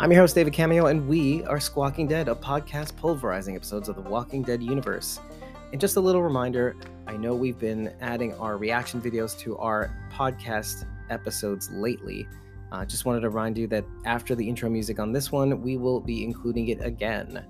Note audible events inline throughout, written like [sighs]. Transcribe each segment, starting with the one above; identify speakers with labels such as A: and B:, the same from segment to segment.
A: I'm your host, David Cameo, and we are Squawking Dead, a podcast pulverizing episodes of the Walking Dead universe. And just a little reminder I know we've been adding our reaction videos to our podcast episodes lately. I uh, just wanted to remind you that after the intro music on this one, we will be including it again.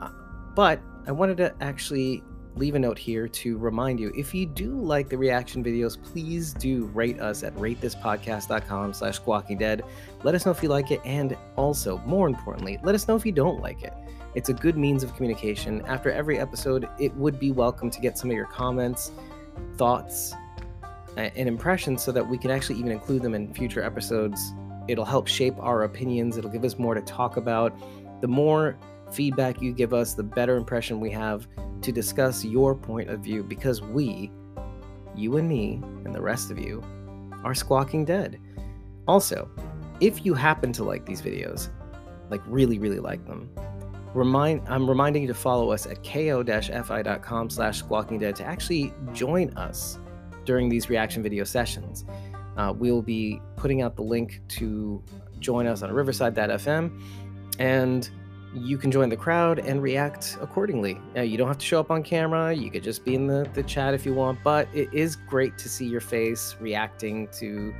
A: Uh, but I wanted to actually leave a note here to remind you if you do like the reaction videos please do rate us at ratethispodcast.com slash squawking dead. Let us know if you like it and also more importantly let us know if you don't like it. It's a good means of communication. After every episode it would be welcome to get some of your comments thoughts and impressions so that we can actually even include them in future episodes. It'll help shape our opinions. It'll give us more to talk about. The more feedback you give us the better impression we have to discuss your point of view because we, you and me, and the rest of you, are squawking dead. Also, if you happen to like these videos, like really, really like them, remind I'm reminding you to follow us at ko-fi.com slash squawking dead to actually join us during these reaction video sessions. Uh, we'll be putting out the link to join us on riverside.fm and you can join the crowd and react accordingly. Now, you don't have to show up on camera. You could just be in the, the chat if you want, but it is great to see your face reacting to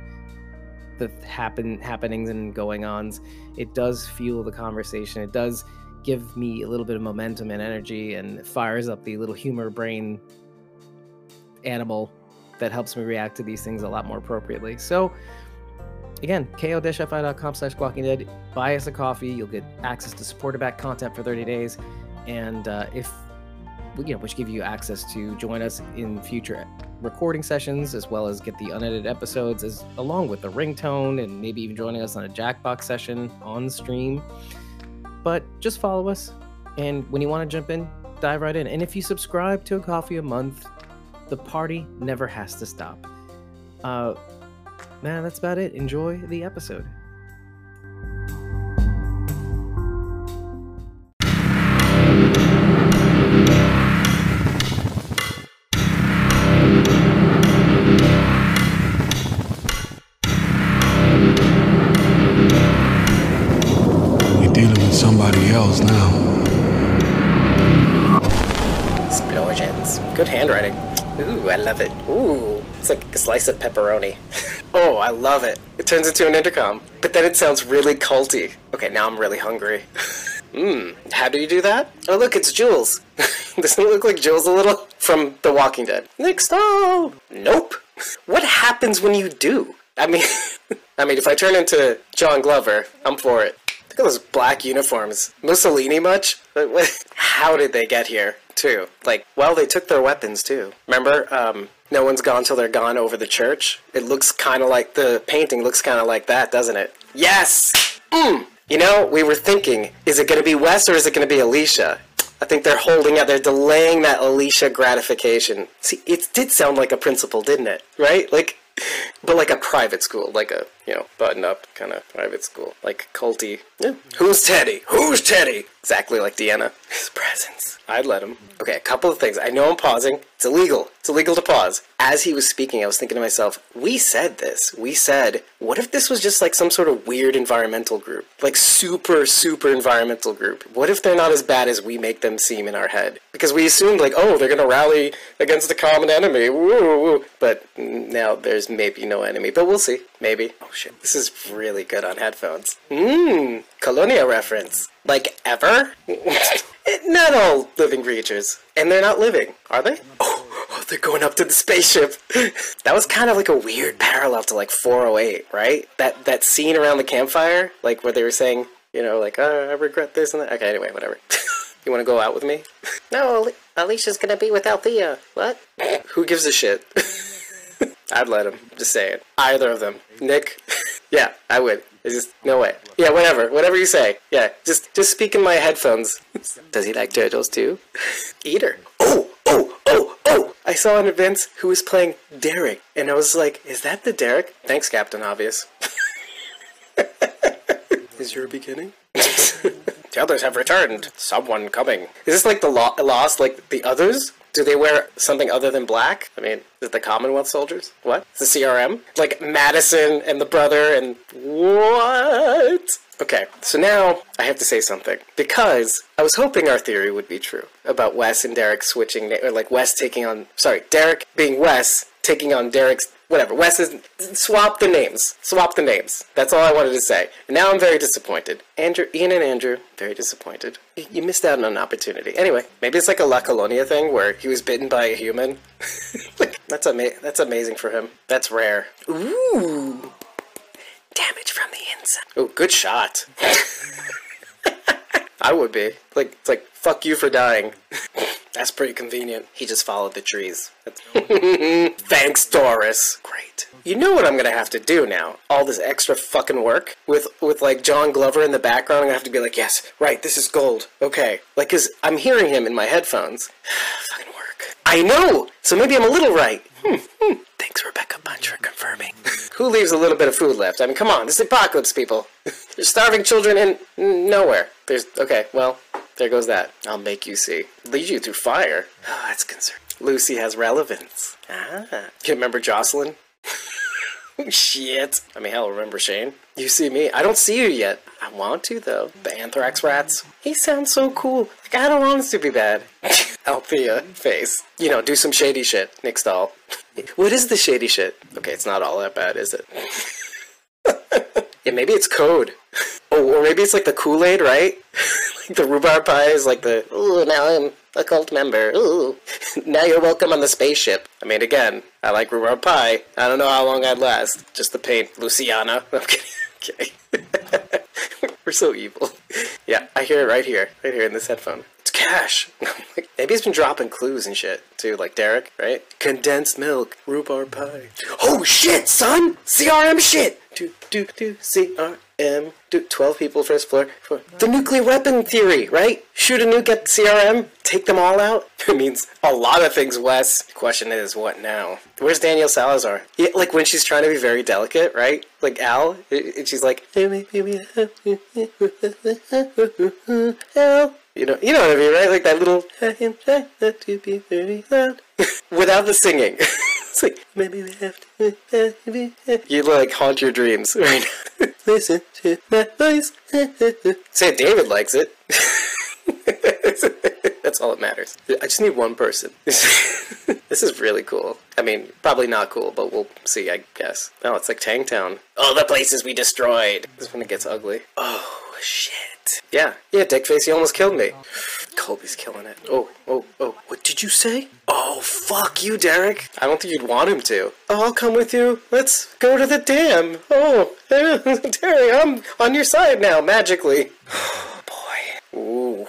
A: the happen happenings and going ons. It does fuel the conversation. It does give me a little bit of momentum and energy and fires up the little humor brain animal that helps me react to these things a lot more appropriately. So Again, ko-fi.com slash dead. Buy us a coffee. You'll get access to supporter back content for 30 days. And uh, if, you know, which give you access to join us in future recording sessions, as well as get the unedited episodes, as along with the ringtone and maybe even joining us on a Jackbox session on stream. But just follow us. And when you want to jump in, dive right in. And if you subscribe to a coffee a month, the party never has to stop. Uh, man, that's about it. Enjoy the episode.
B: We're dealing with somebody else now.
A: Explosions. Good handwriting. Ooh, I love it. Ooh, it's like a slice of pepperoni. [laughs] Oh, I love it. It turns into an intercom. But then it sounds really culty. Okay, now I'm really hungry. Mmm, [laughs] how do you do that? Oh, look, it's Jules. [laughs] Doesn't it look like Jules a little? From The Walking Dead. Nick Stahl! Nope. What happens when you do? I mean, I mean, if I turn into John Glover, I'm for it. Look at those black uniforms. Mussolini much? [laughs] How did they get here, too? Like, well, they took their weapons, too. Remember, um, no one's gone till they're gone over the church. It looks kind of like the painting looks kind of like that, doesn't it? Yes. Mm. You know, we were thinking, is it going to be Wes or is it going to be Alicia? I think they're holding out. They're delaying that Alicia gratification. See, it did sound like a principal, didn't it? Right? Like, [laughs] but like a private school, like a you know button-up kind of private school, like culty. Yeah. Who's Teddy? Who's Teddy? Exactly like Deanna. [laughs] His presence. I'd let him. Okay, a couple of things. I know I'm pausing. It's illegal. It's illegal to pause. As he was speaking, I was thinking to myself, we said this. We said, what if this was just like some sort of weird environmental group? Like super, super environmental group. What if they're not as bad as we make them seem in our head? Because we assumed like, oh, they're gonna rally against the common enemy. Woo, woo. But now there's maybe no enemy. But we'll see. Maybe. Oh shit. This is really good on headphones. Mmm. Colonia reference. Like ever? [laughs] not all living creatures. And they're not living, are they? Oh, oh, they're going up to the spaceship. [laughs] that was kind of like a weird parallel to like 408, right? That that scene around the campfire, like where they were saying, you know, like, oh, I regret this and that. Okay, anyway, whatever. [laughs] you want to go out with me? no, Alicia's gonna be with Althea. What? Who gives a shit? I'd let him. Just saying. Either of them. Nick? [laughs] yeah, I would. It's just no way. Yeah, whatever. Whatever you say. Yeah, just just speak in my headphones. [laughs] Does he like turtles too? Eater. Oh, oh, oh, oh! I saw an event who was playing Derek, and I was like, "Is that the Derek?" Thanks, Captain Obvious. [laughs] Is your beginning? the others have returned. Someone coming. Is this like the lo- Lost, like the others? Do they wear something other than black? I mean, is it the Commonwealth soldiers? What? The CRM? Like Madison and the brother and what? Okay, so now I have to say something because I was hoping our theory would be true about Wes and Derek switching, or like Wes taking on, sorry, Derek being Wes taking on Derek's, whatever. Wes is swap the names, swap the names. That's all I wanted to say. And now I'm very disappointed. Andrew, Ian, and Andrew, very disappointed. You, you missed out on an opportunity. Anyway, maybe it's like a La Colonia thing where he was bitten by a human. [laughs] like, that's ama- That's amazing for him. That's rare. Ooh. Damage from the inside. Oh, good shot. I would be. Like, it's like, fuck you for dying. That's pretty convenient. He just followed the trees. [laughs] Thanks, Doris. Great. You know what I'm gonna have to do now? All this extra fucking work with with like John Glover in the background. I'm gonna have to be like, yes, right, this is gold. Okay, like, cause I'm hearing him in my headphones. [sighs] fucking work. I know. So maybe I'm a little right. Thanks, Rebecca Bunch, for confirming. [laughs] Who leaves a little bit of food left? I mean, come on, this is apocalypse, people. [laughs] There's starving children in nowhere. There's okay. Well, there goes that. I'll make you see. Lead you through fire. Oh, [sighs] that's concerned. Lucy has relevance. Ah. You remember Jocelyn? [laughs] Shit. I mean, hell, remember Shane? You see me. I don't see you yet. I want to, though. The anthrax rats. He sounds so cool. Like, I don't want this to be bad. [laughs] Althea face. You know, do some shady shit. Nick Stahl. [laughs] what is the shady shit? Okay, it's not all that bad, is it? [laughs] yeah, maybe it's code. Oh, or maybe it's like the Kool-Aid, right? [laughs] like the rhubarb pie is like the, ooh, now I'm a cult member. Ooh. [laughs] now you're welcome on the spaceship. I mean, again, I like rhubarb pie. I don't know how long I'd last. Just the paint. Luciana. [laughs] Okay. We're so evil. Yeah, I hear it right here. Right here in this headphone. It's cash. Maybe he's been dropping clues and shit, too, like Derek, right? Condensed milk, rhubarb pie. Oh shit, son! CRM shit! Do, do, do, CRM. Do, 12 people first floor. The nuclear weapon theory, right? Shoot a nuke at CRM, take them all out? [laughs] It means a lot of things, Wes. Question is, what now? Where's Daniel Salazar? Yeah, like when she's trying to be very delicate, right? Like Al, and she's like, [laughs] Al. You know, you know what I mean, right? Like that little. be [laughs] very. Without the singing. it's like maybe we have to. You like haunt your dreams, right? Listen to my voice. Say David likes it. [laughs] That's all that matters. I just need one person. [laughs] this is really cool. I mean, probably not cool, but we'll see, I guess. Oh, it's like Tangtown. All the places we destroyed. This is when it gets ugly. Oh, shit. Yeah, yeah, Dickface, you almost killed me. Colby's killing it. Oh, oh, oh. What did you say? Oh, fuck you, Derek. I don't think you'd want him to. Oh, I'll come with you. Let's go to the dam. Oh, [laughs] Derek, I'm on your side now, magically. Oh, [sighs] boy. Ooh.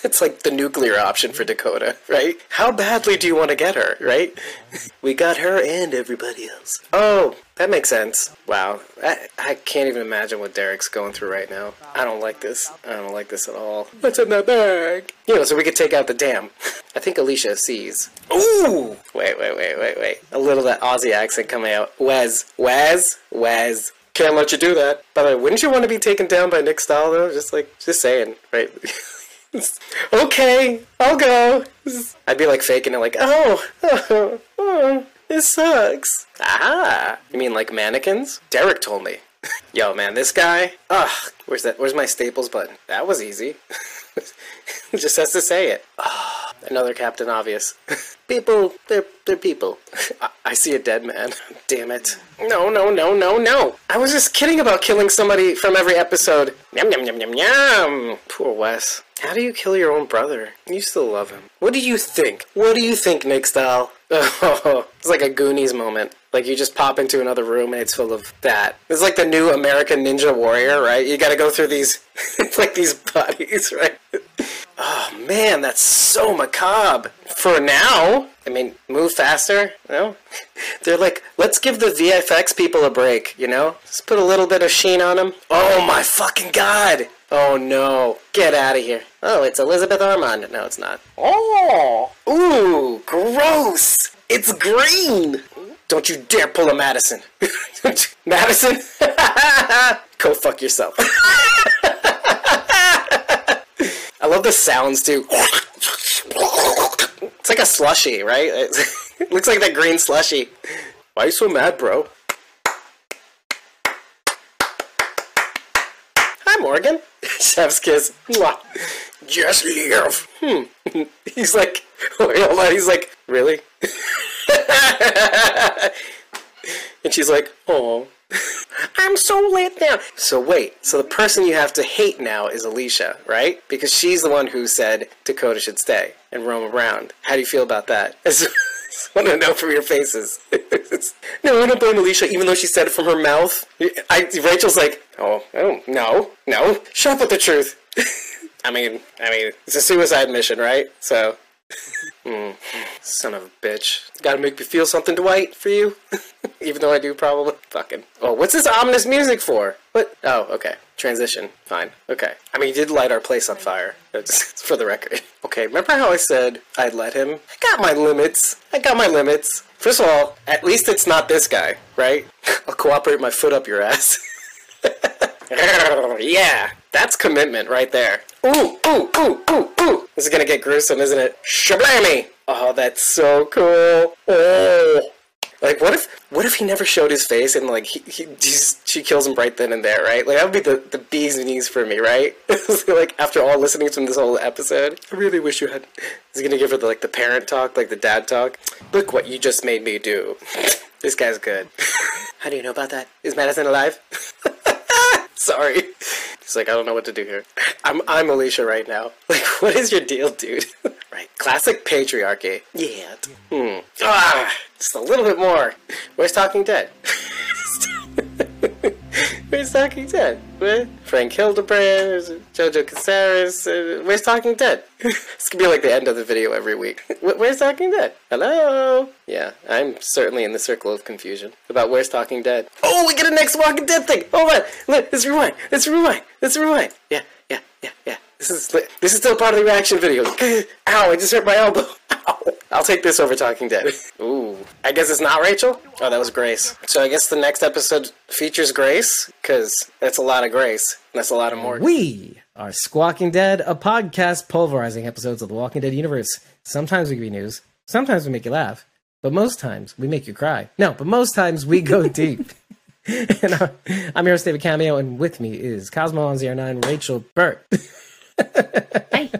A: [laughs] It's like the nuclear option for Dakota, right? How badly do you want to get her, right? [laughs] we got her and everybody else. Oh, that makes sense. Wow. I, I can't even imagine what Derek's going through right now. I don't like this. I don't like this at all. What's in that bag? You know, so we could take out the dam. [laughs] I think Alicia sees. Ooh! Wait, wait, wait, wait, wait. A little of that Aussie accent coming out. Wes. Wes. Wes. Can't let you do that. By the way, wouldn't you want to be taken down by Nick Stahl, though? Just like, just saying, right? [laughs] okay, I'll go. I'd be like faking it, like, oh, oh, [laughs] oh, this sucks. Ah, you mean like mannequins? Derek told me. [laughs] Yo, man, this guy. Ugh, where's that? Where's my Staples button? That was easy. Just has to say it. Ah, another Captain Obvious. [laughs] people, they're they're people. [laughs] I, I see a dead man. [laughs] Damn it. No, no, no, no, no. I was just kidding about killing somebody from every episode. Yum, yum, yum, yum, yum. Poor Wes. How do you kill your own brother? You still love him. What do you think? What do you think, Nick Stahl? Oh, it's like a Goonies moment. Like you just pop into another room and it's full of that. It's like the new American Ninja Warrior, right? You gotta go through these, [laughs] it's like these bodies, [laughs] right? Oh man, that's so macabre. For now, I mean, move faster, you know? [laughs] They're like, let's give the VFX people a break, you know? Just put a little bit of sheen on them. Oh my fucking god! Oh no. Get out of here. Oh, it's Elizabeth Armand. No, it's not. Oh! Ooh, gross! It's green! Don't you dare pull a Madison. [laughs] Madison? [laughs] Go fuck yourself. [laughs] I love the sounds too. It's like a slushy, right? it looks like that green slushy. Why are you so mad, bro? Hi, Morgan. Chef's kiss. Mwah. Just leave. Hmm. He's like. He's like, really? [laughs] and she's like, oh. [laughs] I'm so lit now. So wait, so the person you have to hate now is Alicia, right? Because she's the one who said Dakota should stay and roam around. How do you feel about that? [laughs] I want to know from your faces. no, I don't blame Alicia, even though she said it from her mouth. I, Rachel's like, oh, oh, no, no, shut up with the truth. I mean, I mean, it's a suicide mission, right? So, mm, son of a bitch. Gotta make me feel something, Dwight, for you. [laughs] Even though I do probably. Fucking. Oh, what's this ominous music for? What? Oh, okay. Transition. Fine. Okay. I mean, he did light our place on fire. [laughs] It's for the record. Okay, remember how I said I'd let him? I got my limits. I got my limits. First of all, at least it's not this guy, right? [laughs] I'll cooperate my foot up your ass. yeah, that's commitment right there. Ooh, ooh, ooh, ooh, ooh. This is gonna get gruesome, isn't it? Shablammy! Oh, that's so cool. Oh. Like, what if, what if he never showed his face and like he, he she kills him right then and there, right? Like that would be the the bee's knees for me, right? [laughs] like after all listening to this whole episode, I really wish you had. He's gonna give her the, like the parent talk, like the dad talk. Look what you just made me do. [laughs] this guy's good. [laughs] How do you know about that? Is Madison alive? Sorry. He's like, I don't know what to do here. [laughs] I'm I'm Alicia right now. [laughs] Like, what is your deal, dude? [laughs] right. Classic patriarchy. Yeah. Hmm. Ah, just a little bit more. Where's Talking Dead? Where's Talking Dead? Where? Frank Hildebrand, Jojo Caceres. Uh, where's Talking Dead? [laughs] this could be like the end of the video every week. [laughs] Where's Talking Dead? Hello? Yeah, I'm certainly in the circle of confusion about where's Talking Dead. Oh, we get a next Walking Dead thing. Hold on. Let's rewind. Let's rewind. Let's rewind. Yeah, yeah, yeah, yeah. This is this is still part of the reaction video. [laughs] Ow! I just hurt my elbow. Ow. I'll take this over Talking Dead. [laughs] Ooh. I guess it's not Rachel? Oh, that was Grace. So I guess the next episode features Grace, because that's a lot of Grace. That's a lot of more.
C: We are Squawking Dead, a podcast pulverizing episodes of the Walking Dead universe. Sometimes we give you news, sometimes we make you laugh, but most times we make you cry. No, but most times we go [laughs] deep. [laughs] and uh, I'm your host, David Cameo, and with me is Cosmo on 09, Rachel Burt.
D: Hi.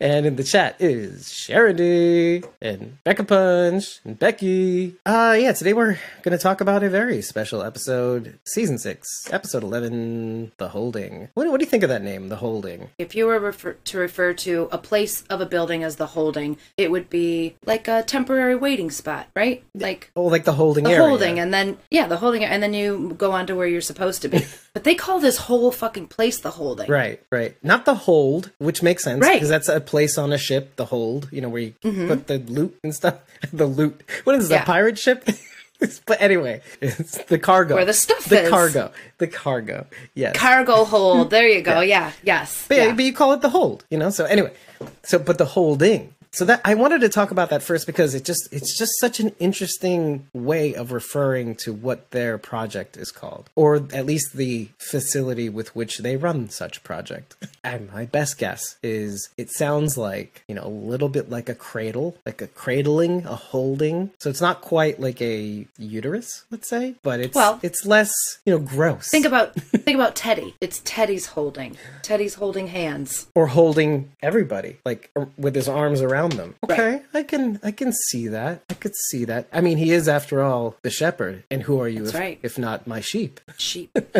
C: And in the chat is Charity and Becca Punch and Becky. Uh yeah, today we're gonna talk about a very special episode, season six, episode eleven, The Holding. What, what do you think of that name, The Holding?
D: If you were refer- to refer to a place of a building as the holding, it would be like a temporary waiting spot, right? Like
C: Oh, like the holding
D: the
C: area.
D: holding, and then yeah, the holding, and then you go on to where you're supposed to be. [laughs] but they call this whole fucking place the holding.
C: Right, right. Not the hold, which makes sense
D: Right.
C: because that's a place on a ship, the hold, you know, where you mm-hmm. put the loot and stuff. [laughs] the loot. What is that?
D: Yeah.
C: Pirate ship? [laughs] but anyway, it's the cargo.
D: Where the stuff is
C: The
D: is.
C: cargo. The cargo. Yes.
D: Cargo hold. There you go. [laughs] Yeah. Yes.
C: But, yeah.
D: yeah.
C: but you call it the hold, you know. So anyway, so but the holding. So that I wanted to talk about that first because it just it's just such an interesting way of referring to what their project is called, or at least the facility with which they run such project. And my best guess is it sounds like you know a little bit like a cradle, like a cradling, a holding. So it's not quite like a uterus, let's say, but it's
D: Well-
C: it's less you know gross.
D: Think about [laughs] think about Teddy. It's Teddy's holding. Teddy's holding hands.
C: or holding everybody like um, with his arms around them
D: Right.
C: okay i can i can see that i could see that i mean he is after all the shepherd and who are you if,
D: right.
C: if not my sheep
D: Sheep. [laughs]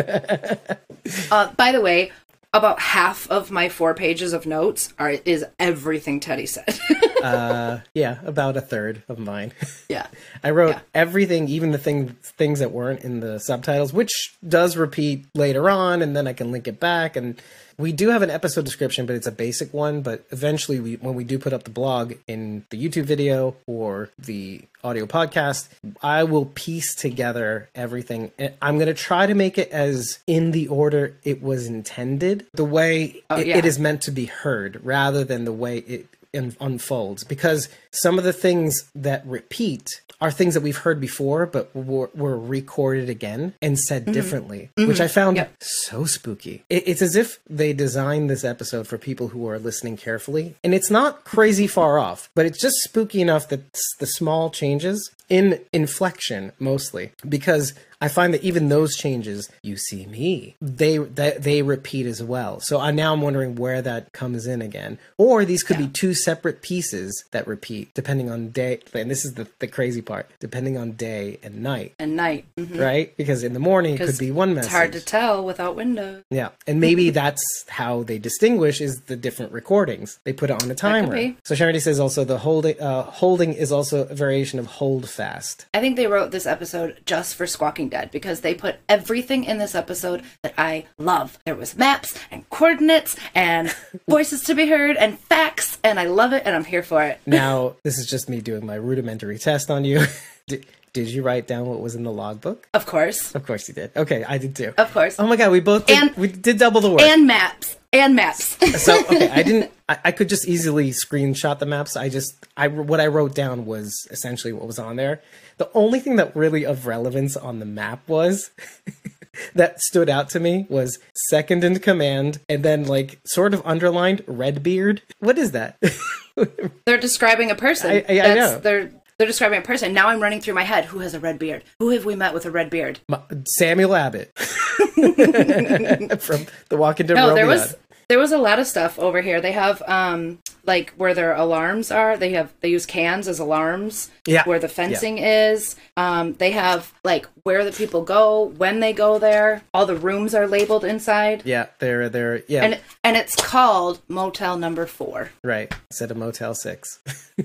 D: uh, by the way, about half of my four pages of notes are is everything Teddy said. [laughs]
C: uh yeah about a third of mine [laughs]
D: yeah.
C: i wrote
D: Yeah.
C: everything even the thing things that weren't in the subtitles which does repeat later on and then i can link it back and we do have an episode description but it's a basic one but eventually we when we do put up the blog in the youtube video or the audio podcast i will piece together everything i'm going to try to make it as in the order it was intended the way
D: Oh,
C: it,
D: yeah.
C: it is meant to be heard rather than the way it
A: unfolds because some of the things that repeat are things that we've heard before, but were, were recorded again and said mm-hmm. differently, mm-hmm. which I found
D: Yep.
A: so spooky. It, it's as if they designed this episode for people who are listening carefully, and it's not crazy far off, but it's just spooky enough that the small changes in inflection mostly because I find that even those changes, you see me, they they, they repeat as well. So I now I'm wondering where that comes in again, or these could be two separate pieces that repeat depending on day. And this is the the crazy part, depending on day and night,
D: and night. Mhm.
A: right? Because in the morning it could be one message.
D: It's hard to tell without windows.
A: Yeah, and maybe that's how they distinguish is the different recordings. They put it on a timer. So Charity says also the holding uh, holding is also a variation of hold fast.
D: I think they wrote this episode just for Squawking Dead because they put everything in this episode that I love. There was maps and coordinates and [laughs] voices to be heard and facts, and I love it, and I'm here for it. [laughs]
A: Now this is just me doing my rudimentary test on you. [laughs] did, did you write down what was in the logbook?
D: Of course,
A: Of course you did. Okay, I did too.
D: of course,
A: Oh my god, we both did,
D: And-
A: we did double the work.
D: and maps and maps.
A: so okay, I [laughs] didn't. I, I could just easily screenshot the maps. I just I what I wrote down was essentially what was on there. The only thing that really of relevance on the map was that stood out to me was second in command, and then like sort of underlined Redbeard. What is that? [laughs]
D: They're describing a person.
A: I- I- I know.
D: They're they're describing a person. Now I'm running through my head. Who has a red beard? Who have we met with a red beard?
A: Samuel Abbott [laughs] from The Walking Dead.
D: No, there was there was a lot of stuff over here. They have um like where their alarms are. They have they use cans as alarms.
A: Yeah.
D: Where the fencing is. Um they have like where the people go, when they go there. All the rooms are labeled inside.
A: Yeah, they're they're yeah
D: And and it's called Motel Number 4.
A: right. Instead of Motel Six. [laughs]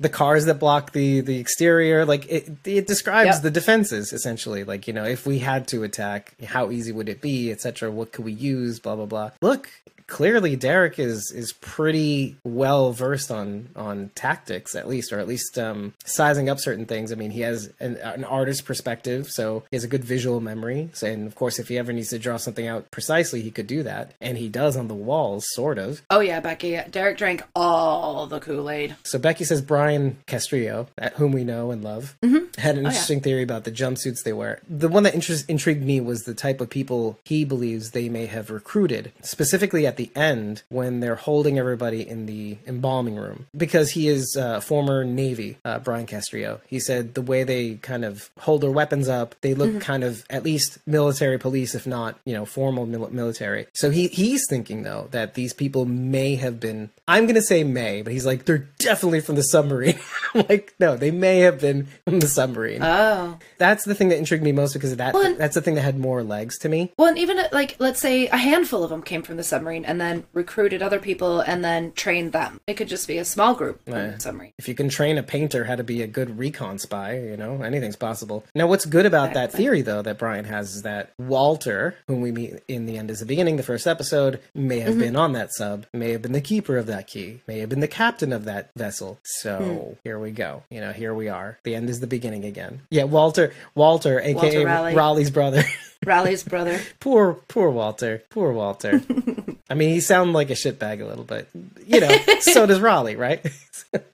A: the cars that block the the exterior like it it describes
D: Yep.
A: the defenses essentially like you know if we had to attack how easy would it be etc what could we use blah blah blah look clearly Derek is is pretty well versed on on tactics at least or at least um sizing up certain things I mean he has an, an artist perspective so he has a good visual memory so, and of course if he ever needs to draw something out precisely he could do that and he does on the walls sort of
D: Oh yeah, Becky. Derek drank all the Kool-Aid.
A: so Becky says Brian Castrillo, at whom we know and love, had an interesting theory about the jumpsuits they wear. The one that interest, intrigued me was the type of people he believes they may have recruited, specifically at the end when they're holding everybody in the embalming room. Because he is uh, former Navy, uh, Brian Castrillo. He said the way they kind of hold their weapons up, they look kind of at least military police, if not, you know, formal mil- military. So he he's thinking though that these people may have been. I'm gonna say may, but he's like they're definitely from the submarine. [laughs] I'm like no, they may have been from the submarine.
D: Oh.
A: that's the thing that intrigued me most because of that.
D: Well,
A: that's the thing that had more legs to me.
D: Well, and even uh, like let's say a handful of them came from the submarine and then recruited other people and then trained them. It could just be a small group
A: Yeah.
D: submarine.
A: If you can train a painter how to be a good recon spy, you know, anything's possible. Now, what's good about that theory, though, that Brian has is that Walter, whom we meet in the end as the beginning, the first episode, may have mm-hmm. been on that sub, may have been the keeper of that key, may have been the captain of that vessel. So hmm. here we go. You know, here we are. The end is the beginning again. Yeah, Walter, Walter, aka
D: Walter Raleigh.
A: Raleigh's brother. [laughs]
D: Raleigh's brother.
A: poor, poor Walter. Poor Walter. [laughs] I mean, he sounded like a shitbag a little bit. You know, so does Raleigh, right? [laughs]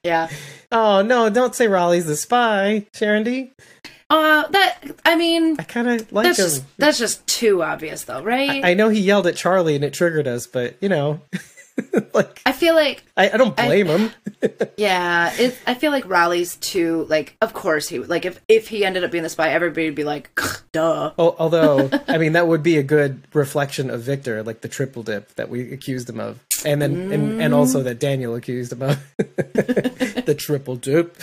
D: Yeah.
A: Oh no! Don't say Raleigh's the spy, Sharon D.
D: Uh that I mean
A: I kind of like
D: that's
A: him.
D: just that's just too obvious though, right? I,
A: I know he yelled at Charlie and it triggered us, but you know, [laughs] [laughs] like I
D: feel like
A: I, I don't blame him. [laughs]
D: yeah, it I feel like Raleigh's too like of course he like if if he ended up being the spy, everybody would be like, duh.
A: Al- Although, [laughs] I mean, that would be a good reflection of Victor, like the triple dip that we accused him of, and then and, and also that Daniel accused him of the triple dip.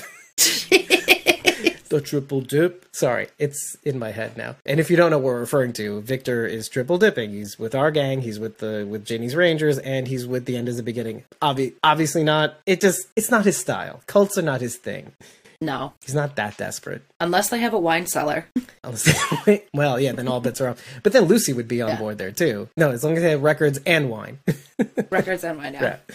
A: The triple dip. Sorry, it's in my head now. And if you don't know what we're referring to, Victor is triple dipping. He's with our gang. He's with the with Janie's Rangers, and he's with the end as the beginning. Obvi- obviously not. It just it's not his style. Cults are not his thing.
D: No.
A: He's not that desperate.
D: Unless they have a wine cellar. [laughs]
A: Unless- well, yeah, then all bets are off. But then Lucy would be on
D: Yeah.
A: board there too. No, as long as they have records and wine.
D: Records and wine, yeah. [laughs]
A: Yeah.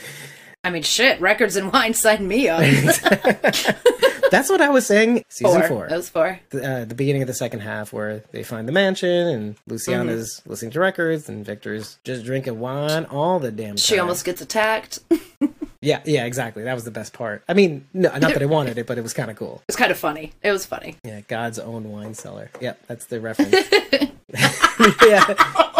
D: I mean shit, records and wine sign me up. [laughs]
A: That's what I was saying. Season
D: four.
A: four.
D: Those four.
A: the, uh, the beginning of the second half where they find the mansion and Luciana's
D: Mm-hmm.
A: listening to records and Victor's just drinking wine all the damn time.
D: She almost gets attacked. [laughs]
A: Yeah, yeah, exactly. That was the best part. I mean, no, not that I wanted it, but it was kind of cool.
D: It's kind of funny. It was funny.
A: Yeah, God's own wine cellar. Yep, that's the reference. [laughs] yeah,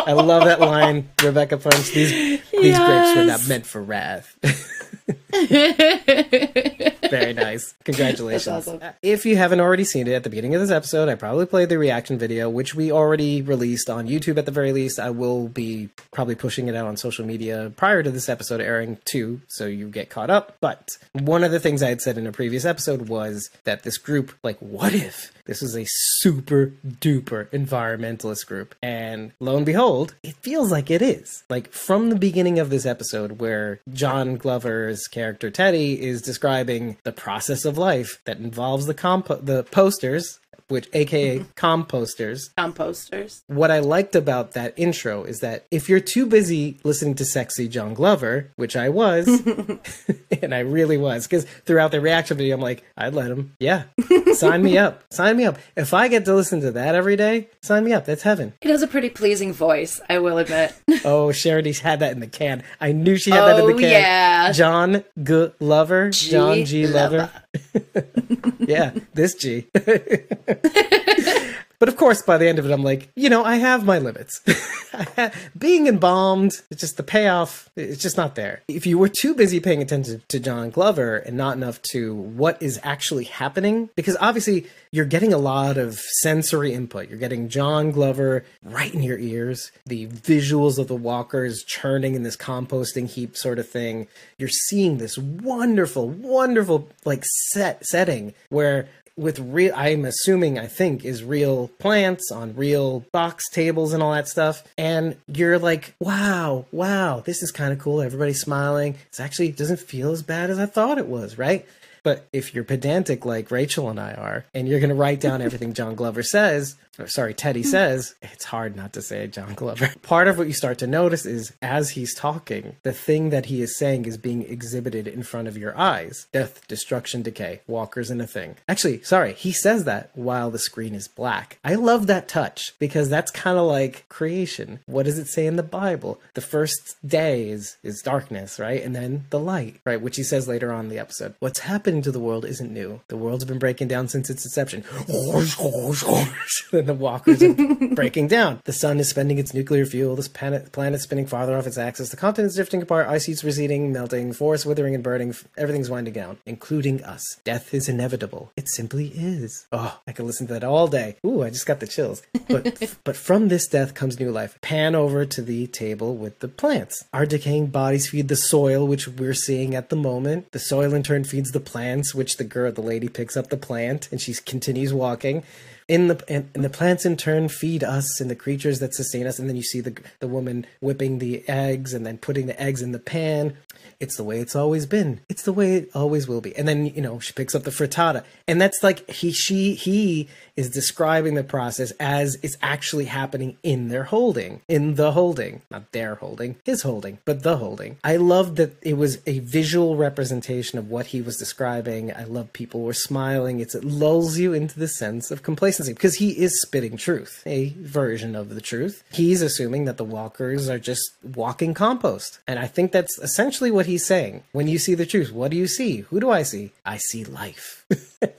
A: I love that line. Rebecca Punch. These these grapes were not meant for wrath. [laughs] [laughs] Very nice. Congratulations.
D: Awesome.
A: If you haven't already seen it at the beginning of this episode, I probably played the reaction video, which we already released on YouTube at the very least. I will be probably pushing it out on social media prior to this episode airing too, so you get caught up. But one of the things I had said in a previous episode was that this group, like, what if this was a super duper environmentalist group? And lo and behold, it feels like it is. Like from the beginning of this episode, where John Glover's character Teddy is describing the process of life that involves the compo- the posters, which aka mm-hmm. composters.
D: Composters.
A: What I liked about that intro is that if you're too busy listening to sexy John Glover, which I was, [laughs] [laughs] and I really was, because throughout the reaction video, I'm like, I'd let him. Yeah, sign me up. [laughs] Sign me up. If I get to listen to that every day, sign me up. That's heaven.
D: He has a pretty pleasing voice, I will admit.
A: Oh, Charity's had that in the can. I knew she had that in
D: Oh,
A: the can.
D: yeah.
A: John G. Lover.
D: G.
A: John G. Lover.
D: Lover. [laughs]
A: yeah, this G. [laughs] but of course, by the end of it, I'm like, you know, I have my limits. [laughs] Being embalmed, it's just the payoff, it's just not there. If you were too busy paying attention to John Glover and not enough to what is actually happening, because obviously you're getting a lot of sensory input. You're getting John Glover right in your ears, the visuals of the walkers churning in this composting heap sort of thing. You're seeing this wonderful, wonderful like set setting where with real i'm assuming i think is real plants on real box tables and all that stuff. And you're like wow wow this is kind of cool. Everybody's smiling. It's actually it doesn't feel as bad as i thought it was right? But if you're pedantic like Rachel and I are, and you're going to write down everything John Glover says, sorry, Teddy hmm. says, it's hard not to say John Glover. [laughs] Part of what you start to notice is as he's talking, the thing that he is saying is being exhibited in front of your eyes death, destruction, decay, walkers in a thing. Actually, sorry, he says that while the screen is black. I love that touch because that's kind of like creation. What does it say in the Bible? The first day is, is darkness, right? And then the light, right? Which he says later on in the episode. What's happening to the world isn't new. The world's been breaking down since its inception. [laughs] [laughs] then the walkers are [laughs] breaking down. The sun is spending its nuclear fuel. This planet, planet spinning farther off its axis. The continents drifting apart. Ice sheets receding, melting. Forests withering and burning. Everything's winding down, including us. Death is inevitable. It simply is. Oh, I could listen to that all day. Ooh, I just got the chills. But [laughs] but from this death comes new life. Pan over to the table with the plants. Our decaying bodies feed the soil, which we're seeing at the moment. The soil in turn feeds the plants, which the girl, the lady, picks up the plant and she continues walking. In the and, and the plants in turn feed us and the creatures that sustain us, and then you see the the woman whipping the eggs and then putting the eggs in the pan. It's the way it's always been. It's the way it always will be. And then you know she picks up the frittata, and that's like he she he is describing the process as it's actually happening in their holding, in the holding, not their holding, his holding, but the holding. I love that it was a visual representation of what he was describing. I love people were smiling. It's, it lulls you into the sense of complacency because he is spitting truth, a version of the truth. He's assuming that the walkers are just walking compost. And I think that's essentially what he's saying. When you see the truth, what do you see? Who do I see? I see life.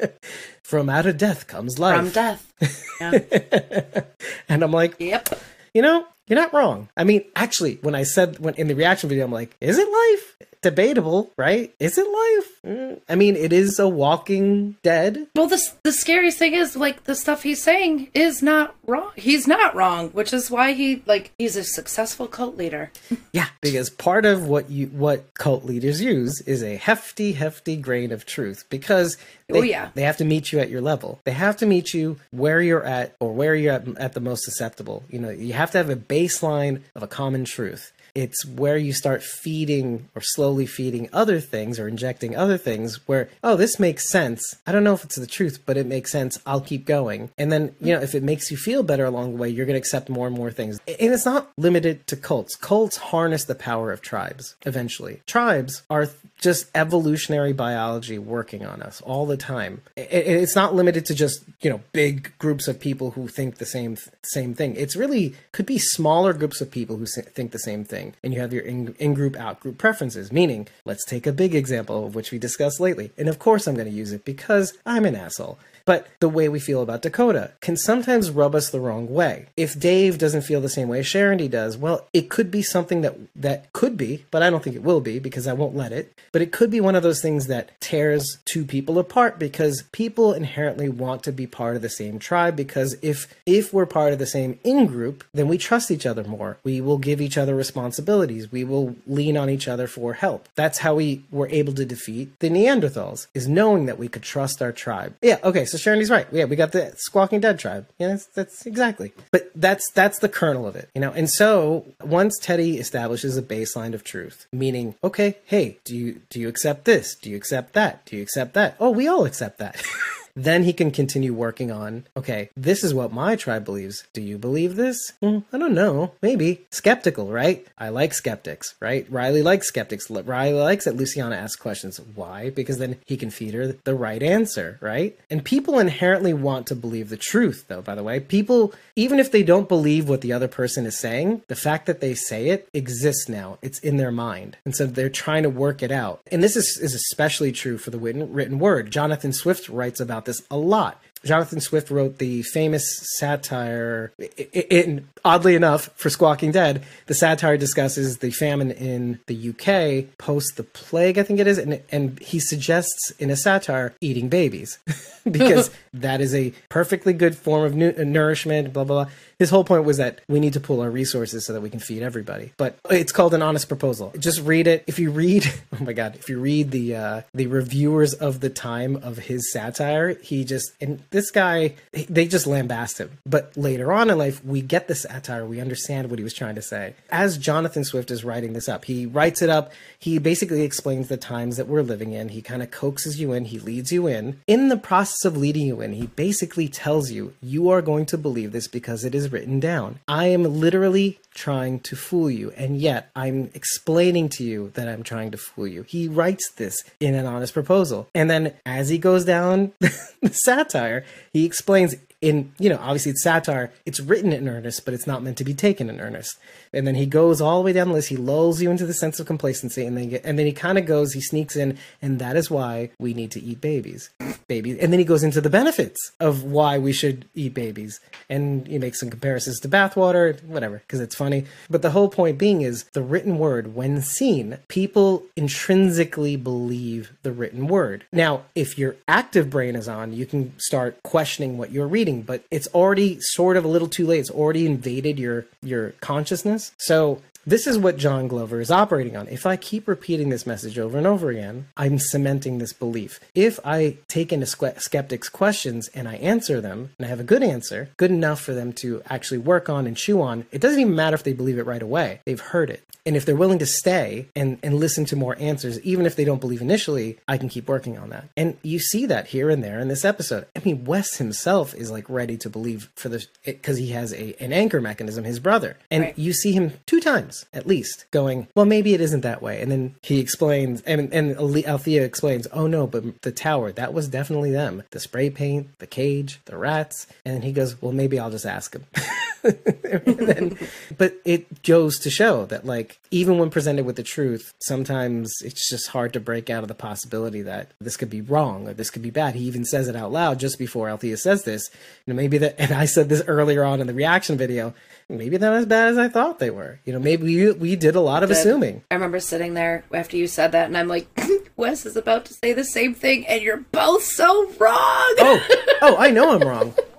A: [laughs] From out of death comes life.
D: From death. [laughs] Yeah.
A: and I'm like,
D: yep.
A: you know, you're not wrong. I mean, actually, when I said when in the reaction video, I'm like, is it life? Debatable, right? Is it life? Mm, I mean, it is a walking dead.
D: Well, the the scariest thing is like the stuff he's saying is not wrong. He's not wrong, which is why he like he's a successful cult leader. [laughs]
A: Yeah, because part of what you what cult leaders use is a hefty, hefty grain of truth because they,
D: Oh, yeah.
A: they have to meet you at your level. They have to meet you where you're at or where you're at, at the most susceptible. You know, you have to have a baseline of a common truth. It's where you start feeding or slowly feeding other things or injecting other things where, oh, this makes sense. I don't know if it's the truth, but it makes sense. I'll keep going. And then, you know, if it makes you feel better along the way, you're going to accept more and more things. And it's not limited to cults. Cults harness the power of tribes eventually. Tribes are just evolutionary biology working on us all the time. It's not limited to just, you know, big groups of people who think the same same thing. It's really could be smaller groups of people who think the same thing. And you have your in, in-group, out-group preferences, meaning, let's take a big example of which we discussed lately. And of course I'm going to use it because I'm an asshole. But the way we feel about Dakota can sometimes rub us the wrong way. If Dave doesn't feel the same way Sharondy does, well, it could be something that that could be, but I don't think it will be because I won't let it. But it could be one of those things that tears two people apart because people inherently want to be part of the same tribe because if if we're part of the same in group, then we trust each other more. We will give each other responsibilities. We will lean on each other for help. That's how we were able to defeat the Neanderthals is knowing that we could trust our tribe. Yeah, okay, so so Sharondy's right. Yeah, we got the Squawking Dead tribe. Yeah, that's, that's exactly. But that's that's the kernel of it, you know. And so once Teddy establishes a baseline of truth, meaning, okay, hey, do you do you accept this? Do you accept that? Do you accept that? Oh, we all accept that. [laughs] Then he can continue working on, okay, this is what my tribe believes. Do you believe this? Mm, I don't know. Maybe. Skeptical, right? I like skeptics, right? Riley likes skeptics. Riley likes that Luciana asks questions. Why? Because then he can feed her the right answer, right? And people inherently want to believe the truth, though, by the way. People, even if they don't believe what the other person is saying, the fact that they say it exists now. It's in their mind. And so they're trying to work it out. And this is, is especially true for the written, written word. Jonathan Swift writes about this a lot. Jonathan Swift wrote the famous satire. In, oddly enough, for Squawking Dead, the satire discusses the famine in the UK post the plague, I think it is, and and he suggests in a satire eating babies [laughs] because [laughs] that is a perfectly good form of nu- nourishment. Blah blah blah his whole point was that we need to pool our resources so that we can feed everybody. But it's called an honest proposal. Just read it. If you read, [laughs] oh my god, if you read the uh, the reviewers of the time of his satire, he just and this guy they just lambast him. But later on in life, we get the satire. We understand what he was trying to say. As Jonathan Swift is writing this up, he writes it up. He basically explains the times that we're living in. He kind of coaxes you in. He leads you in. In the process of leading you in, he basically tells you you are going to believe this because it is written down. I am literally trying to fool you, and yet I'm explaining to you that I'm trying to fool you. He writes this in an honest proposal. And then as he goes down [laughs] the satire, he explains in you know obviously it's satire. It's written in earnest but it's not meant to be taken in earnest. And then he goes all the way down the list. He lulls you into the sense of complacency and then get, and then he kind of goes he sneaks in and that is why we need to eat babies. Babies and then he goes into the benefits of why we should eat babies. And he makes some comparisons to bathwater whatever because it's funny. But the whole point being is the written word when seen people intrinsically believe the written word. Now if your active brain is on you can start questioning what you're reading but it's already sort of a little too late. It's already invaded your your consciousness. So this is what John Glover is operating on. If I keep repeating this message over and over again, I'm cementing this belief. If I take into skeptics' questions and I answer them, and I have a good answer, good enough for them to actually work on and chew on, it doesn't even matter if they believe it right away. They've heard it. And if they're willing to stay and, and listen to more answers, even if they don't believe initially, I can keep working on that. And you see that here and there in this episode. I mean, Wes himself is like ready to believe for this because he has a an anchor mechanism, his brother. And right. you see him two times at least going, well, maybe it isn't that way. And then he explains, and, and Althea explains, oh no, but the tower, that was definitely them. The spray paint, the cage, the rats. And he goes, well, maybe I'll just ask him. [laughs] then, [laughs] but it goes to show that, like, even when presented with the truth, sometimes it's just hard to break out of the possibility that this could be wrong or this could be bad. He even says it out loud just before Althea says this. You know, maybe that, and I said this earlier on in the reaction video maybe they're not as bad as I thought they were. You know, maybe we, we did a lot of assuming.
D: I remember sitting there after you said that, and I'm like, [laughs] Wes is about to say the same thing, and you're both so wrong.
A: oh, oh, I know I'm wrong [laughs]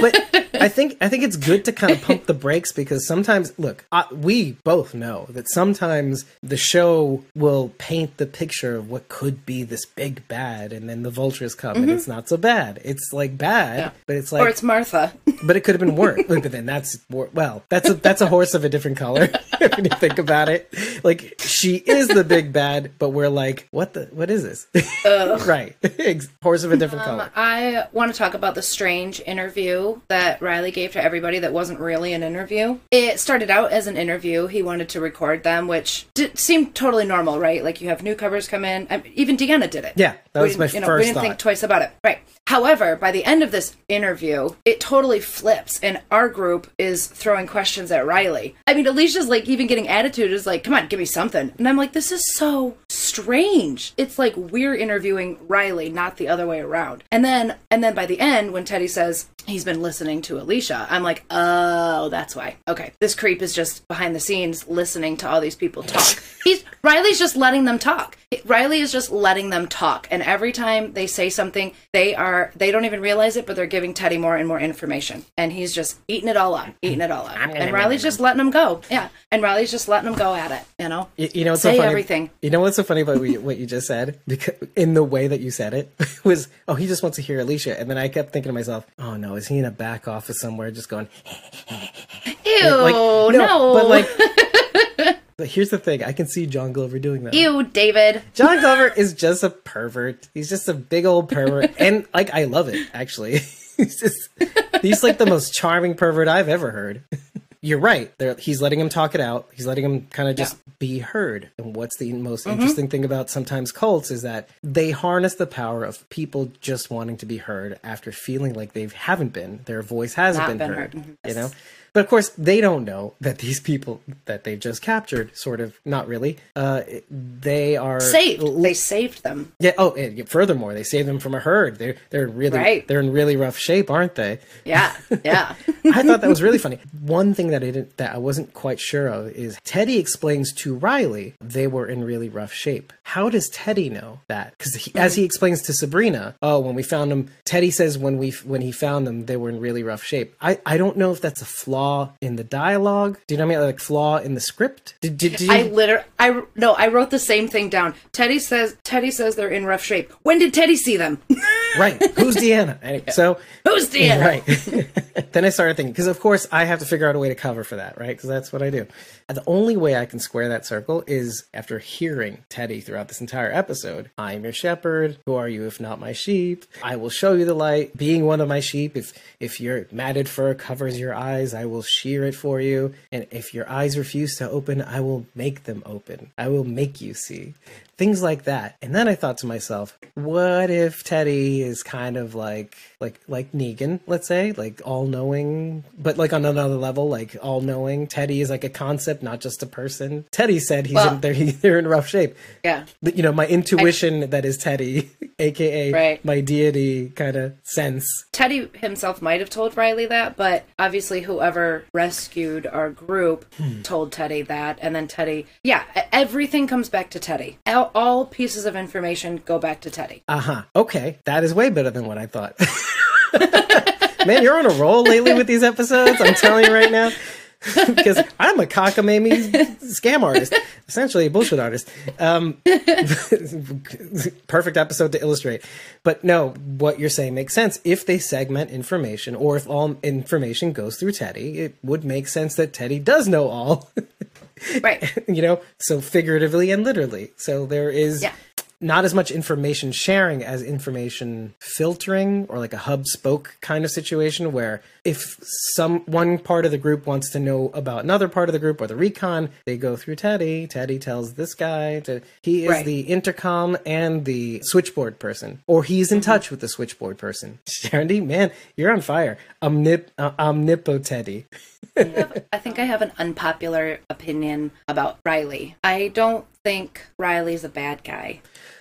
A: but I [laughs] think I think it's good to kind of pump the brakes because sometimes, look, I, we both know that sometimes the show will paint the picture of what could be this big bad, and then the vultures come mm-hmm. and it's not so bad. It's like bad, yeah. but it's like
D: or it's Martha. [laughs]
A: but it could have been worse. but then that's well, that's a that's a horse of a different color [laughs] if you think about it. Like she is the big bad, but we're like, what the what is this? right, horse of a different um, color.
D: I want to talk about the strange interview that Riley gave to everybody that wasn't really an interview. It started out as an interview. He wanted to record them, which did, seemed totally normal, right? Like you have newcomers come in. I, even Deanna did it.
A: Yeah, that
D: We
A: was my
D: you know,
A: first
D: We didn't
A: thought.
D: think twice about it. Right. However, by the end of this interview, it totally flips, and our group is throwing questions at Riley. I mean, Alicia's like even getting attitude is like, "Come on, give me something," and I'm like, "This is so strange." It's like we're interviewing Riley, not the other way around. And then, and then by the end, when Teddy says he's been listening to Alicia, I'm like, "Oh, that's why." Okay, this creep is just behind the scenes listening to all these people talk. [laughs] He's Riley's just letting them talk. Riley is just letting them talk, and every time they say something, they are they don't even realize it, but they're giving Teddy more and more information, and he's just eating it all up, eating it all up. And Riley's just letting them go, yeah. And Riley's just letting them go at it, you know.
A: You, you know what's
D: Say
A: so funny?
D: everything.
A: You know what's so funny about what you, what you just said? Because in the way that you said it [laughs] was, oh, he just wants to hear Alicia, and then I kept thinking to myself, oh no, is he in a back office somewhere just going? [laughs]
D: Ew,
A: like,
D: no,
A: but like. [laughs] But here's the thing: I can see John Glover doing that.
D: ew, David.
A: John [laughs] Glover is just a pervert. He's just a big old pervert, and like I love it. Actually, he's just he's like the most charming pervert I've ever heard. You're right. There, he's letting him talk it out. He's letting him kind of just be heard. And what's the most
D: Mm-hmm.
A: interesting thing about sometimes cults is that they harness the power of people just wanting to be heard after feeling like they haven't been. Their voice hasn't
D: Not
A: been,
D: been
A: heard.
D: heard. Mhm.
A: You know. But of course, they don't know that these people that they've just captured, sort of, not really, uh, they are
D: Saved. They saved them.
A: yeah. Oh, and furthermore, they saved them from a herd. They're they're really
D: Right.
A: they're in really rough shape, aren't they?
D: Yeah, yeah. [laughs]
A: I thought that was really funny. One thing that I didn't that I wasn't quite sure of is Teddy explains to Riley they were in really rough shape. How does Teddy know that? Because as he explains to Sabrina, oh, when we found them, Teddy says when we when he found them, they were in really rough shape. I I don't know if that's a flaw in the dialogue. Do you know what I mean? Like flaw in the script. Did did, did you?
D: I literally, I no, I wrote the same thing down. Teddy says, Teddy says they're in rough shape. When did Teddy see them? [laughs]
A: right. Who's Deanna? Anyway, so.
D: Who's Deanna?
A: Right. [laughs] then I started thinking, because of course I have to figure out a way to cover for that, right? Because that's what I do. The only way I can square that circle is after hearing Teddy throughout this entire episode. I'm your shepherd. Who are you if not my sheep? I will show you the light. Being one of my sheep, if if your matted fur covers your eyes, I will shear it for you. And if your eyes refuse to open, I will make them open. I will make you see things like that. And then I thought to myself, what if Teddy is kind of like like like Negan, let's say, like all knowing, but like on another level, like all knowing. Teddy is like a concept, not just a person. Teddy said he's
D: Well-
A: in, they're, [laughs] they're in rough shape.
D: Yeah.
A: But, You know, my intuition that is Teddy, [laughs] aka
D: Right.
A: my deity kind of sense.
D: Teddy himself might have told Riley that, but obviously whoever rescued our group
A: Hmm.
D: told Teddy that, and then Teddy, yeah, everything comes back to Teddy. All, all pieces of information go back to Teddy.
A: Uh huh. Okay, that is way better than what I thought. [laughs] Man, you're on a roll lately with these episodes. I'm telling you right now. [laughs] because I'm a cockamamie scam artist, essentially a bullshit artist. Um, [laughs] perfect episode to illustrate. But no, what you're saying makes sense. If they segment information, or if all information goes through Teddy, it would make sense that Teddy does know all.
D: Right. [laughs]
A: you know, so figuratively and literally. So there is
D: Yeah.
A: Not as much information sharing as information filtering or like a hub spoke kind of situation where if some one part of the group wants to know about another part of the group or the recon, they go through Teddy. Teddy tells this guy to he is
D: Right.
A: the intercom and the switchboard person, or he's in touch with the switchboard person. [laughs] Sharon, man, you're on fire. Omnip uh, omnipo Teddy.
D: I think I have an unpopular opinion about Riley. I don't think Riley's a bad guy.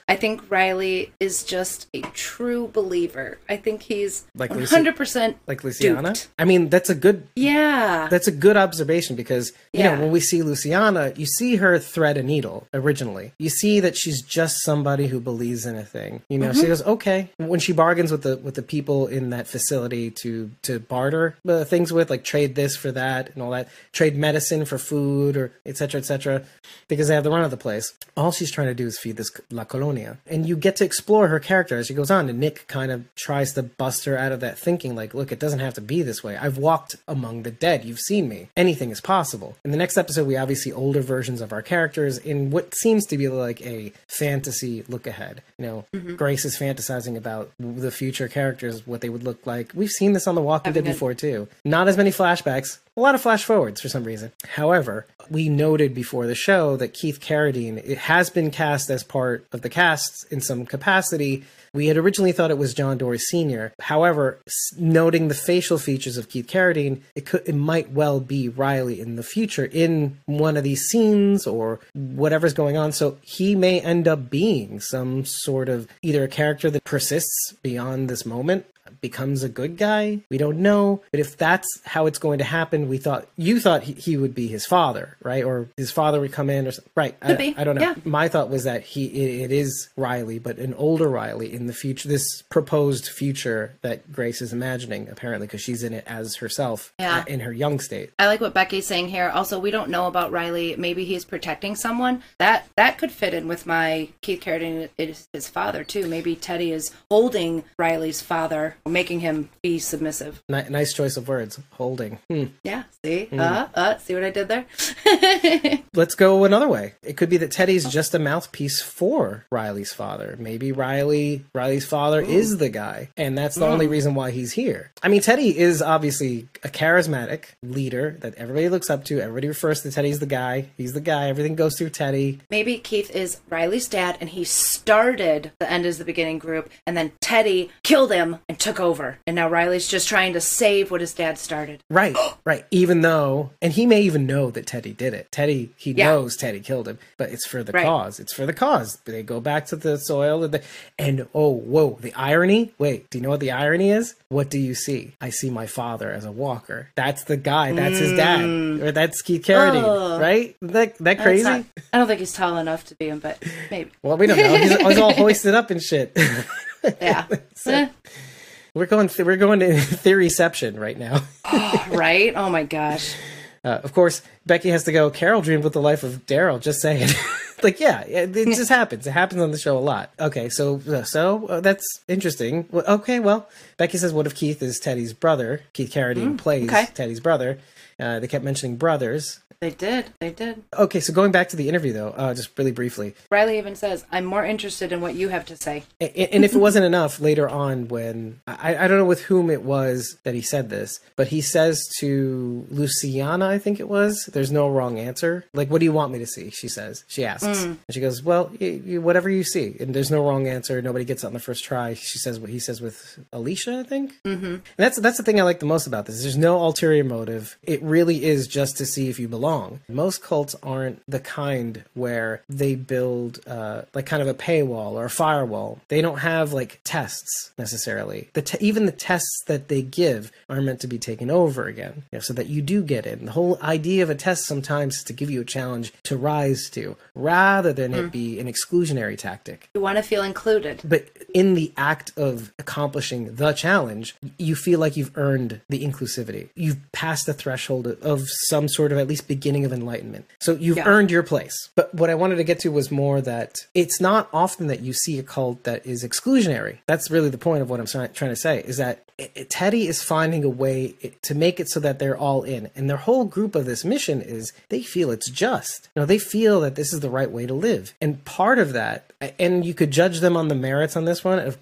D: I think Riley is just a true believer. I think he's
A: Like
D: 100%
A: Like Luciana.
D: duped.
A: I mean, that's a good
D: Yeah.
A: That's a good observation because you
D: Yeah.
A: know when we see Luciana, you see her thread a needle originally. You see that she's just somebody who believes in a thing. You know,
D: Mm-hmm.
A: she goes okay when she bargains with the with the people in that facility to to barter uh, things with, like trade this for that and all that, trade medicine for food or etc. Cetera, etc. Cetera, because they have the run of the place. All she's trying to do is feed this La Colonia. La Colonia. And you get to explore her character as she goes on. And Nick kind of tries to bust her out of that thinking, like, look, it doesn't have to be this way. I've walked among the dead. You've seen me. Anything is possible. In the next episode, we obviously older versions of our characters in what seems to be like a fantasy look ahead. You know, mm-hmm. Grace is fantasizing about the future characters, what they would look like. We've seen this on The Walking Dead before too. Not as many flashbacks, a lot of flash forwards for some reason. However, we noted before the show that Keith Carradine has been cast as part of the cast in some capacity. We had originally thought it was John Dorie Sr. However, noting the facial features of Keith Carradine, it could it might well be Riley in the future in one of these scenes or whatever's going on. So he may end up being some sort of either a character that persists beyond this moment becomes a good guy. We don't know. But if that's how it's going to happen, we thought you thought he, he would be his father, right? Or his father would come in or something. Right. I,
D: Could be,
A: I don't know.
D: yeah.
A: My thought was that he it, it is Riley, but an older Riley in the future, this proposed future that Grace is imagining, apparently, because she's in it as herself
D: Yeah.
A: uh, in her young state.
D: I like what Becky's saying here. Also, we don't know about Riley. Maybe he's protecting someone. That that could fit in with my Keith Carradine is his father too. Maybe Teddy is holding Riley's father, making him be submissive.
A: Ni- nice choice of words. Holding. Hmm.
D: Yeah. See, uh, uh, see what I did there? [laughs]
A: Let's go another way. It could be that Teddy's just a mouthpiece for Riley's father. Maybe Riley Riley's father is the guy, and that's the only reason why he's here. I mean, Teddy is obviously a charismatic leader that everybody looks up to. Everybody refers to Teddy's the guy. He's the guy. Everything goes through Teddy.
D: Maybe Keith is Riley's dad, and he started the end is the beginning group, and then Teddy killed him and took over, and now Riley's just trying to save what his dad started.
A: Right, [gasps] right. Even though, and he may even know that Teddy did it. Teddy, he
D: Yeah.
A: knows Teddy killed him, but it's for the
D: Right.
A: cause. It's for the cause. They go back to the soil, and, the, and oh, whoa, the irony. Wait, do you know what the irony is? What do you see? I see my father as a walker. That's the guy. That's his dad, or that's Keith Carradine,
D: Oh.
A: right? That that crazy.
D: not- I don't think he's tall enough to be him, but maybe.
A: Well, we don't know. He's, he's all [laughs] hoisted up and shit.
D: Yeah. [laughs] Eh,
A: we're going. Th- we're going to [laughs] theoryception right now. [laughs]
D: right? Oh my gosh.
A: Uh, of course, Becky has to go. Carol dreamed with the life of Daryl. Just saying. [laughs] like, yeah, it, it just happens. It happens on the show a lot. Okay, so so uh, that's interesting. Well, okay, well, Becky says, "What if Keith is Teddy's brother? Keith Carradine plays
D: okay.
A: Teddy's brother." Uh, they kept mentioning brothers.
D: They did. They did.
A: Okay, so going back to the interview though, uh, just really briefly,
D: Riley even says, I'm more interested in what you have to say.
A: A- a- and if it wasn't enough later on when I, I don't know with whom it was that he said this but he says to luciana i think it was there's no wrong answer. Like what do you want me to see? she says. She asks. And she goes well whatever you see. And there's no wrong answer. Nobody gets it on the first try. She says what he says with alicia i think. Mm-hmm. and that's that's the thing i like the most about this there's no ulterior motive. It really is just to see if you belong most cults aren't the kind where they build uh, like kind of a paywall or a firewall. They don't have like tests necessarily. The te- even the tests that they give are meant to be taken over again you know, so that you do get in. The whole idea of a test sometimes is to give you a challenge to rise to rather than it be an exclusionary tactic.
D: You want to feel included.
A: but in the act of accomplishing the challenge, you feel like you've earned the inclusivity. You've passed the threshold of some sort of at least beginning of enlightenment. So you've
D: Yeah.
A: earned your place. But what I wanted to get to was more that it's not often that you see a cult that is exclusionary. That's really the point of what I'm trying to say is that it- it- Teddy is finding a way it- to make it so that they're all in. And their whole group of this mission is they feel it's just. You know, they feel that this is the right way to live. And part of that, and you could judge them on the merits on this one.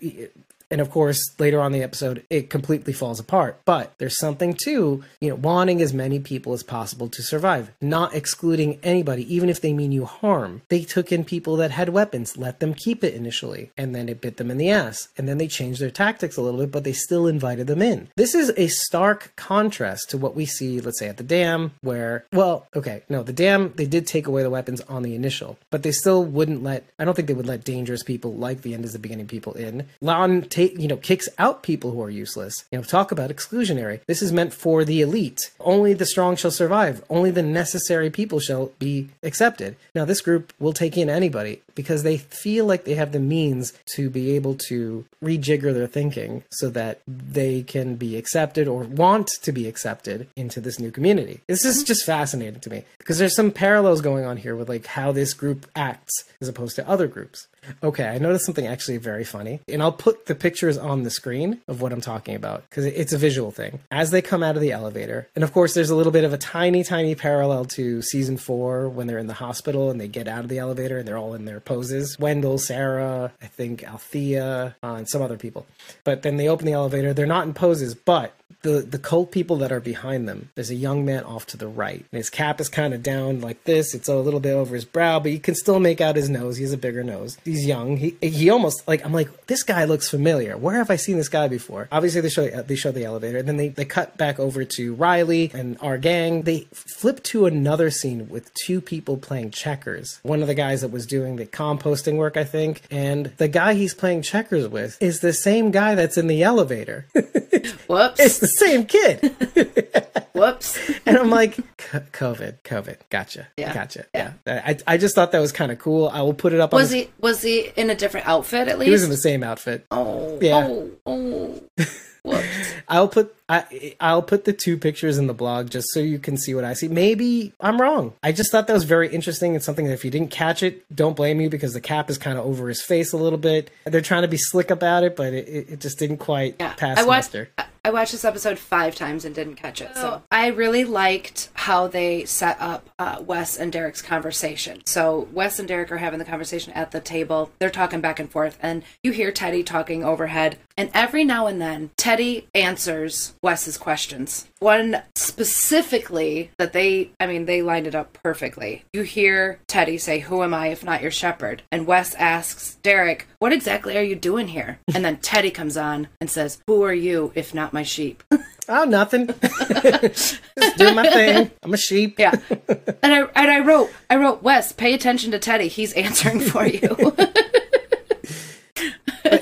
A: And of course, later on in the episode, it completely falls apart. But there's something to, you know, wanting as many people as possible to survive, not excluding anybody, even if they mean you harm. They took in people that had weapons, let them keep it initially, and then it bit them in the ass. And then they changed their tactics a little bit, but they still invited them in. This is a stark contrast to what we see, let's say, at the dam, where, well, okay, no, the dam, they did take away the weapons on the initial, but they still wouldn't let, I don't think they would let dangerous people like the end is the beginning people in. Lon, take, you know, kicks out people who are useless. You know, talk about exclusionary. This is meant for the elite. Only the strong shall survive. Only the necessary people shall be accepted. Now, this group will take in anybody because they feel like they have the means to be able to rejigger their thinking so that they can be accepted or want to be accepted into this new community. This is mm-hmm. just fascinating to me because there's some parallels going on here with like how this group acts as opposed to other groups. Okay, I noticed something actually very funny, and I'll put the pictures on the screen of what I'm talking about because it's a visual thing. As they come out of the elevator, and of course, there's a little bit of a tiny, tiny parallel to season four when they're in the hospital and they get out of the elevator and they're all in their poses. Wendell, Sarah, I think Althea, uh, and some other people. But then they open the elevator. They're not in poses, but the the cult people that are behind them. There's a young man off to the right, and his cap is kind of down like this. It's a little bit over his brow, but you can still make out his nose. He has a bigger nose. He's young. He he almost like I'm like this guy looks familiar. Where have I seen this guy before? Obviously, they show they show the elevator, and then they they cut back over to Riley and our gang. They flip to another scene with two people playing checkers. One of the guys that was doing the composting work, I think, and the guy he's playing checkers with is the same guy that's in the elevator. [laughs]
D: Whoops.
A: Same kid. [laughs]
D: Whoops. [laughs]
A: and I'm like, COVID, COVID, gotcha,
D: Yeah.
A: gotcha. Yeah, I, I just thought that was kind of cool. I will put it up. on
D: Was
A: the,
D: he was he in a different outfit at least?
A: He was in the same outfit.
D: Oh,
A: Yeah.
D: oh, oh. [laughs] Whoops.
A: I'll put I I'll put the two pictures in the blog just so you can see what I see. Maybe I'm wrong. I just thought that was very interesting. and something that if you didn't catch it, don't blame me because the cap is kind of over his face a little bit. They're trying to be slick about it, but it, it it just didn't quite
D: Yeah.
A: pass
D: I watched
A: muster.
D: I- I watched this episode five times and didn't catch it. So I really liked how they set up uh, Wes and Derek's conversation. So Wes and Derek are having the conversation at the table. They're talking back and forth, and you hear Teddy talking overhead. And every now and then, Teddy answers Wes's questions. One specifically that they, I mean, they lined it up perfectly. You hear Teddy say, Who am I if not your shepherd? And Wes asks Derek, What exactly are you doing here? And then Teddy comes on and says, Who are you if not my sheep? [laughs]
A: Oh, nothing. [laughs] just doing my thing. I'm a sheep.
D: Yeah. [laughs] And I and I wrote I wrote Wes, pay attention to Teddy. He's answering for you.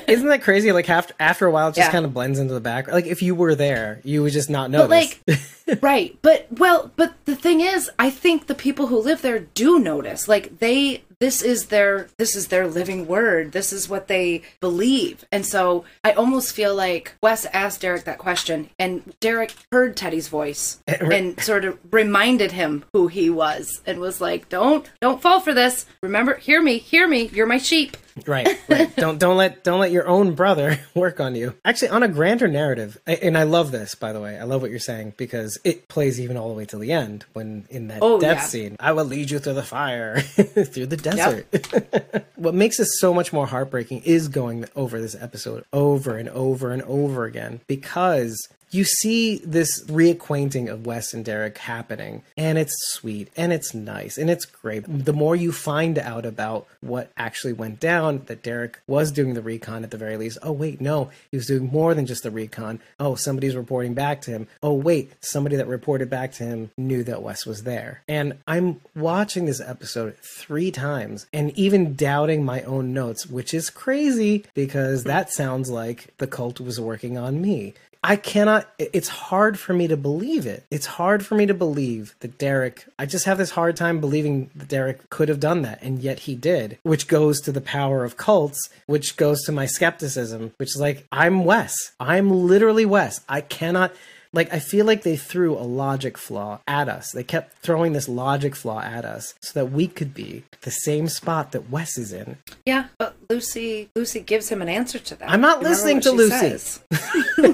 A: Isn't that crazy? Like after after a while, it just
D: Yeah.
A: kind of blends into the background. Like if you were there, you would just not
D: but
A: notice.
D: like [laughs] right. But well, but the thing is, I think the people who live there do notice. Like they this is their this is their living word. This is what they believe. And so I almost feel like Wes asked Derek that question and Derek heard Teddy's voice [laughs] and sort of reminded him who he was and was like, "Don't don't fall for this. Remember, hear me, hear me. You're my sheep."
A: right, right. don't don't let don't let your own brother [laughs] work on you. Actually, on a grander narrative, and I love this by the way. I love what you're saying because it plays even all the way to the end when in that
D: Oh,
A: death
D: yeah.
A: scene. I will lead you through the fire, [laughs] through the desert. [laughs] what makes this so much more heartbreaking is going over this episode over and over and over again because you see this reacquainting of Wes and Derek happening, and it's sweet and it's nice and it's great. The more you find out about what actually went down, that Derek was doing the recon at the very least. Oh, wait, no, he was doing more than just the recon. Oh, somebody's reporting back to him. Oh, wait, somebody that reported back to him knew that Wes was there. And I'm watching this episode three times and even doubting my own notes, which is crazy because that sounds like the cult was working on me. I cannot, it's hard for me to believe it. It's hard for me to believe that Derek, I just have this hard time believing that Derek could have done that, and yet he did, which goes to the power of cults, which goes to my skepticism, which is like, I'm Wes. I'm literally Wes. I cannot, like, I feel like they threw a logic flaw at us. They kept throwing this logic flaw at us so that we could be the same spot that Wes is in.
D: Yeah, but Lucy Lucy gives him an answer to that.
A: I'm not
D: Remember
A: listening to Lucy.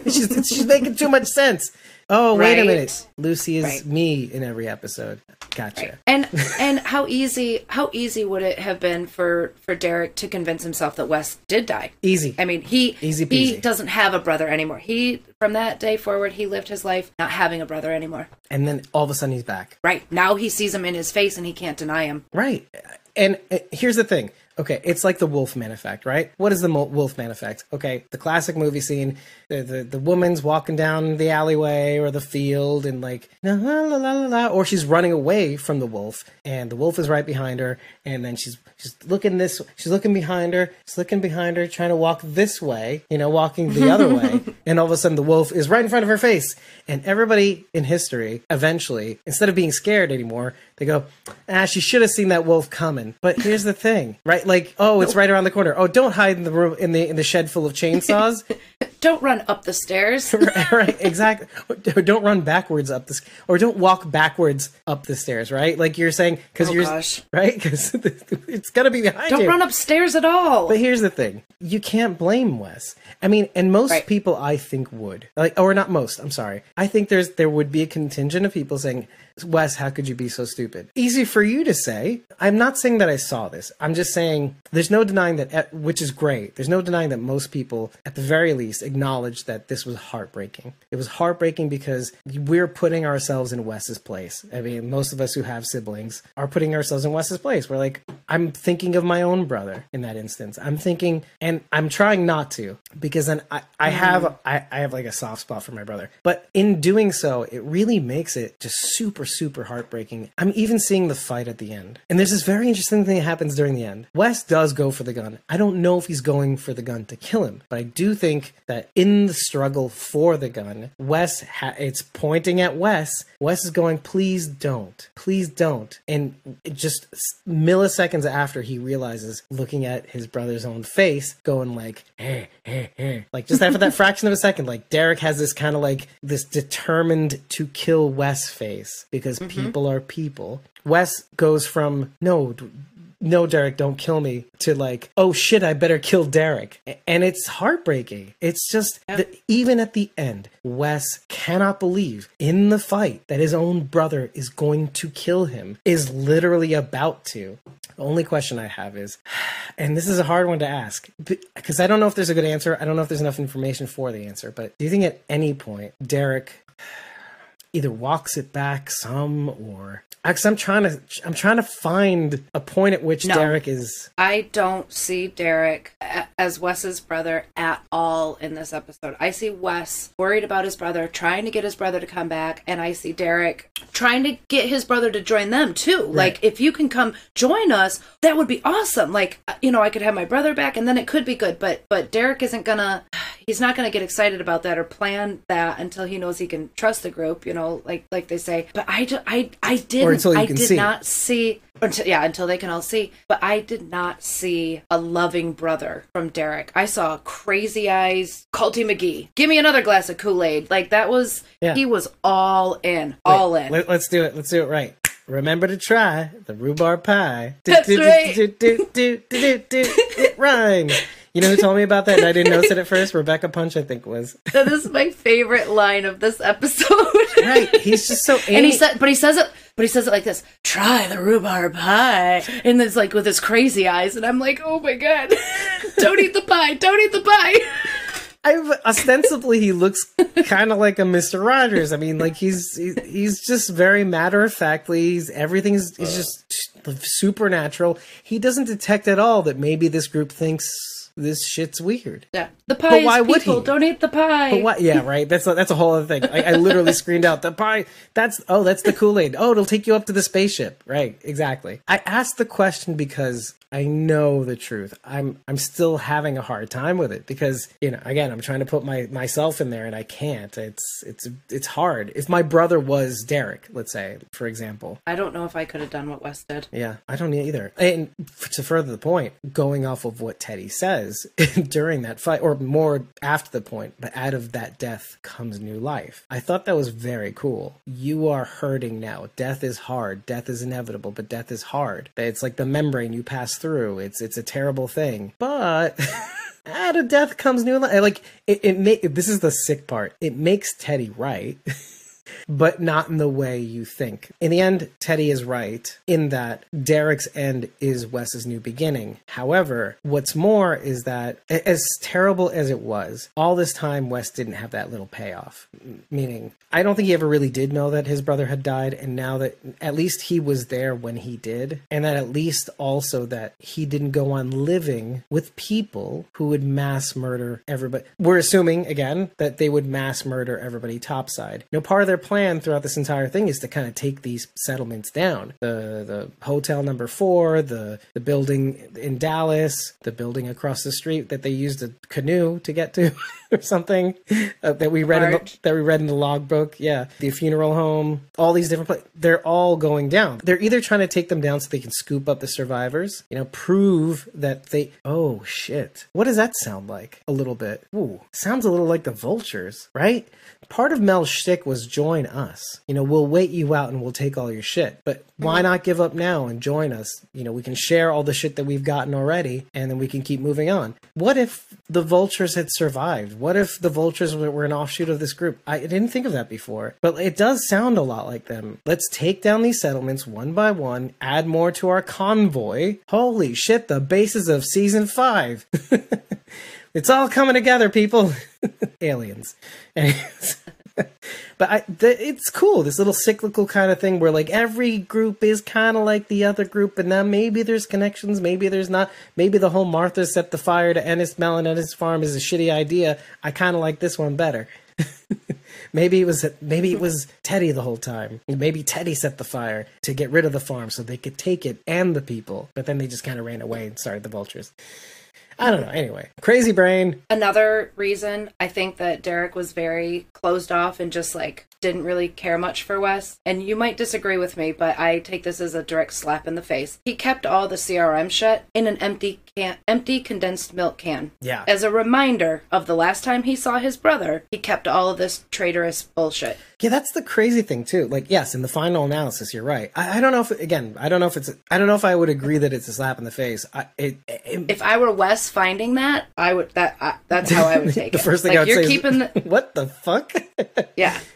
A: [laughs] she's, she's making too much sense. Oh, wait a minute. Lucy is
D: Right.
A: me in every episode. Gotcha.
D: And and how easy how easy would it have been for for Derek to convince himself that Wes did die?
A: Easy.
D: I mean, he
A: Easy
D: he doesn't have a brother anymore. He from that day forward, he lived his life not having a brother anymore.
A: And then all of a sudden he's back.
D: Right now, he sees him in his face, and he can't deny him.
A: Right. And uh, here's the thing. Okay, it's like the Wolfman effect, right? What is the Mo- Wolfman effect? Okay, the classic movie scene: the, the the woman's walking down the alleyway or the field, and like la la la la la, or she's running away from the wolf, and the wolf is right behind her, and then she's she's looking this, she's looking behind her, she's looking behind her, trying to walk this way, you know, walking the other [laughs] way, and all of a sudden the wolf is right in front of her face, and everybody in history, eventually, instead of being scared anymore, they go, ah, she should have seen that wolf coming. But here's the thing, right? Like, oh, it's right around the corner. Oh, don't hide in the room in the in the shed full of chainsaws. [laughs]
D: Don't run up the stairs. [laughs]
A: right, right, exactly. Or don't run backwards up this, or don't walk backwards up the stairs. Right, like you're saying, because
D: Oh,
A: you're
D: gosh.
A: right, because [laughs] it's gonna be behind you.
D: Don't run upstairs at all.
A: But here's the thing: you can't blame Wes. I mean, and most
D: Right.
A: people, I think, would like, or not most. I'm sorry. I think there's there would be a contingent of people saying, "Wes, how could you be so stupid?" Easy for you to say. I'm not saying that I saw this. I'm just saying there's no denying that, which is great. There's no denying that most people, at the very least, acknowledge that this was heartbreaking. It was heartbreaking because we're putting ourselves in Wes's place. I mean, most of us who have siblings are putting ourselves in Wes's place. We're like, I'm thinking of my own brother in that instance. I'm thinking, and I'm trying not to because then I, I mm-hmm. have I, I have like a soft spot for my brother. But in doing so, it really makes it just super super heartbreaking. I'm even seeing the fight at the end, and there's this very interesting thing that happens during the end. Wes does go for the gun. I don't know if he's going for the gun to kill him, but I do think that in the struggle for the gun, Wes ha- it's pointing at Wes. Wes is going, please don't, please don't, and just milliseconds after he realizes, looking at his brother's own face, going like, eh, eh, eh. like just after that [laughs] fraction of a second, like Derek has this kind of like this determined to kill Wes face because mm-hmm. people are people. Wes goes from no. No, Derek, don't kill me. To like, oh shit, I better kill Derek. And it's heartbreaking. It's just that even at the end, Wes cannot believe in the fight that his own brother is going to kill him, is literally about to. The only question I have is, [sighs] and this is a hard one to ask because I don't know if there's a good answer. I don't know if there's enough information for the answer, but do you think at any point Derek either walks it back some or because I'm trying to I'm trying to find a point at which
D: No.
A: Derek is
D: I don't see Derek a- as Wes's brother at all in this episode. I see Wes worried about his brother, trying to get his brother to come back, and I see Derek trying to get his brother to join them too. Like, if you can come join us, that would be awesome. Like, uh, you know, I could have my brother back, and then it could be good. But but Derek isn't gonna. [sighs] He's not gonna get excited about that or plan that until he knows he can trust the group. You know, like like they say. But I I I didn't. I did
A: see.
D: not see until yeah until they can all see but i did not see a loving brother from derek i saw crazy eyes culty mcgee give me another glass of kool-aid like that was
A: Yeah.
D: he was all in all in
A: Let, us do it. Let's do it right. Remember to try the rhubarb pie. Do,
D: That's
A: do, do,
D: right.
A: do, do, do, do, do, do. It rhymes. You know who told me about that and I didn't notice it at [laughs] first? Rebecca Punch, I think was.
D: that is my favorite line of this episode [laughs]
A: Right. He's just so
D: and he said but he says it but he says it like this try the rhubarb pie and it's like with his crazy eyes and i'm like oh my god [laughs] don't eat the pie don't eat the pie
A: I've, ostensibly, he looks kind of like a Mister Rogers. I mean, like he's he's just very matter of factly. He's everything's is uh. just supernatural. He doesn't detect at all that maybe this group thinks this shit's weird.
D: yeah the pie is
A: why would
D: people
A: he?
D: don't eat the pie
A: But what? Yeah, right. That's a, that's a whole other thing. I, I literally screened out the pie. That's oh, that's the Kool Aid. Oh, it'll take you up to the spaceship. Right. Exactly. I asked the question because I know the truth. I'm I'm still having a hard time with it because you know again I'm trying to put my myself in there and I can't. It's it's it's hard. If my brother was Derek, let's say for example,
D: I don't know if I could have done what Wes did.
A: yeah, I don't either. And to further the point, going off of what Teddy says [laughs] during that fight, or more after the point, but out of that death comes new life. I thought that was very cool. You are hurting now. Death is hard. Death is inevitable, but death is hard. It's like the membrane you pass through. It's it's a terrible thing, but. [laughs] Out of death comes new life. Like it, it this is the sick part. It makes Teddy right. [laughs] but not in the way you think. In the end, Teddy is right in that Derek's end is Wes's new beginning. However, what's more is that as terrible as it was, all this time Wes didn't have that little payoff. Meaning, I don't think he ever really did know that his brother had died, and now that at least he was there when he did, and that at least also that he didn't go on living with people who would mass murder everybody. We're assuming again that they would mass murder everybody topside. No part of their plan throughout this entire thing is to kind of take these settlements down. The the hotel number four, the the building in Dallas, the building across the street that they used a canoe to get to, [laughs] or something uh, that we read in the, that we read in the logbook. Yeah, the funeral home, all these different places. They're all going down. They're either trying to take them down so they can scoop up the survivors, you know, prove that they. Oh shit! What does that sound like? A little bit. Ooh, sounds a little like the vultures, right? Part of Mel's shtick was join us. You know, we'll wait you out and we'll take all your shit. But why mhm. not give up now and join us? You know, we can share all the shit that we've gotten already and then we can keep moving on. What if the vultures had survived? What if the vultures were, were an offshoot of this group? I didn't think of that before, but it does sound a lot like them. Let's take down these settlements one by one, add more to our convoy. Holy shit, the basis of season five. [laughs] it's all coming together, people. [laughs] Aliens. [laughs] [laughs] But I, it's cool. This little cyclical kind of thing where like every group is kind of like the other group, and now maybe there's connections, maybe there's not. Maybe the whole Martha set the fire to Ennis Mellon his farm is a shitty idea. I kind of like this one better. [laughs] maybe it was maybe it was Teddy the whole time. Maybe Teddy set the fire to get rid of the farm so they could take it and the people. But then they just kind of ran away and started the vultures. I don't know. Anyway, crazy brain.
D: Another reason I think that Derek was very closed off and just like didn't really care much for Wes. And you might disagree with me, but I take this as a direct slap in the face. He kept all the CRM shit in an empty can, empty condensed milk can.
A: Yeah.
D: As a reminder of the last time he saw his brother, he kept all of this traitorous bullshit.
A: Yeah, that's the crazy thing too. Like, yes, in the final analysis, you're right. I, I don't know if, again, I don't know if it's, I don't know if I would agree that it's a slap in the face. I, it, it,
D: If I were Wes finding that, I would that I, that's how I would [laughs] take it.
A: the first thing
D: like,
A: I would
D: you're
A: say
D: keeping
A: is,
D: the, [laughs]
A: what the fuck?
D: yeah. [laughs]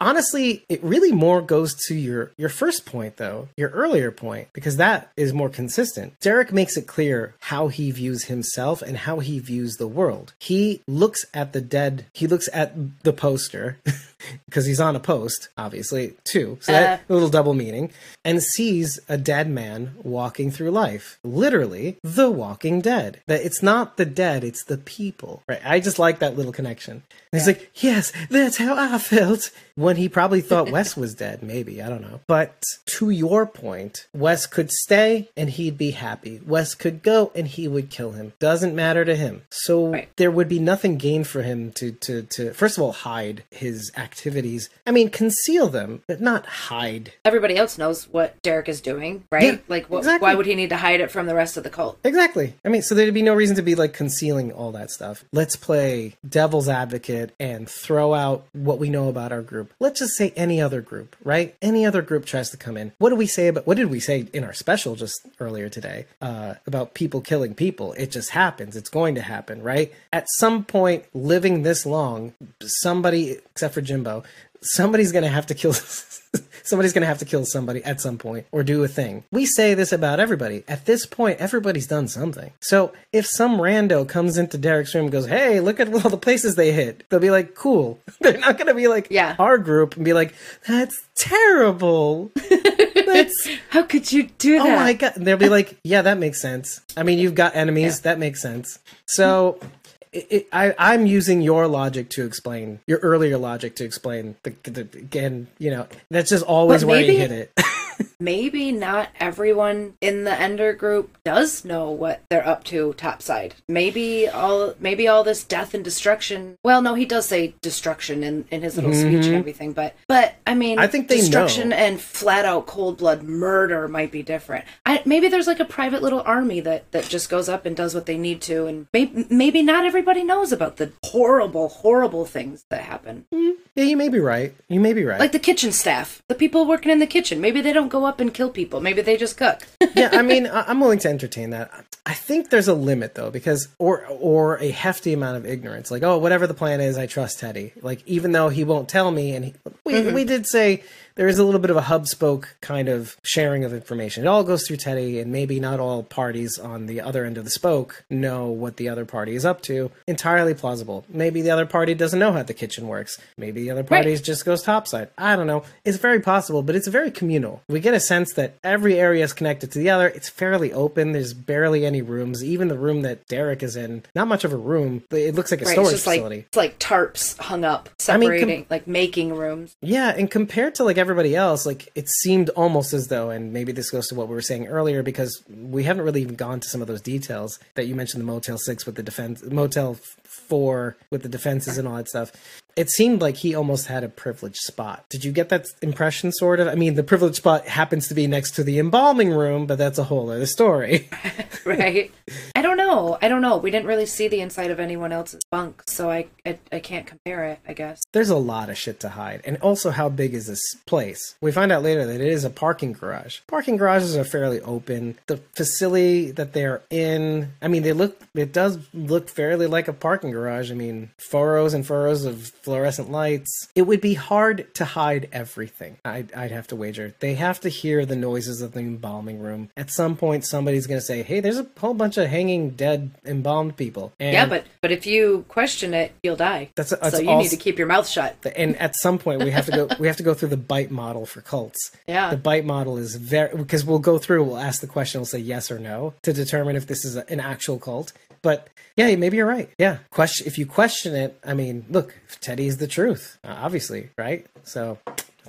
A: Honestly, it really more goes to your your first point though, your earlier point, because that is more consistent. Derek makes it clear how he views himself and how he views the world. He looks at the dead, he looks at the poster [laughs] because he's on a post, obviously, too. So that a little double meaning, and sees a dead man walking through life. Literally, the walking dead. That it's not the dead, it's the people. Right. I just like that little connection. And he's like, Yes, that's how I felt. When he probably thought [laughs] Wes was dead, maybe, I don't know. But to your point, Wes could stay and he'd be happy. Wes could go and he would kill him. Doesn't matter to him. So
D: Right.
A: there would be nothing gained for him to to to first of all hide his activities. I mean, conceal them, but not hide.
D: Everybody else knows what Derek is doing, right?
A: Yeah,
D: like,
A: exactly.
D: why would he need to hide it from the rest of the cult?
A: Exactly. I mean, so there'd be no reason to be like concealing all that stuff. Let's play devil's advocate and throw out what we know about our group. Let's just say any other group, right? Any other group tries to come in. What do we say about what did we say in our special just earlier today uh, about people killing people? It just happens. It's going to happen, right? At some point, living this long, somebody, except for Jimbo, somebody's going to have to kill [laughs] somebody's going to have to kill somebody at some point or do a thing. We say this about everybody. At this point, everybody's done something. So if some rando comes into Derek's room and goes, "Hey, look at [laughs] all the places they hit," they'll be like, "Cool." [laughs] They're not going to be like
D: Yeah.
A: our group and be like, "That's terrible." That's
D: How could you do that?
A: oh my god. And they'll be like, "Yeah, that makes sense." I mean, you've got enemies. That makes sense. So. It, it, I, I'm using your logic to explain your earlier logic to explain the, the again. You know, that's just always where you hit it. [laughs]
D: Maybe not everyone in the Ender group does know what they're up to topside. Maybe all maybe all this death and destruction. Well, no, he does say destruction in, in his little speech and everything, but but I mean,
A: Mm-hmm. I think they
D: destruction
A: know.
D: and flat out cold blood murder might be different. I, maybe there's like a private little army that that just goes up and does what they need to, and maybe maybe not everybody knows about the horrible horrible things that happen.
A: yeah, you may be right. You may be right.
D: Like the kitchen staff, the people working in the kitchen. Maybe they don't go up and kill people. Maybe they just cook. [laughs]
A: yeah, I mean, I'm willing to entertain that. I think there's a limit though, because or or a hefty amount of ignorance. Like, oh, whatever the plan is, I trust Teddy. Like, even though he won't tell me, and he, we mm-hmm. we did say there is a little bit of a hub spoke kind of sharing of information. It all goes through Teddy, and maybe not all parties on the other end of the spoke know what the other party is up to. Entirely plausible. Maybe the other party doesn't know how the kitchen works. Maybe the other party
D: Right.
A: just goes topside. I don't know. It's very possible, but it's very communal. We get a sense that every area is connected to the other. It's fairly open. There's barely any rooms. Even the room that Derek is in, not much of a room. but It looks like a
D: Right,
A: storage
D: it's
A: facility.
D: like it's like tarps hung up,
A: I mean, com-
D: separating, like making rooms.
A: Yeah, and compared to like everybody else, like it seemed almost as though, and maybe this goes to what we were saying earlier, because we haven't really even gone to some of those details that you mentioned the Motel Six with the defense, Motel Four with the defenses and all that stuff. It seemed like he almost had a privileged spot. Did you get that impression, sort of? I mean, the privileged spot happens to be next to the embalming room, but that's a whole other story. [laughs] [laughs]
D: right? I don't know. I don't know. We didn't really see the inside of anyone else's bunk, so I, I I can't compare it. I guess.
A: There's a lot of shit to hide, and also how big is this place? We find out later that it is a parking garage. Parking garages are fairly open. The facility that they're in, I mean, they look. It does look fairly like a parking garage. I mean, furrows and furrows of fluorescent lights. It would be hard to hide everything. I'd, I'd have to wager. They have to hear the noises of the embalming room. At some point, somebody's going to say, "Hey, there's a whole bunch of hanging dead embalmed people." And
D: yeah, but but if you question it, you'll die.
A: That's- that's
D: so you
A: also-
D: need to keep your mouth shut.
A: and at some point we have to go we have to go through the bite model for cults
D: Yeah.
A: the bite model is very because we'll go through we'll ask the question we'll say yes or no to determine if this is a, an actual cult but yeah maybe you're right. Yeah question if you question it i mean look teddy's the truth obviously right? So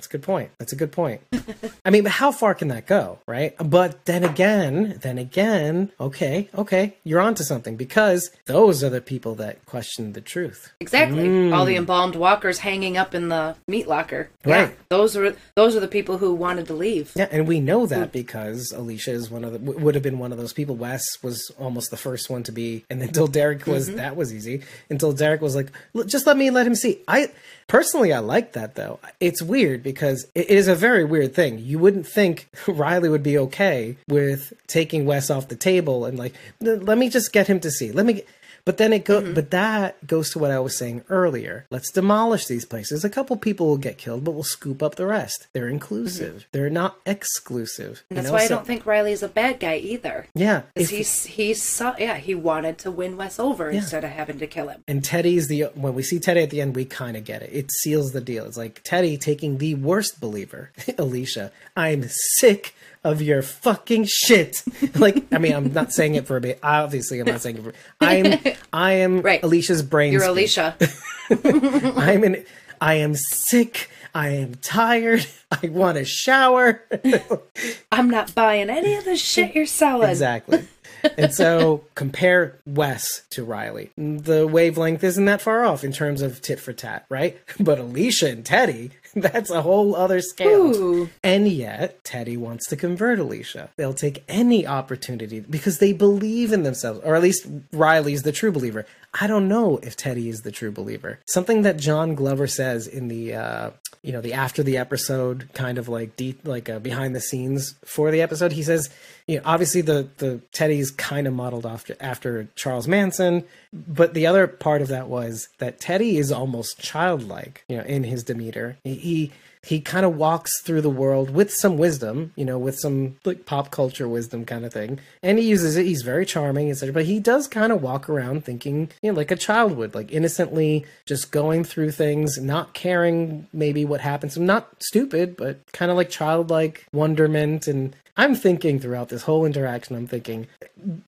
A: that's a good point that's a good point [laughs] I mean, but how far can that go, right? But then again, then again, okay, okay, you're onto something because those are the people that question the truth.
D: Exactly. Mm. All the embalmed walkers hanging up in the meat locker. Yeah. Those are those are the people who wanted to leave.
A: Yeah, and we know that because Alicia is one of the would have been one of those people. Wes was almost the first one to be, and until Derek was mm-hmm. that was easy. Until Derek was like, just let me let him see. I personally I like that though. It's weird because it is a very weird thing. You wouldn't think [laughs] Riley would be okay with taking Wes off the table and like, let me just get him to see. Let me. But then it go, mm-hmm. but that goes to what I was saying earlier. Let's demolish these places. A couple people will get killed, but we'll scoop up the rest. They're mm-hmm. inclusive. They're not exclusive.
D: That's
A: know?
D: why I don't think Riley's a bad guy either.
A: Yeah,
D: Because
A: if-
D: he's he's saw yeah he wanted to win Wes over instead of having to kill him.
A: and Teddy's the when we see Teddy at the end, we kind of get it. It seals the deal. It's like Teddy taking the worst believer, [laughs] Alicia. I'm sick of your fucking shit. [laughs] like, I mean, I'm not saying it for a bit. Obviously, I'm not saying it for. [laughs] I'm I am
D: Right.
A: Alicia's brain.
D: You're
A: speak.
D: Alicia. [laughs]
A: I'm in. I am sick. I am tired. I want a shower.
D: I'm not buying any of the shit you're selling.
A: exactly. And so compare Wes to Riley. The wavelength isn't that far off in terms of tit for tat, right? But Alicia and Teddy, [laughs] that's a whole other scale.
D: Ooh.
A: And yet, Teddy wants to convert Alicia. They'll take any opportunity because they believe in themselves, or at least Riley's the true believer. I don't know if Teddy is the true believer. Something that John Glover says in the, uh, you know, the after the episode kind of like deep, like uh, behind the scenes for the episode. He says, you know, obviously the the Teddy's kind of modeled after after Charles Manson, but the other part of that was that Teddy is almost childlike, you know, in his demeanor. He he, he kind of walks through the world with some wisdom, you know, with some like pop culture wisdom kind of thing, and he uses it. He's very charming, etc. But he does kind of walk around thinking, you know, like a child would, like innocently just going through things, not caring maybe what happens. Not stupid, but kind of like childlike wonderment and I'm thinking throughout this whole interaction, I'm thinking,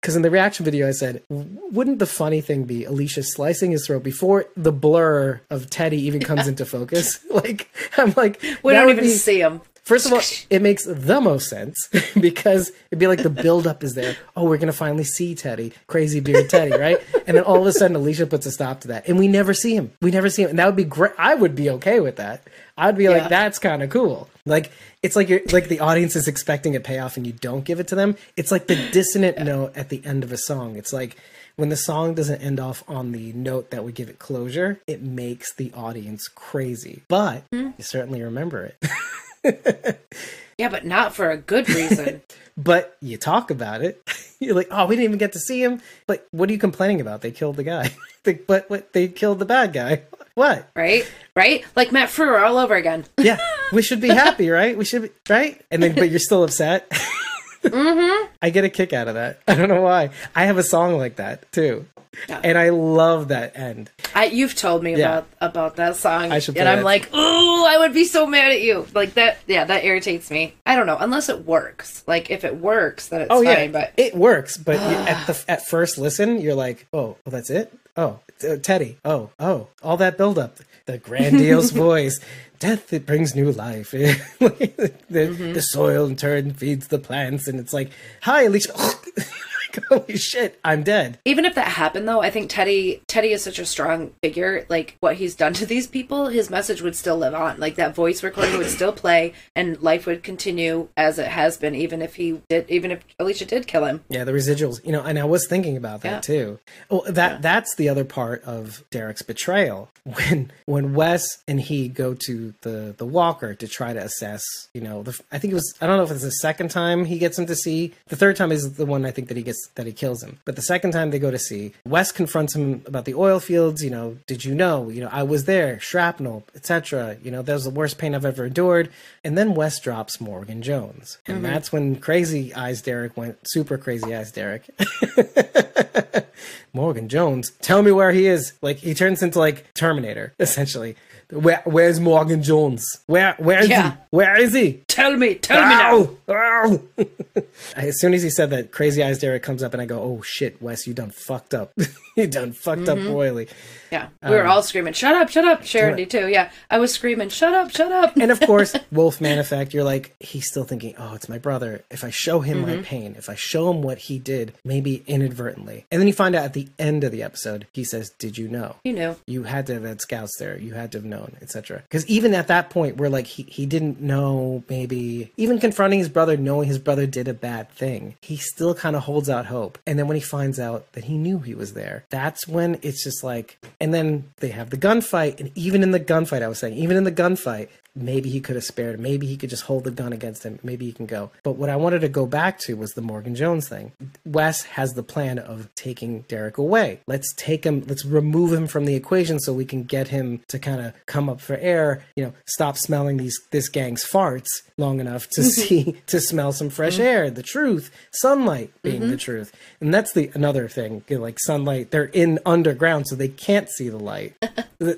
A: because in the reaction video, I said, wouldn't the funny thing be Alicia slicing his throat before the blur of Teddy even comes [laughs] into focus? [laughs] Like, I'm like,
D: We don't even
A: be-
D: see him.
A: First of all, it makes the most sense [laughs] because it'd be like the buildup is there. Oh, we're gonna finally see Teddy, crazy beard Teddy, right? And then all of a sudden, Alicia puts a stop to that, and we never see him. We never see him, and that would be great. I would be okay with that. I'd be
D: Yeah.
A: like, that's kind of cool. Like it's like you're like the audience is expecting a payoff, and you don't give it to them. It's like the dissonant note at the end of a song. It's like when the song doesn't end off on the note that would give it closure, it makes the audience crazy. But hmm? you certainly remember it. [laughs] [laughs]
D: Yeah, but not for a good reason. [laughs]
A: but you talk about it. [laughs] You're like, oh, we didn't even get to see him. But what are you complaining about? They killed the guy. They- but what? They killed the bad guy. What?
D: right? Right? Like Matt Frewer all over again.
A: Yeah, we should be happy, right? We should be right. And then, but you're still upset. Mm-hmm. I get a kick out of that. [laughs] I don't know why. I have a song like that too,
D: Yeah.
A: and I love that end.
D: I, you've told me
A: Yeah.
D: about about that song,
A: I should
D: and I'm
A: it.
D: like, oh, I would be so mad at you. Like that, yeah, that irritates me. I don't know, unless it works. Like if it works, then it's
A: Oh yeah,
D: fine. But
A: it works. But [sighs] at the at first listen, you're like, oh, well, that's it. Oh, uh, Teddy. Oh, oh, all that buildup, the grandiose [laughs] voice. death it brings new life. [laughs] the,
D: Mm-hmm.
A: the soil in turn feeds the plants, and it's like, hi, Alicia. [laughs] holy shit, I'm dead.
D: Even if that happened, though, I think Teddy Teddy is such a strong figure. Like what he's done to these people, his message would still live on. Like that voice recording would still play, and life would continue as it has been, even if he did, even if Alicia did kill him.
A: Yeah, the residuals, you know, and I was thinking about that
D: Yeah.
A: too. Well, that that's the other part of Derek's betrayal [laughs] when when Wes and he go to the the Walker to try to assess, you know, the I think it was I don't know if it's the second time he gets him to see. The third time is the one I think that he gets that he kills him. But the second time they go to see, Wes confronts him about the oil fields, you know, did you know, you know, I was there, shrapnel, etc. You know, that was the worst pain I've ever endured. And then Wes drops Morgan Jones. And mm-hmm. that's when Crazy Eyes Derek went super crazy eyes Derek. [laughs] Morgan Jones, tell me where he is. Like he turns into like Terminator, [laughs] essentially. Where where's Morgan Jones? Where where is
D: Yeah.
A: he? Where is he?
D: Tell me, tell me now.
A: Ow! Ow! [laughs] [laughs] as soon as he said that, Crazy Eyes Derek comes up and I go, "Oh shit, Wes, you done fucked up. [laughs] you done fucked up royally."
D: Yeah, we were all screaming, "Shut up, shut up!"
A: Um,
D: too. Yeah, I was screaming, "Shut up, shut up!"
A: And of course, Wolfman effect, you're like, he's still thinking, oh, it's my brother. If I show him
D: Mm-hmm.
A: my pain, if I show him what he did, maybe inadvertently. And then you find out at the end of the episode, he says, Did you know?
D: you knew.
A: You had to have had scouts there. You had to have known, etc. Because even at that point, we're like, he, he didn't know, maybe, even confronting his brother, knowing his brother did a bad thing, he still kind of holds out hope. And then when he finds out that he knew he was there, that's when it's just like, and then they have the gunfight. And even in the gunfight, I was saying, even in the gunfight, maybe he could have spared. Maybe he could just hold the gun against him. Maybe he can go. But what I wanted to go back to was the Morgan Jones thing. Wes has the plan of taking Derek away. Let's take him, let's remove him from the equation so we can get him to kind of come up for air, you know, stop smelling these this gang's farts long enough to mm-hmm. see to smell some fresh mm-hmm. air, the truth, sunlight being the mm-hmm. truth. And that's the another thing, like sunlight, they're in underground so they can't see the light. [laughs]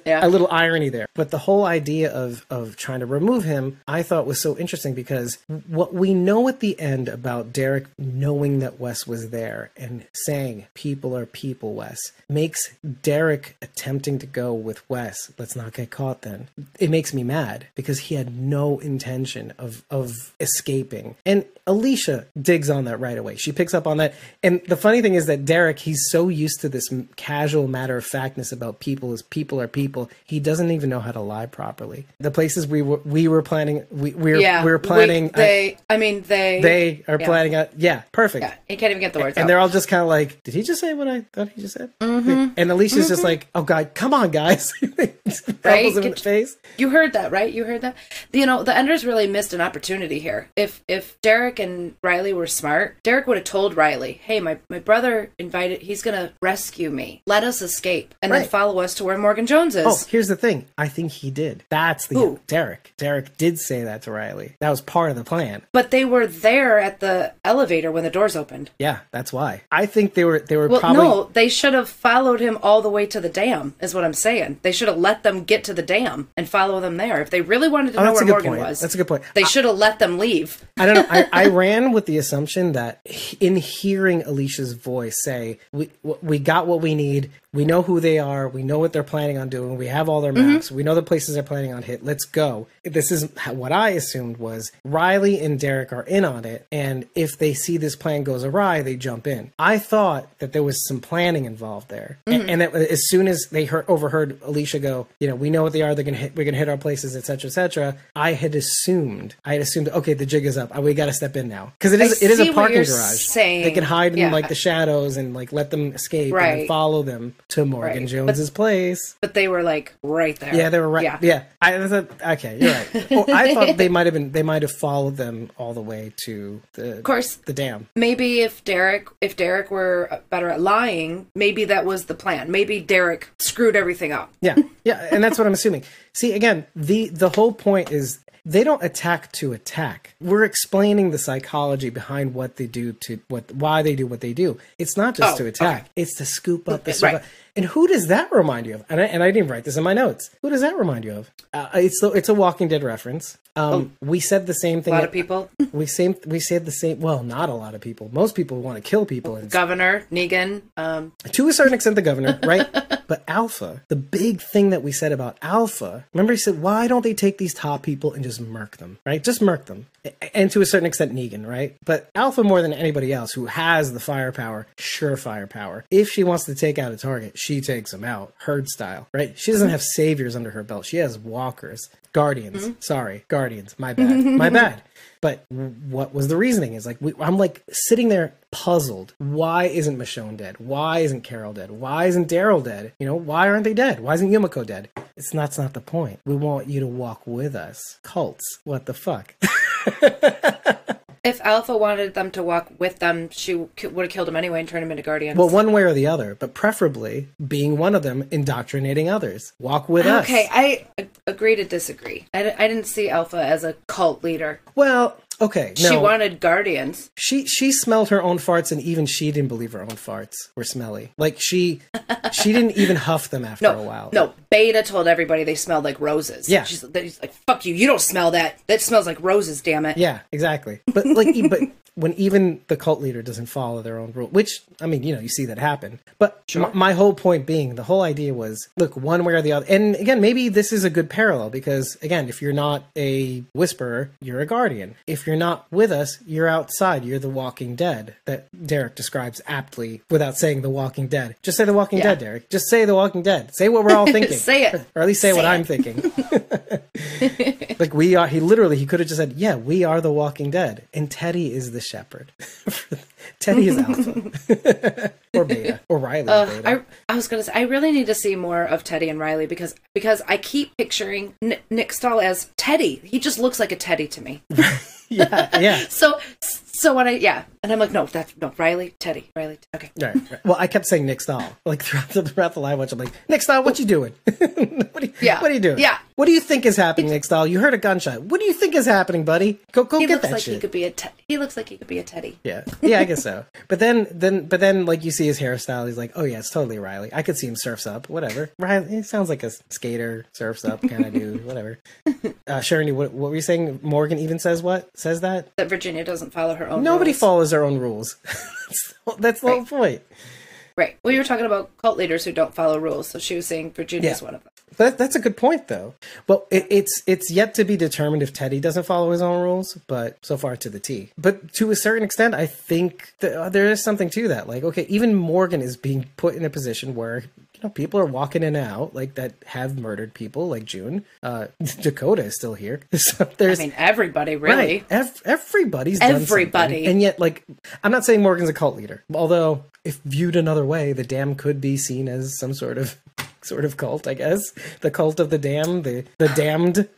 D: Yeah.
A: A little irony there. But the whole idea of of trying to remove him, I thought was so interesting because what we know at the end about Derek knowing that Wes was there and saying people are people, Wes, makes Derek attempting to go with Wes, let's not get caught then. It makes me mad because he had no intention of of escaping. And Alicia digs on that right away. She picks up on that. And the funny thing is that Derek, he's so used to this casual matter of factness about people as people are people, he doesn't even know how to lie properly. The places we were we were planning we we were,
D: Yeah,
A: we were planning
D: We, they, I mean, they,
A: they are
D: yeah.
A: planning out yeah, perfect.
D: Yeah, he can't even get the words
A: And
D: out.
A: they're all just kind of like, did he just say what I thought he just said? Mm-hmm. And Alicia's just like, oh God, come on, guys. [laughs] Elbows him in the
D: Get-
A: face.
D: You heard that, right? You heard that. You know, the Enders really missed an opportunity here. If if Derek and Riley were smart, Derek would have told Riley, "Hey, my my brother invited. He's gonna rescue me. Let us escape, and then follow us to where Morgan Jones is."
A: Oh, here's the thing. I think he did. That's the
D: Who?
A: Derek. Derek did say that to Riley. That was part of the plan.
D: But they were there at the elevator when the doors opened.
A: Yeah, that's why. I think they were they were
D: Well,
A: probably
D: no, they should have followed him all the way to the dam. Is what I'm saying. They should have let them get to the dam and follow them there. If they really wanted to
A: Oh,
D: know where Morgan
A: point.
D: was,
A: That's a good point.
D: They should have let them leave.
A: I don't know. I, I [laughs] ran with the assumption that in hearing Alicia's voice say, "We we got what we need. We know who they are. We know what they're planning on doing. We have all their
D: Mm-hmm.
A: maps. We know the places they're planning on hit. Let's go." This is what I assumed was Riley and Derek are in on it, and if they see this plan goes awry, they jump in. I thought that there was some planning involved there,
D: Mm-hmm.
A: and, that as soon as they heard, overheard Alicia go, "You know, we know what they are. They're gonna hit. We're gonna hit our places, etc., etc." I had assumed. I had assumed. Okay, the jig is up. We got to step in now because it is.
D: I
A: It is a parking garage.
D: saying.
A: They can hide in
D: Yeah.
A: like the shadows and like let them escape and follow them to Morgan
D: Right.
A: Jones's place.
D: But they were like right there.
A: Yeah, they were right.
D: Yeah.
A: Yeah, I I thought, okay, you're right. [laughs] Well, I thought they might have been. They might have followed them all the way to the,
D: Of course,
A: the dam.
D: maybe if Derek if Derek were better at lying, maybe that was the plan. Maybe Derek screwed everything up.
A: Yeah, yeah, and that's what I'm assuming. See, again, the the whole point is they don't attack to attack. We're explaining the psychology behind what they do to what why they do what they do. It's not just
D: Oh,
A: to attack; it's to scoop up the
D: Right.
A: And who does that remind you of? And I, and I didn't write this in my notes. Who does that remind you of? Uh, it's the, it's a Walking Dead reference. Um, we said the same thing.
D: A lot of people. [laughs]
A: We same we said the same. Well, not a lot of people. Most people want to kill people. And
D: Governor Negan. Um,
A: to a certain extent the governor right [laughs] but alpha the big thing that we said about alpha remember he said why don't they take these top people and just murk them right just murk them and to a certain extent negan right but alpha more than anybody else who has the firepower sure firepower if she wants to take out a target she takes them out herd style right she doesn't have saviors under her belt she has walkers guardians mm-hmm. sorry guardians my [laughs] bad my bad but what was the reasoning? Is like we, I'm like sitting there puzzled. Why isn't Michonne dead? Why isn't Carol dead? Why isn't Daryl dead? You know, why aren't they dead? Why isn't Yumiko dead? It's not, that's not the point. We want you to walk with us. Cults. What the fuck? [laughs]
D: if Alpha wanted them to walk with them, she would have killed him anyway and turned him into guardians.
A: well, one way or the other, but preferably being one of them indoctrinating others. Walk with us.
D: okay, I agree to disagree. I, I didn't see Alpha as a cult leader.
A: Well, okay. No.
D: She wanted guardians.
A: she she smelled her own farts and even she didn't believe her own farts were smelly. Like she [laughs] she didn't even huff them after
D: No,
A: a while.
D: no. Beta told everybody they smelled like roses.
A: Yeah.
D: she's he's like, "Fuck you! You don't smell that. That smells like roses. Damn it."
A: Yeah, exactly. But like, but [laughs] when even the cult leader doesn't follow their own rule, which I mean, you know, you see that happen. But m- my whole point being, the whole idea was, look, one way or the other. And again, maybe this is a good parallel because again, if you're not a whisperer, you're a guardian. If you're not with us, you're outside. You're the Walking Dead that Derek describes aptly without saying the Walking Dead. Just say the Walking
D: Yeah.
A: Dead, Derek. Just say the Walking Dead. Say what we're all [laughs] thinking.
D: Say it.
A: or at least say, what
D: Say
A: I'm thinking. [laughs] [laughs] like we are he literally he could have just said yeah we are the walking dead and teddy is the shepherd teddy is alpha or beta or riley
D: Uh,
A: beta
D: I I was gonna say I really need to see more of Teddy and Riley because because I keep picturing N- Nick Stahl as Teddy. He just looks like a Teddy to me. [laughs]
A: yeah yeah
D: So so when I yeah, and I'm like, no, that's no Riley, Teddy, Riley. Okay.
A: Right, right. Well, I kept saying Nick Stahl. Like throughout the, throughout the live watch, I'm like, Nick Stahl, what you doing? [laughs] what, are you,
D: Yeah.
A: what are you doing?
D: Yeah.
A: What do you think is happening, Nick Stahl? You heard a gunshot. What do you think is happening, buddy? Go go
D: He
A: get
D: looks
A: that
D: like
A: shit.
D: he could be a te- he looks like he could be a Teddy.
A: Yeah, yeah, I guess so. [laughs] But then, then, but then, like you see his hairstyle, he's like, oh yeah, it's totally Riley. I could see him surfs up, whatever. Riley, he sounds like a skater, surfs up kind of dude, [laughs] whatever. Uh, Sharon, what, what were you saying? Morgan even says what? Says that
D: That Virginia doesn't follow her own.
A: nobody
D: rules.
A: follows their own rules. that's, [laughs] that's the whole point.
D: Right. Well, you were talking about cult leaders who don't follow rules, so she was saying Virginia's
A: Yeah.
D: one of them.
A: But that's a good point, though. Well, it, it's it's yet to be determined if Teddy doesn't follow his own rules, but so far to the T. But to a certain extent, I think that, uh, there is something to that. Like, okay, even Morgan is being put in a position where you know people are walking in and out, like that have murdered people, like June. Uh, [laughs] Dakota is still here, [laughs] so
D: I mean, everybody really.
A: Right. Ev- everybody's done
D: Everybody.
A: And yet, like, I'm not saying Morgan's a cult leader. Although, if viewed another way, the dam could be seen as some sort of sort of cult, I guess. The cult of the damned, the the damned.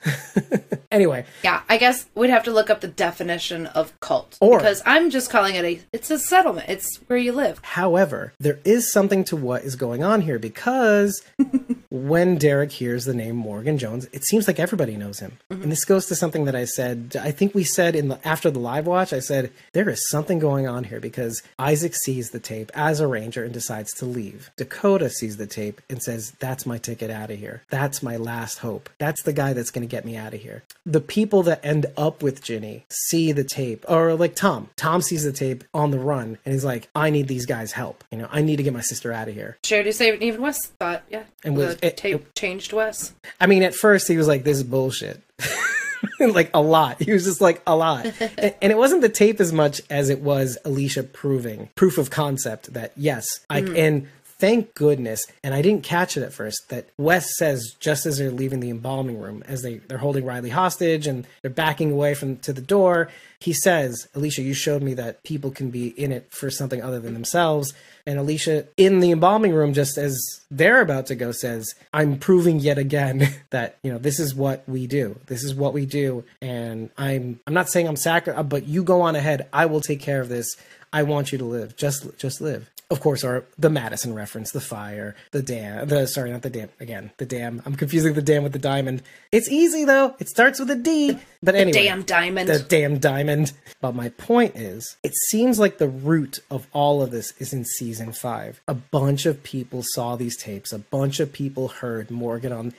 A: [laughs] anyway,
D: Yeah, I guess we'd have to look up the definition of cult
A: Or-
D: because I'm just calling it a. It's a settlement. It's where you live.
A: however, there is something to what is going on here because [laughs] when Derek hears the name Morgan Jones, it seems like everybody knows him. Mm-hmm. And this goes to something that I said. I think we said in the after the live watch. I said there is something going on here because Isaac sees the tape as a ranger and decides to leave. Dakota sees the tape and says, "That's my ticket out of here. That's my last hope. That's the guy that's going to get me out of here." The people that end up with Ginny see the tape, or like Tom. Tom sees the tape on the run and he's like, "I need these guys' help. You know, I need to get my sister out of here."
D: Shared you say even Wes thought, yeah.
A: And it-
D: tape changed Wes.
A: I mean, at first he was like, "This is bullshit," [laughs] like a lot. He was just like a lot, [laughs] and, and it wasn't the tape as much as it was Alicia proving proof of concept that yes, I mm. and. Thank goodness, and I didn't catch it at first. That Wes says just as they're leaving the embalming room, as they they're holding Riley hostage and they're backing away from to the door, he says, "Alicia, you showed me that people can be in it for something other than themselves." And Alicia, in the embalming room, just as they're about to go, says, I'm proving yet again [laughs] that, you know, this is what we do. This is what we do. And I'm I'm not saying I'm sacri but you go on ahead. I will take care of this. I want you to live. Just just live. Of course, are the Madison reference, the fire, the dam, the sorry, not the dam again, the dam. I'm confusing the dam with the diamond. It's easy though. It starts with a D. But anyway,
D: Damn diamond.
A: the damn diamond. But my point is, it seems like the root of all of this is in season five. A bunch of people saw these tapes. A bunch of people heard Morgan on.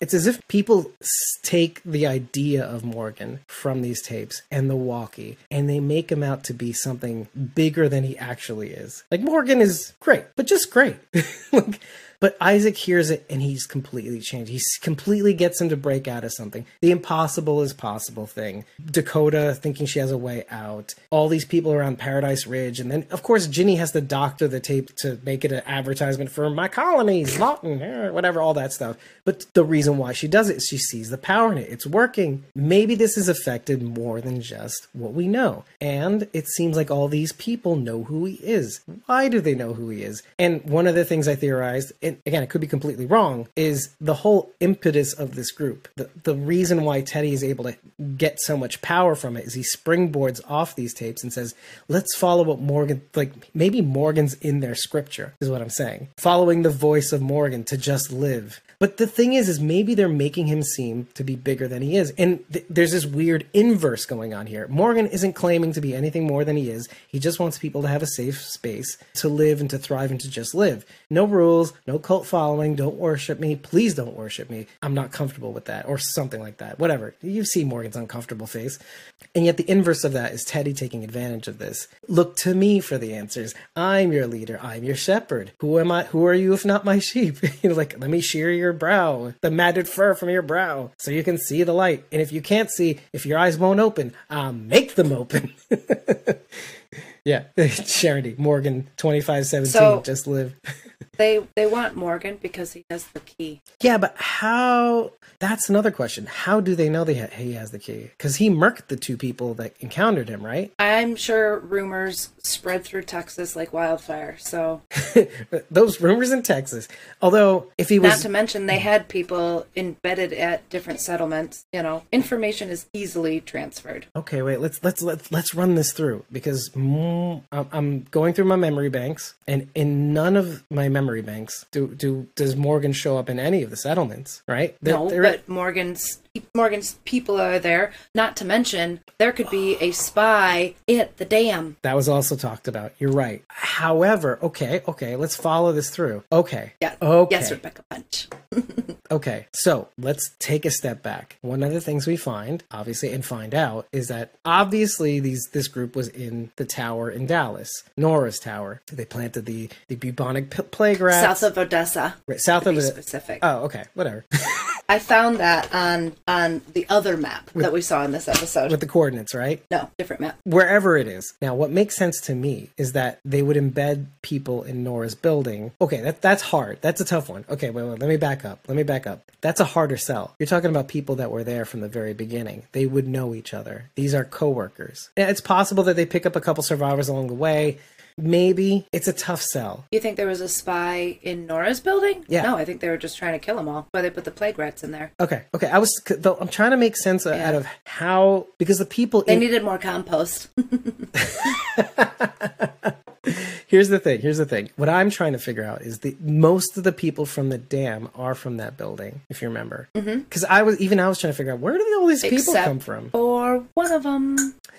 A: It's as if people take the idea of Morgan from these tapes and the walkie, and they make him out to be something bigger than he actually is. Like Morgan is great, but just great. [laughs] like, but Isaac hears it and he's completely changed. He completely gets him to break out of something. The impossible is possible thing. Dakota thinking she has a way out. All these people around Paradise Ridge. And then, of course, Ginny has to doctor the tape to make it an advertisement for my colonies, Lawton, eh, whatever, all that stuff. But the reason why she does it is she sees the power in it. It's working. Maybe this has affected more than just what we know. And it seems like all these people know who he is. Why do they know who he is? And one of the things I theorized, and again, it could be completely wrong, is the whole impetus of this group. The, the reason why Teddy is able to get so much power from it is he springboards off these tapes and says, let's follow what Morgan, like maybe Morgan's in their scripture, is what I'm saying. Following the voice of Morgan to just live. But the thing is, is maybe they're making him seem to be bigger than he is. And th- there's this weird inverse going on here. Morgan isn't claiming to be anything more than he is. He just wants people to have a safe space to live and to thrive and to just live. No rules, no cult following. Don't worship me. Please don't worship me. I'm not comfortable with that or something like that. Whatever. You see Morgan's uncomfortable face. And yet the inverse of that is Teddy taking advantage of this. Look to me for the answers. I'm your leader. I'm your shepherd. Who am I? Who are you if not my sheep? [laughs] you know, like, let me shear your brow, the matted fur from your brow, so you can see the light. And if you can't see, if your eyes won't open, I'll make them open. [laughs] yeah. [laughs] Charity, Morgan, 2517,
D: So-
A: just live.
D: They they want Morgan because he has the key.
A: Yeah, but how? That's another question. How do they know they ha- he has the key? Because he murked the two people that encountered him, right?
D: I'm sure rumors spread through Texas like wildfire. So [laughs]
A: Those rumors in Texas. Although, if he was not
D: to mention they had people embedded at different settlements. You know, information is easily transferred.
A: okay, wait. Let's let's let's let's run this through because I'm- I'm going through my memory banks, and in none of my memory banks do do does Morgan show up in any of the settlements, right? They're-
D: no,
A: they're-
D: but Morgan's Morgan's people are there. Not to mention there could be a spy at the dam.
A: that was also talked about. You're right. However, okay, okay, let's follow this through. Okay,
D: Yeah.
A: okay.
D: Yes, Rebecca Punch. [laughs]
A: Okay, so let's take a step back. One of the things we find, obviously, and find out is that obviously these this group was in the tower in Dallas, Nora's tower. They planted the the bubonic plague rats
D: South of Odessa.
A: right, south of
D: specific.
A: Oh, okay, whatever. [laughs]
D: I found that on on the other map that we saw in this episode.
A: With the coordinates, right?
D: no, different map.
A: wherever it is. Now, what makes sense to me is that they would embed people in Nora's building. Okay, that that's hard. That's a tough one. Okay, wait, wait, let me back up. Let me back up. That's a harder sell. You're talking about people that were there from the very beginning. They would know each other. These are coworkers. Yeah, it's possible that they pick up a couple survivors along the way. Maybe it's a tough sell.
D: You think there was a spy in Nora's building?
A: Yeah.
D: No, I think they were just trying to kill them all. Why they put the plague rats in there?
A: Okay, okay. I was. Though I'm trying to make sense uh,
D: Yeah.
A: out of how because the people
D: They
A: in,
D: needed more compost. [laughs] [laughs] [laughs]
A: Here's the thing. Here's the thing. What I'm trying to figure out is the most of the people from the dam are from that building, if you remember. Because I was even I was trying to figure out where do all these people
D: Except
A: come from.
D: Or one of them.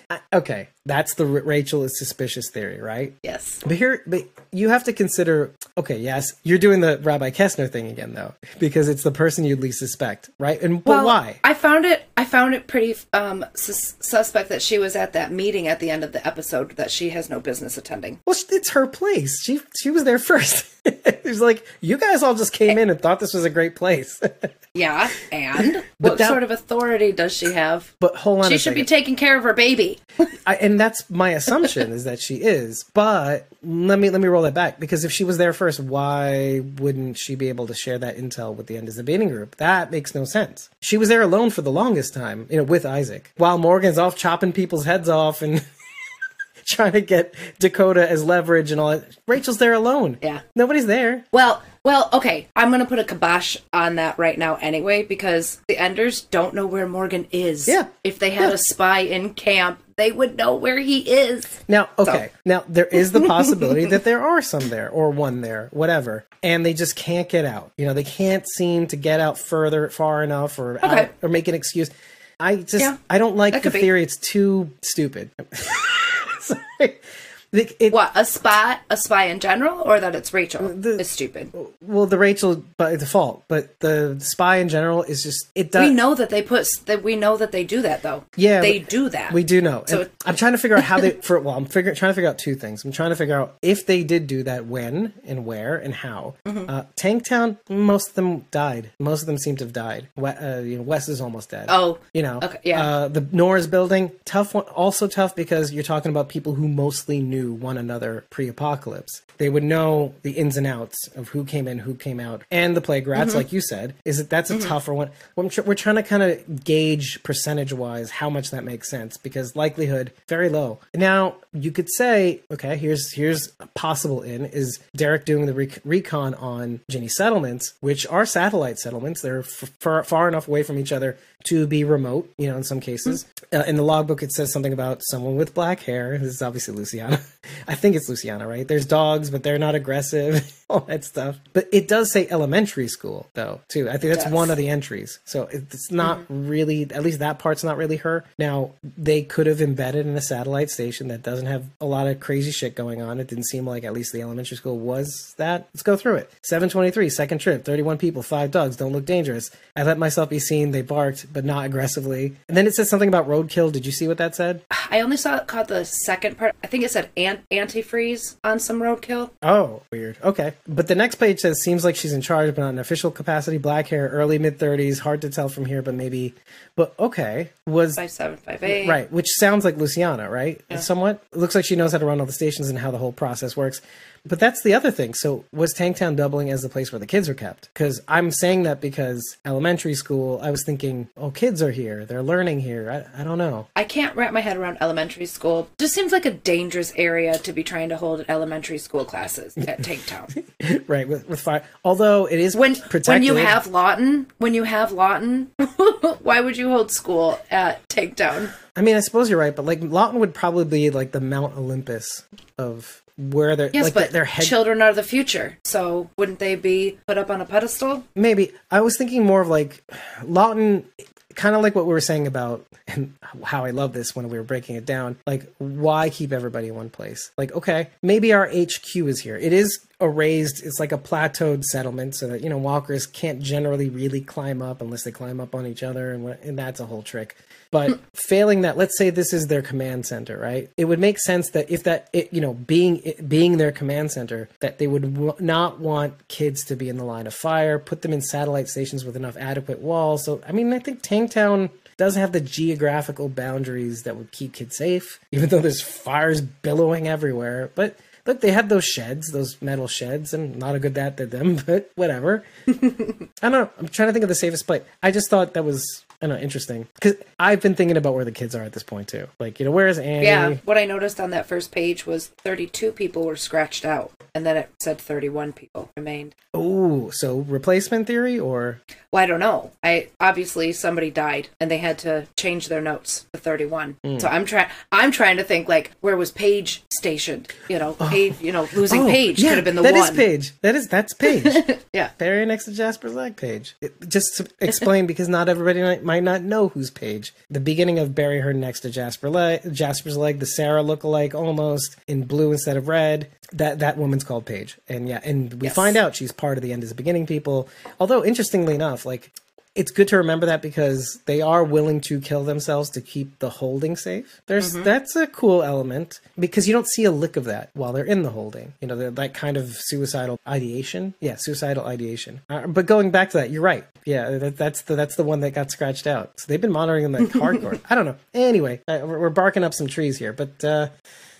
A: I- okay, that's the Rachel is suspicious theory, right?
D: Yes.
A: But here, but you have to consider. Okay, yes, you're doing the Rabbi Kessner thing again, though, because it's the person you'd least suspect, right? And but
D: Well,
A: why?
D: I found it. I found it pretty um, sus- suspect that she was at that meeting at the end of the episode that she has no business attending.
A: Well, it's her place. She she was there [laughs] first. It's like you guys all just came in and thought this was a great place. [laughs]
D: Yeah, and what
A: that-
D: sort of authority does she have?
A: but hold on,
D: She should be taking care of her baby.
A: I, and that's my assumption is that she is. But let me let me roll that back because if she was there first, why wouldn't she be able to share that intel with the end of the Debating Group? That makes no sense. She was there alone for the longest time, you know, with Isaac, while Morgan's off chopping people's heads off and [laughs] [laughs] trying to get Dakota as leverage and all that. Rachel's there alone.
D: Yeah.
A: nobody's there.
D: Well, Well, okay, I'm going to put a kibosh on that right now anyway because the Enders don't know where Morgan is.
A: Yeah.
D: If they had
A: Yeah.
D: a spy in camp, they would know where he is.
A: Now, okay. Now there is the [laughs] possibility that there are some there or one there, whatever, and they just can't get out. You know, they can't seem to get out further far enough or
D: Okay.
A: out, or make an excuse. I just
D: Yeah,
A: I don't like the
D: could be.
A: theory. It's too stupid. [laughs] [laughs] Sorry. It-
D: What, a spy, a spy in general, or that it's Rachel
A: The-
D: is stupid?
A: well, the Rachel by default, but the spy in general is just it does.
D: We know that they put that we know that they do that though.
A: Yeah,
D: they do that.
A: We do know.
D: So
A: I'm trying to figure out how they. [laughs] For well, I'm figure, trying to figure out two things. I'm trying to figure out if they did do that, when and where and how.
D: Mm-hmm.
A: Uh, Tanktown, most of them died. Most of them seem to have died. Uh, you know, Wes is almost dead.
D: Oh,
A: you know.
D: okay, yeah.
A: Uh, the Nora's building, tough one. Also tough because you're talking about people who mostly knew one another pre-apocalypse. They would know the ins and outs of who came in, who came out, and the plague rats,
D: Mm-hmm.
A: like you said. Is that that's a tougher one? We're, tr- we're trying to kind of gauge percentage-wise how much that makes sense because likelihood very low. Now you could say, okay, here's here's a possible in is Derek doing the rec- recon on Ginny settlements, which are satellite settlements. They're f- far, far enough away from each other to be remote. You know, in some cases. Uh, in the logbook, it says something about someone with black hair. This is obviously Luciana. [laughs] I think it's Luciana, right? There's dogs, but they're not aggressive. [laughs] All that stuff. But it does say elementary school though, too. I think that's
D: Yes.
A: one of the entries. So it's not mm-hmm. really, at least that part's not really her. Now, they could have embedded in a satellite station that doesn't have a lot of crazy shit going on. It didn't seem like at least the elementary school was that. Let's go through it. 723, second trip, 31 people, five dogs, don't look dangerous. I let myself be seen. They barked, but not aggressively. And then it says something about roadkill. Did you see what that said?
D: I only saw it caught the second part. I think it said an- antifreeze on some roadkill.
A: Oh, weird. Okay. But the next page says seems like she's in charge, but not in official capacity. Black hair, early mid 30s. Hard to tell from here, but maybe. But okay. Was.
D: Five seven five eight.
A: Right, which sounds like Luciana, right? Somewhat. Looks like she knows how to run all the stations and how the whole process works. But that's the other thing. So was Tanktown doubling as the place where the kids are kept? Because I'm saying that because elementary school, I was thinking, oh, kids are here. They're learning here. I, I don't know.
D: I can't wrap my head around elementary school. Just seems like a dangerous area to be trying to hold elementary school classes at Tanktown. [laughs]
A: right, with, with fire. Although it is
D: when
A: protected.
D: when you have Lawton, when you have Lawton, [laughs] why would you hold school at Tanktown?
A: I mean, I suppose you're right, but like Lawton would probably be like the Mount Olympus of where they're
D: Yes,
A: like
D: but
A: their head.
D: children are the future, so wouldn't they be put up on a pedestal?
A: Maybe I was thinking more of like Lawton, kind of like what we were saying about and how I love this when we were breaking it down. Like, why keep everybody in one place? Like, okay, maybe our HQ is here. It is a raised, it's like a plateaued settlement, so that you know walkers can't generally really climb up unless they climb up on each other, and what, and that's a whole trick. But hmm. failing that, let's say this is their command center, right? It would make sense that if that, it, you know, being it, being their command center, that they would w- not want kids to be in the line of fire, put them in satellite stations with enough adequate walls. So, I mean, I think Tanktown doesn't have the geographical boundaries that would keep kids safe, even though there's fires billowing everywhere. But look, they had those sheds, those metal sheds, and not a good that did them, [laughs] but whatever. [laughs] I don't know. I'm trying to think of the safest place. I just thought that was I know interesting because I've been thinking about where the kids are at this point too. Like you know, where's Annie?
D: Yeah, what I noticed on that first page was 32 people were scratched out, and then it said 31 people remained.
A: Oh, so replacement theory or
D: Well, I don't know. I obviously somebody died, and they had to change their notes to 31.
A: Hmm.
D: So I'm trying. I'm trying to think like where was Paige stationed? You know, Paige. You know, losing
A: Oh,
D: Paige
A: yeah,
D: could have been the
A: that
D: one.
A: is Paige. That is that's Paige. [laughs]
D: Yeah.
A: Very next to Jasper's leg page. It, just to explain, because not everybody might, not know who's Paige. The beginning of bury her next to Jasper leg, Jasper's leg, the Sarah lookalike, almost in blue instead of red. That that woman's called Paige, and yeah, and we
D: Yes.
A: find out she's part of the end is the beginning people. Although interestingly enough, like it's good to remember that because they are willing to kill themselves to keep the holding safe. There's that's a cool element because you don't see a lick of that while they're in the holding. You know, that- that kind of suicidal ideation. Yeah, suicidal ideation. Uh, but going back to that, you're right. Yeah, that, that's the that's the one that got scratched out. So they've been monitoring them like [laughs] hardcore. I don't know. Anyway, uh, we're, we're barking up some trees here, but. uh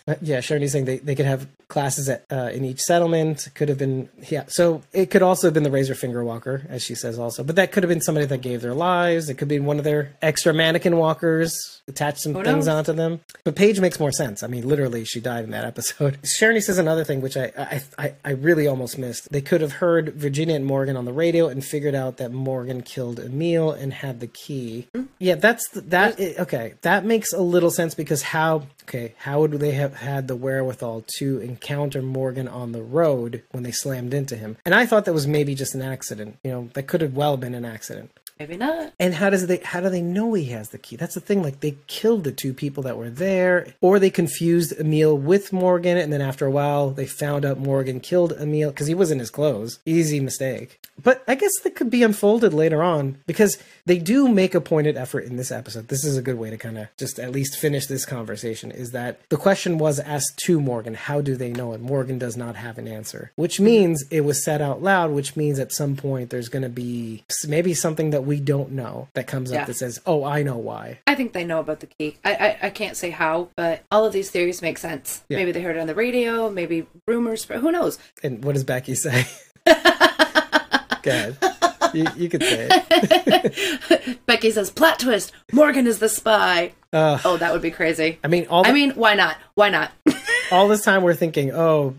A: Uh, yeah, Sharony's saying they, they could have classes at, uh, in each settlement. Could have been yeah. So it could also have been the Razor Finger Walker, as she says also. But that could have been somebody that gave their lives. It could be one of their extra mannequin walkers, attached some things onto them. But Paige makes more sense. I mean, literally, she died in that episode. [laughs] Sharony says another thing, which I, I I I really almost missed. They could have heard Virginia and Morgan on the radio and figured out that Morgan killed Emil and had the key. Yeah, that's that. i- Okay, that makes a little sense because how? Okay, how would they have had the wherewithal to encounter Morgan on the road when they slammed into him? And I thought that was maybe just an accident. You know, that could have well been an accident.
D: Maybe not.
A: And how does they how do they know he has the key? That's the thing. Like they killed the two people that were there, or they confused Emil with Morgan, and then after a while they found out Morgan killed Emil because he was in his clothes. Easy mistake. But I guess that could be unfolded later on because they do make a pointed effort in this episode. This is a good way to kind of just at least finish this conversation. Is that the question was asked to Morgan? How do they know it? Morgan does not have an answer, which means it was said out loud. Which means at some point there's going to be maybe something that we don't know that comes
D: Yeah.
A: up that says, "Oh, I know why."
D: I think they know about the key. I, I I can't say how, but all of these theories make sense.
A: Yeah.
D: Maybe they heard it on the radio. Maybe rumors. But who knows?
A: And what does Becky say? [laughs] Go ahead. You, you could say it. [laughs]
D: Becky says, "Plot twist: Morgan is the spy."
A: Uh,
D: Oh, that would be crazy.
A: I mean, all the,
D: I mean, why not? Why not? [laughs]
A: all this time we're thinking, oh,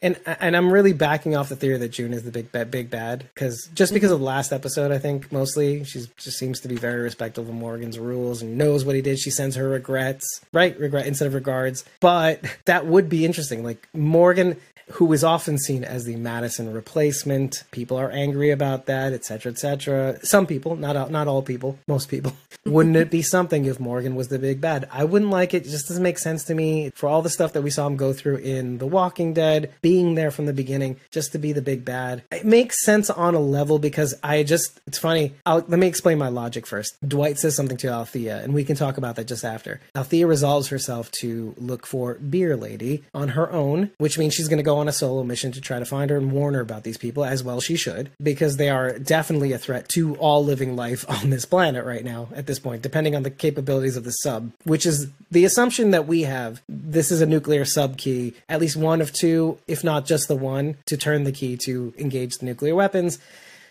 A: and and I'm really backing off the theory that June is the big big bad, because just because of the last episode, I think mostly she just seems to be very respectful of Morgan's rules and knows what he did. She sends her regrets, right, regret instead of regards. But that would be interesting. Like Morgan, who is often seen as the Madison replacement, people are angry about that, etc., etc. Some people, not all, not all people, most people. [laughs] Wouldn't it be something if Morgan was the big bad? I wouldn't like it. It just doesn't make sense to me. For all the stuff that we saw him go through in The Walking Dead, being there from the beginning, just to be the big bad, it makes sense on a level because I just, it's funny. I'll, let me explain my logic first. Dwight says something to Althea, and we can talk about that just after. Althea resolves herself to look for Beer Lady on her own, which means she's going to go on a solo mission to try to find her and warn her about these people, as well she should, because they are definitely a threat to all living life [laughs] on this planet right now at this point, depending on the capabilities of the sub, which is the assumption that we have. This is a nuclear sub key, at least one of two, if not just the one, to turn the key to engage the nuclear weapons.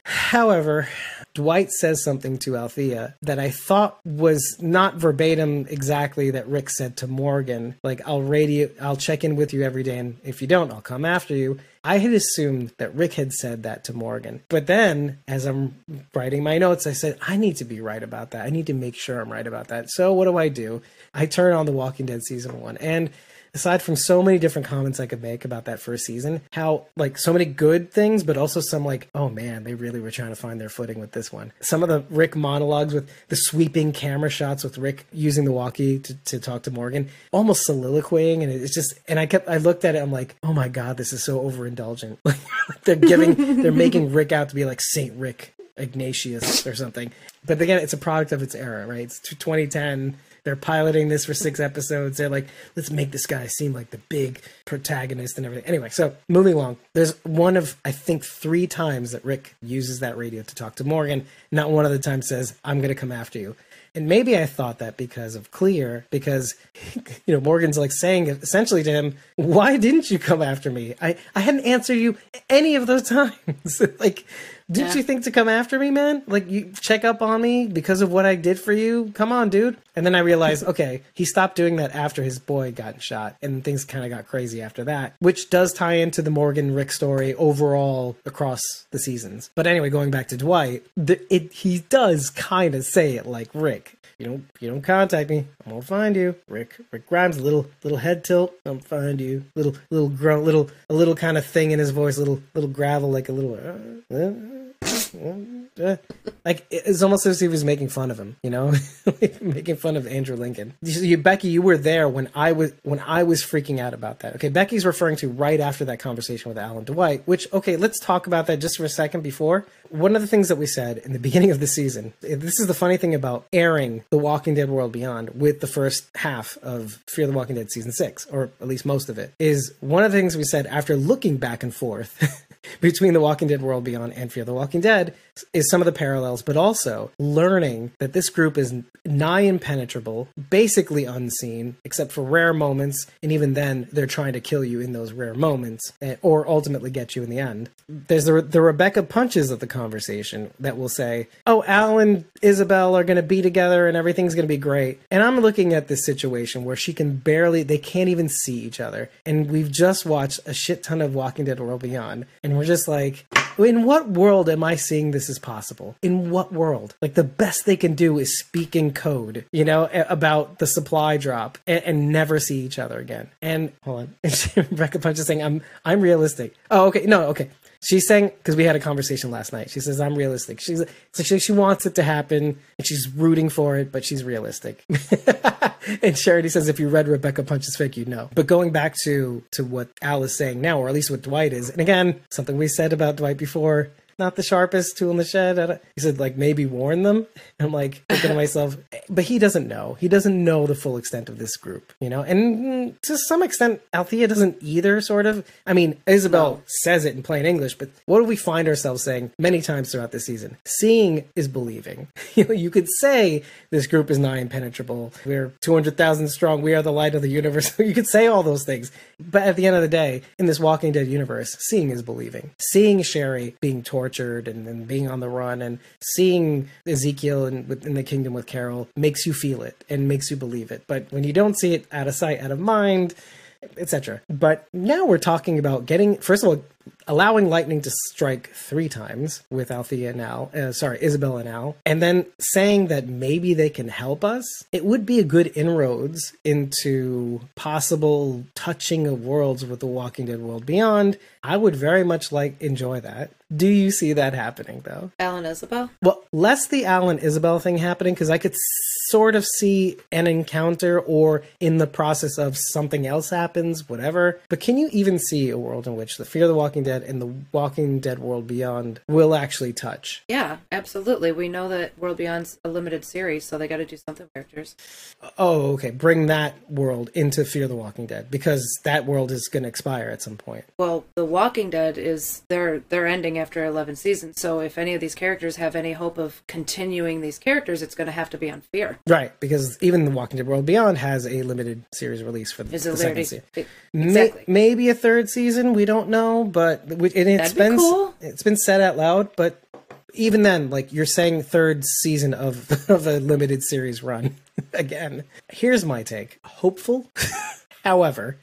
A: However, Dwight says something to Althea that I thought was not verbatim exactly that Rick said to Morgan. Like, I'll radio, I'll check in with you every day, and if you don't, I'll come after you. I had assumed that Rick had said that to Morgan. But then, as I'm writing my notes, I said, I need to be right about that. I need to make sure I'm right about that. So, what do I do? I turn on The Walking Dead season one. And aside from so many different comments I could make about that first season, how like so many good things, but also some like, oh man, they really were trying to find their footing with this one. Some of the Rick monologues with the sweeping camera shots with Rick using the walkie to, to talk to Morgan, almost soliloquying, and it's just and I kept I looked at it, I'm like, oh my god, this is so overindulgent. [laughs] Like they're giving they're making Rick out to be like Saint Rick Ignatius or something. But again, it's a product of its era, right? It's 2010. They're piloting this for six episodes. They're like, let's make this guy seem like the big protagonist and everything. Anyway, so moving along. There's one of, I think, three times that Rick uses that radio to talk to Morgan. Not one of the times says, I'm going to come after you. And maybe I thought that because of Clear, because [laughs] you know Morgan's like saying essentially to him, "Why didn't you come after me? I I hadn't answered you any of those [laughs] times. [laughs] like, didn't
D: Yeah.
A: you think to come after me, man? Like you check up on me because of what I did for you? Come on, dude." And then I realized, [laughs] okay, he stopped doing that after his boy got shot, and things kind of got crazy after that, which does tie into the Morgan Rick story overall across the seasons. But anyway, going back to Dwight, the, it he does kind of say it like Rick. You don't you don't contact me, I'm gonna find you. Rick Rick Grimes, a little little head tilt, I'm find you. Little little grunt, little a little kind of thing in his voice, little little gravel, like a little. Uh, uh. [laughs] like it's almost as if he was making fun of him, you know, [laughs] making fun of Andrew Lincoln. You, you, Becky, you were there when I was when I was freaking out about that. Okay, Becky's referring to right after that conversation with Alan Dwight. Which okay, let's talk about that just for a second. Before one of the things that we said in the [laughs] beginning of the season, this is the funny thing about airing The Walking Dead World Beyond with the first half of Fear the Walking Dead season six, or at least most of it, is one of the things we said after looking back and forth. between The Walking Dead World Beyond and Fear the Walking Dead is some of the parallels, but also learning that this group is nigh impenetrable, basically unseen, except for rare moments, and even then, they're trying to kill you in those rare moments, eh, or ultimately get you in the end. There's the, the Rebecca punches of the conversation that will say, "Oh, Al and Isabel are going to be together, and everything's going to be great." And I'm looking at this situation where she can barely, they can't even see each other, and we've just watched a shit ton of Walking Dead World Beyond, and we're just like, in what world am I seeing this as possible? In what world? Like the best they can do is speak in code, you know, about the supply drop and, and never see each other again. And hold on, [laughs] Rebecca Punch is saying, "I'm I'm realistic." Oh, okay, no, okay. She's saying because we had a conversation last night. She says I'm realistic. She's so she, she wants it to happen and she's rooting for it, but she's realistic. [laughs] and Charity says if you read Rebecca Punch's fake, you know. But going back to to what Al is saying now, or at least what Dwight is, and again something we said about Dwight before not the sharpest tool in the shed. He said, like, maybe warn them. I'm like, thinking to [laughs] myself, but he doesn't know. He doesn't know the full extent of this group, you know? And to some extent, Althea doesn't either, sort of. I mean, Isabel no. says it in plain English, but what do we find ourselves saying many times throughout the season? Seeing is believing. [laughs] you know, you could say this group is nigh impenetrable. We're 200,000 strong. We are the light of the universe. [laughs] you could say all those things. But at the end of the day, in this Walking Dead universe, seeing is believing. Seeing Sherry being tortured tortured and, and being on the run and seeing Ezekiel in, in the kingdom with Carol makes you feel it and makes you believe it. But when you don't see it out of sight, out of mind, etc. But now we're talking about getting, first of all, allowing lightning to strike three times with Althea and Al, uh, sorry, Isabel and Al, and then saying that maybe they can help us, it would be a good inroads into possible touching of worlds with the Walking Dead world beyond. I would very much like enjoy that. Do you see that happening though?
D: Alan Isabel?
A: Well, less the Alan Isabel thing happening because I could sort of see an encounter or in the process of something else happens, whatever. But can you even see a world in which the Fear of the Walking Dead and the Walking Dead World Beyond will actually touch?
D: Yeah, absolutely. We know that World Beyond's a limited series, so they got to do something with characters.
A: Oh, okay. Bring that world into Fear the Walking Dead because that world is going to expire at some point.
D: Well, the Walking Dead is they're they're ending after 11 seasons. So if any of these characters have any hope of continuing these characters, it's going to have to be on Fear.
A: Right, because even the Walking Dead World Beyond has a limited series release for the, the second season. Exactly. May, maybe a third season, we don't know, but it, it's
D: That'd
A: been
D: cool.
A: it's been said out loud, but even then, like you're saying, third season of [laughs] of a limited series run [laughs] again. Here's my take: hopeful. [laughs] However,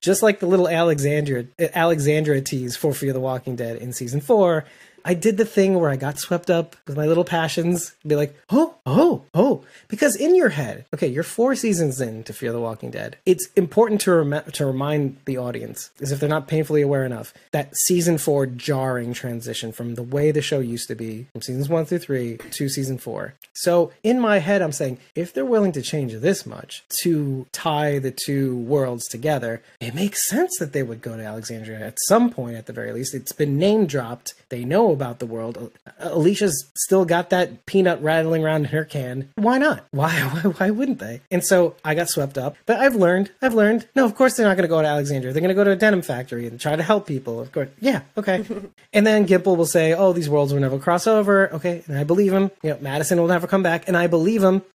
A: just like the little Alexandria Alexandria tease for Fear the Walking Dead in season four, I did the thing where I got swept up with my little passions, and be like, oh, oh, oh, because in your head, okay, you're four seasons in to Fear the Walking Dead. It's important to rem- to remind the audience, as if they're not painfully aware enough, that season four jarring transition from the way the show used to be from seasons one through three to season four. So in my head, I'm saying if they're willing to change this much to tie the two worlds together, it makes sense that they would go to Alexandria at some point, at the very least. It's been name dropped. They know about the world. Alicia's still got that peanut rattling around in her can. Why not? Why, [laughs] why, why wouldn't they? And so I got swept up. But I've learned, I've learned, no, of course they're not going to go to Alexandria. They're going to go to a denim factory and try to help people. Of course. Yeah, okay. [laughs] and then Gimple will say, oh, these worlds will never cross over. Okay. And I believe him. You know, Madison will never come back. And I believe him. [laughs]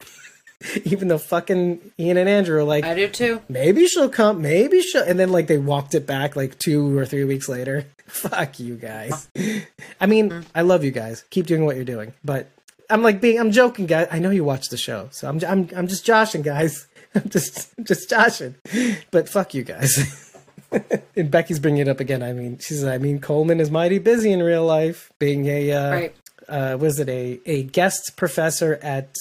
A: [laughs] even though fucking Ian and Andrew are like,
D: I do too.
A: Maybe she'll come. Maybe she'll. And then like they walked it back like two or three weeks later. [laughs] Fuck you guys. I mean, mm-hmm. I love you guys. Keep doing what you're doing. But I'm like being, I'm joking, guys. I know you watch the show, so I'm, I'm, I'm just joshing, guys. [laughs] I'm just, just joshing. But fuck you guys. and Becky's bringing it up again. I mean, she says, I mean, Coleman is mighty busy in real life, being a uh, right uh, was it a, a guest professor at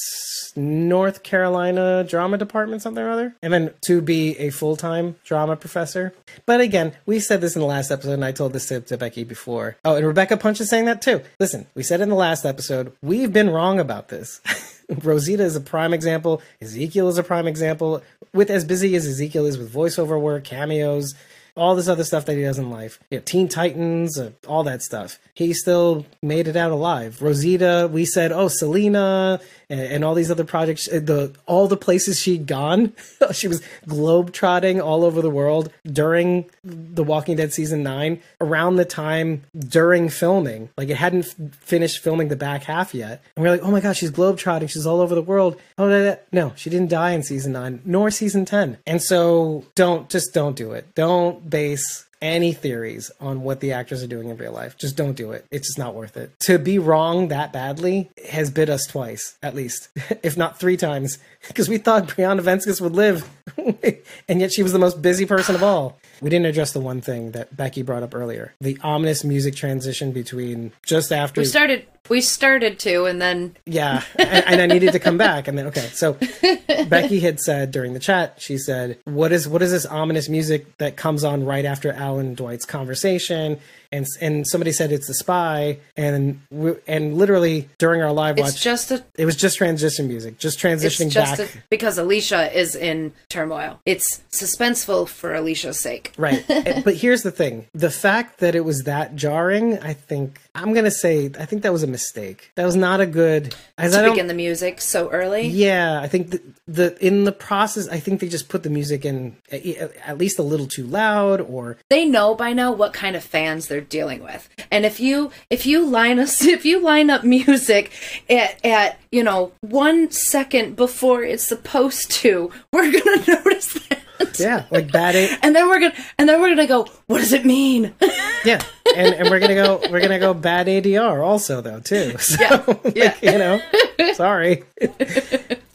A: North Carolina drama department, something or other, and then to be a full time drama professor. But again, we said this in the last episode, and I told this to, to Becky before. Oh, and Rebecca Punch is saying that too. Listen, we said in the last episode, we've been wrong about this. [laughs] Rosita is a prime example. Ezekiel is a prime example. With as busy as Ezekiel is with voiceover work, cameos, all this other stuff that he does in life. You know, Teen Titans, uh, all that stuff. He still made it out alive. Rosita, we said, oh, Selena, and, and all these other projects. uh, The all the places she'd gone, [laughs] she was globe trotting all over the world during The Walking Dead season nine. Around the time during filming, like it hadn't f- finished filming the back half yet, and we're like, oh my god, she's globe trotting. She's all over the world. Oh no, no, she didn't die in season nine, nor season ten. And so don't just don't do it. Don't base any theories on what the actors are doing in real life. Just don't do it. It's just not worth it. To be wrong that badly has bit us twice, at least, [laughs] if not three times, because we thought Briana Venskus would live, [laughs] and yet she was the most busy person of all. We didn't address the one thing that Becky brought up earlier: the ominous music transition between just after
D: We started. We started to, and then
A: yeah, and, and I needed to come back, and then okay. So [laughs] Becky had said during the chat, she said, "What is what is this ominous music that comes on right after Alan Dwight's conversation?" And and somebody said it's the spy, and we, and literally during our live
D: it's
A: watch,
D: just a.
A: it was just transition music, just
D: It's
A: transitioning
D: just
A: back.
D: a, because Alicia is in turmoil. It's suspenseful for Alicia's sake.
A: Right. [laughs] But here's the thing. The fact that it was that jarring, I think I'm going to say I think that was a mistake. That was not a good as I
D: To
A: don't
D: begin the music so early.
A: Yeah, I think the, the in the process I think they just put the music in at, at least a little too loud or
D: they know by now what kind of fans they're dealing with. And if you if you line us [laughs] if you line up music at at you know one second before it's supposed to, [laughs] we're gonna [laughs] notice that.
A: Yeah, like bad
D: And then we're gonna and then we're gonna go, what does it mean? [laughs]
A: yeah. And and we're going to go we're to go bad ADR also though too. [laughs] So
D: Yeah, yeah.
A: you know, sorry.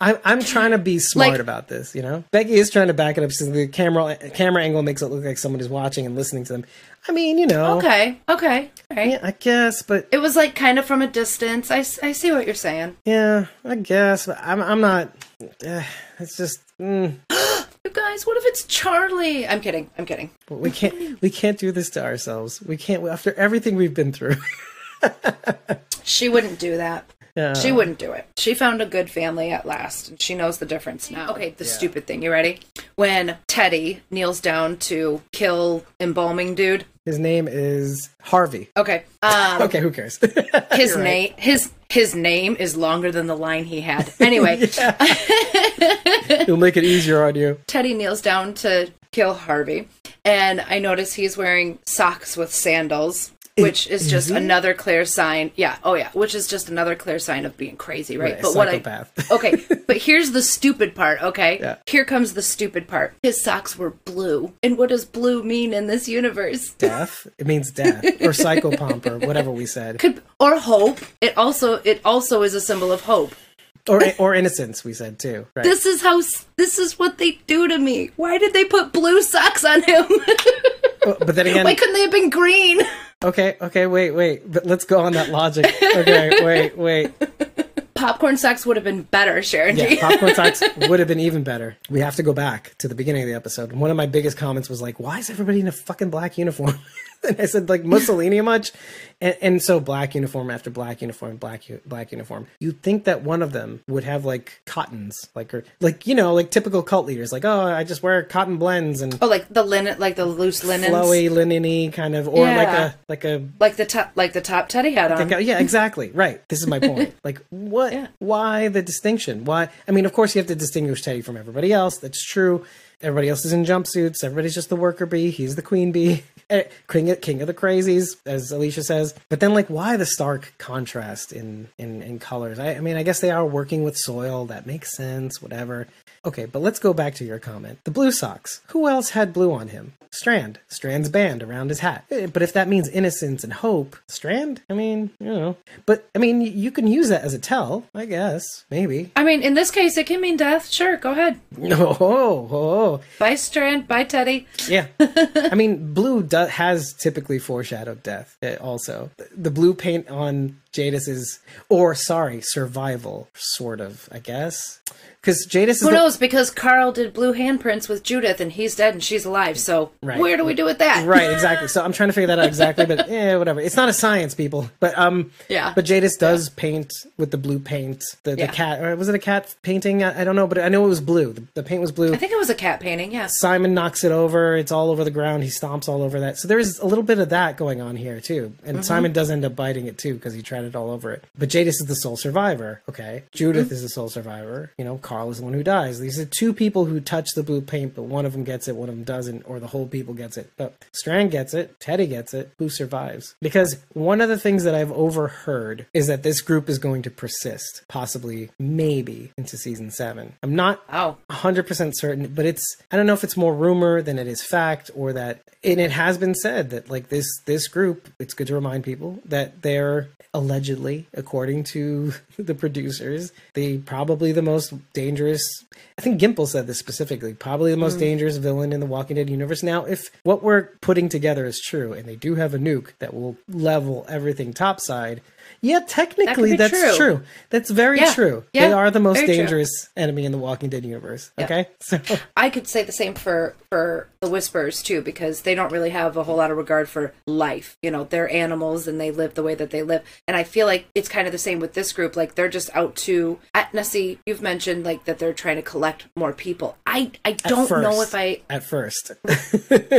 A: I'm I'm trying to be smart
D: Like-
A: about this, you know. Becky is trying to back it up since the camera camera angle makes it look like someone is watching and listening to them. I mean, you know.
D: okay, okay, Right.
A: Yeah, I guess, but
D: It was like kind of from a distance. I, I see what you're saying.
A: yeah, I guess. But I'm I'm not. Uh, it's just mm, [gasps] [gasps]
D: You guys, what if it's Charlie? I'm kidding. I'm kidding.
A: we can't we can't do this to ourselves. We can't after everything we've been through. [laughs]
D: She wouldn't do that.
A: Yeah.
D: She wouldn't do it. She found a good family at last, and she knows the difference now. Okay, the stupid thing. You ready? When Teddy kneels down to kill embalming dude.
A: His name is Harvey.
D: Okay. Um, [laughs]
A: Okay, who cares? [laughs]
D: his
A: You're right.
D: name his his name is longer than the line he had. [laughs] Anyway, [laughs]
A: He'll [laughs] make it easier on you.
D: Teddy kneels down to kill Harvey, and I notice he's wearing socks with sandals, which is just
A: he?
D: another clear sign. Yeah, oh yeah, which is just another clear sign of being crazy, right?
A: Right,
D: but what I
A: psychopath. [laughs]
D: okay, but here's the stupid part. Okay,
A: Yeah.
D: here comes the stupid part. His socks were blue, and what does blue mean in this universe?
A: Death. It means death or psychopomp or whatever we said,
D: Could or hope. It also it also is a symbol of hope.
A: or or innocence. We said too. Right.
D: This is how this is what they do to me. Why did they put blue socks on him? [laughs]
A: but then again,
D: Why couldn't they have been green? [laughs]
A: okay, okay, wait, wait. But let's go on that logic. Okay, [laughs] wait, wait.
D: Popcorn sex would have been better, Sharon.
A: Yeah, [laughs] popcorn sex would have been even better. We have to go back to the beginning of the episode. One of my biggest comments was like, "Why is everybody in a fucking black uniform?" [laughs] [laughs] and I said, "Like Mussolini much?" And, and so black uniform after black uniform, black black uniform. You'd think that one of them would have like cottons, like or like you know, like typical cult leaders, like, "Oh, I just wear cotton blends and
D: Oh, like the linen, like the loose linen,
A: flowy, linen-y kind of, or like a like a
D: like the top, like the top Teddy had on.
A: like yeah, exactly. Right. This is my point. [laughs] Like, what?
D: Yeah.
A: Why the distinction? Why? I mean, of course, you have to distinguish Teddy from everybody else. That's true. Everybody else is in jumpsuits. Everybody's just the worker bee. He's the queen bee. [laughs] Eh, King of, king of the crazies, as Alicia says. But then, like, why the stark contrast in in, in colors? I, I mean, I guess they are working with soil. That makes sense. Whatever. Okay, but let's go back to your comment. The blue socks. Who else had blue on him? Strand. Strand's band around his hat. Eh, But if that means innocence and hope, Strand? I mean, you know. But, I mean, you can use that as a tell, I guess. Maybe.
D: I mean, in this case, it can mean death. Sure, go ahead. [laughs]
A: Oh, oh, oh.
D: Bye, Strand. Bye, Teddy.
A: Yeah. [laughs] I mean, blue do- has typically foreshadowed death eh, also. The blue paint on Jadis is, or sorry, survival, sort of, I guess. Because Jadis is
D: Who
A: the-
D: knows? Because Carl did blue handprints with Judith, and he's dead, and she's alive. So
A: Right.
D: where do we do with that?
A: right exactly so i'm trying to figure that out exactly but yeah [laughs] whatever it's not a science people but um
D: Yeah.
A: but jadis does paint with the blue paint the, the
D: Yeah.
A: cat or was it a cat painting I, I don't know but i know it was blue the, The paint was blue.
D: I think it was a cat painting. Yes.
A: Simon knocks it over. It's all over the ground. He stomps all over that. So there's a little bit of that going on here too. And mm-hmm. Simon does end up biting it too because he tried it all over it. But Jadis is the sole survivor. Okay. Judith mm-hmm. is the sole survivor. You know, Carl is the one who dies. These are two people who touch the blue paint, but one of them gets it, one of them doesn't, or the whole people gets it. But Strand gets it. Teddy gets it. Who survives? Because one of the things that I've overheard is that this group is going to persist, possibly, maybe into season seven. I'm not
D: Oh.
A: 100% certain but it's i don't know if it's more rumor than it is fact or that and it has been said that like this this group it's good to remind people that they're allegedly according to [laughs] the producers they probably the most dangerous i think gimple said this specifically probably the most hmm. dangerous villain in the walking dead universe. Now if what we're putting together is true and they do have a nuke that will level everything topside yeah technically
D: be
A: that's
D: true.
A: true that's very
D: Yeah.
A: true
D: Yeah.
A: they are the most
D: Very true.
A: dangerous enemy in the Walking Dead universe. Okay, [laughs] so
D: I could say the same for for the Whispers too, because they don't really have a whole lot of regard for life. You know, they're animals and they live the way that they live. And I feel like it's kind of the same with this group. Like they're just out to at Nessie. You've mentioned like that they're trying to collect more people. I I don't know if I.
A: at first, [laughs]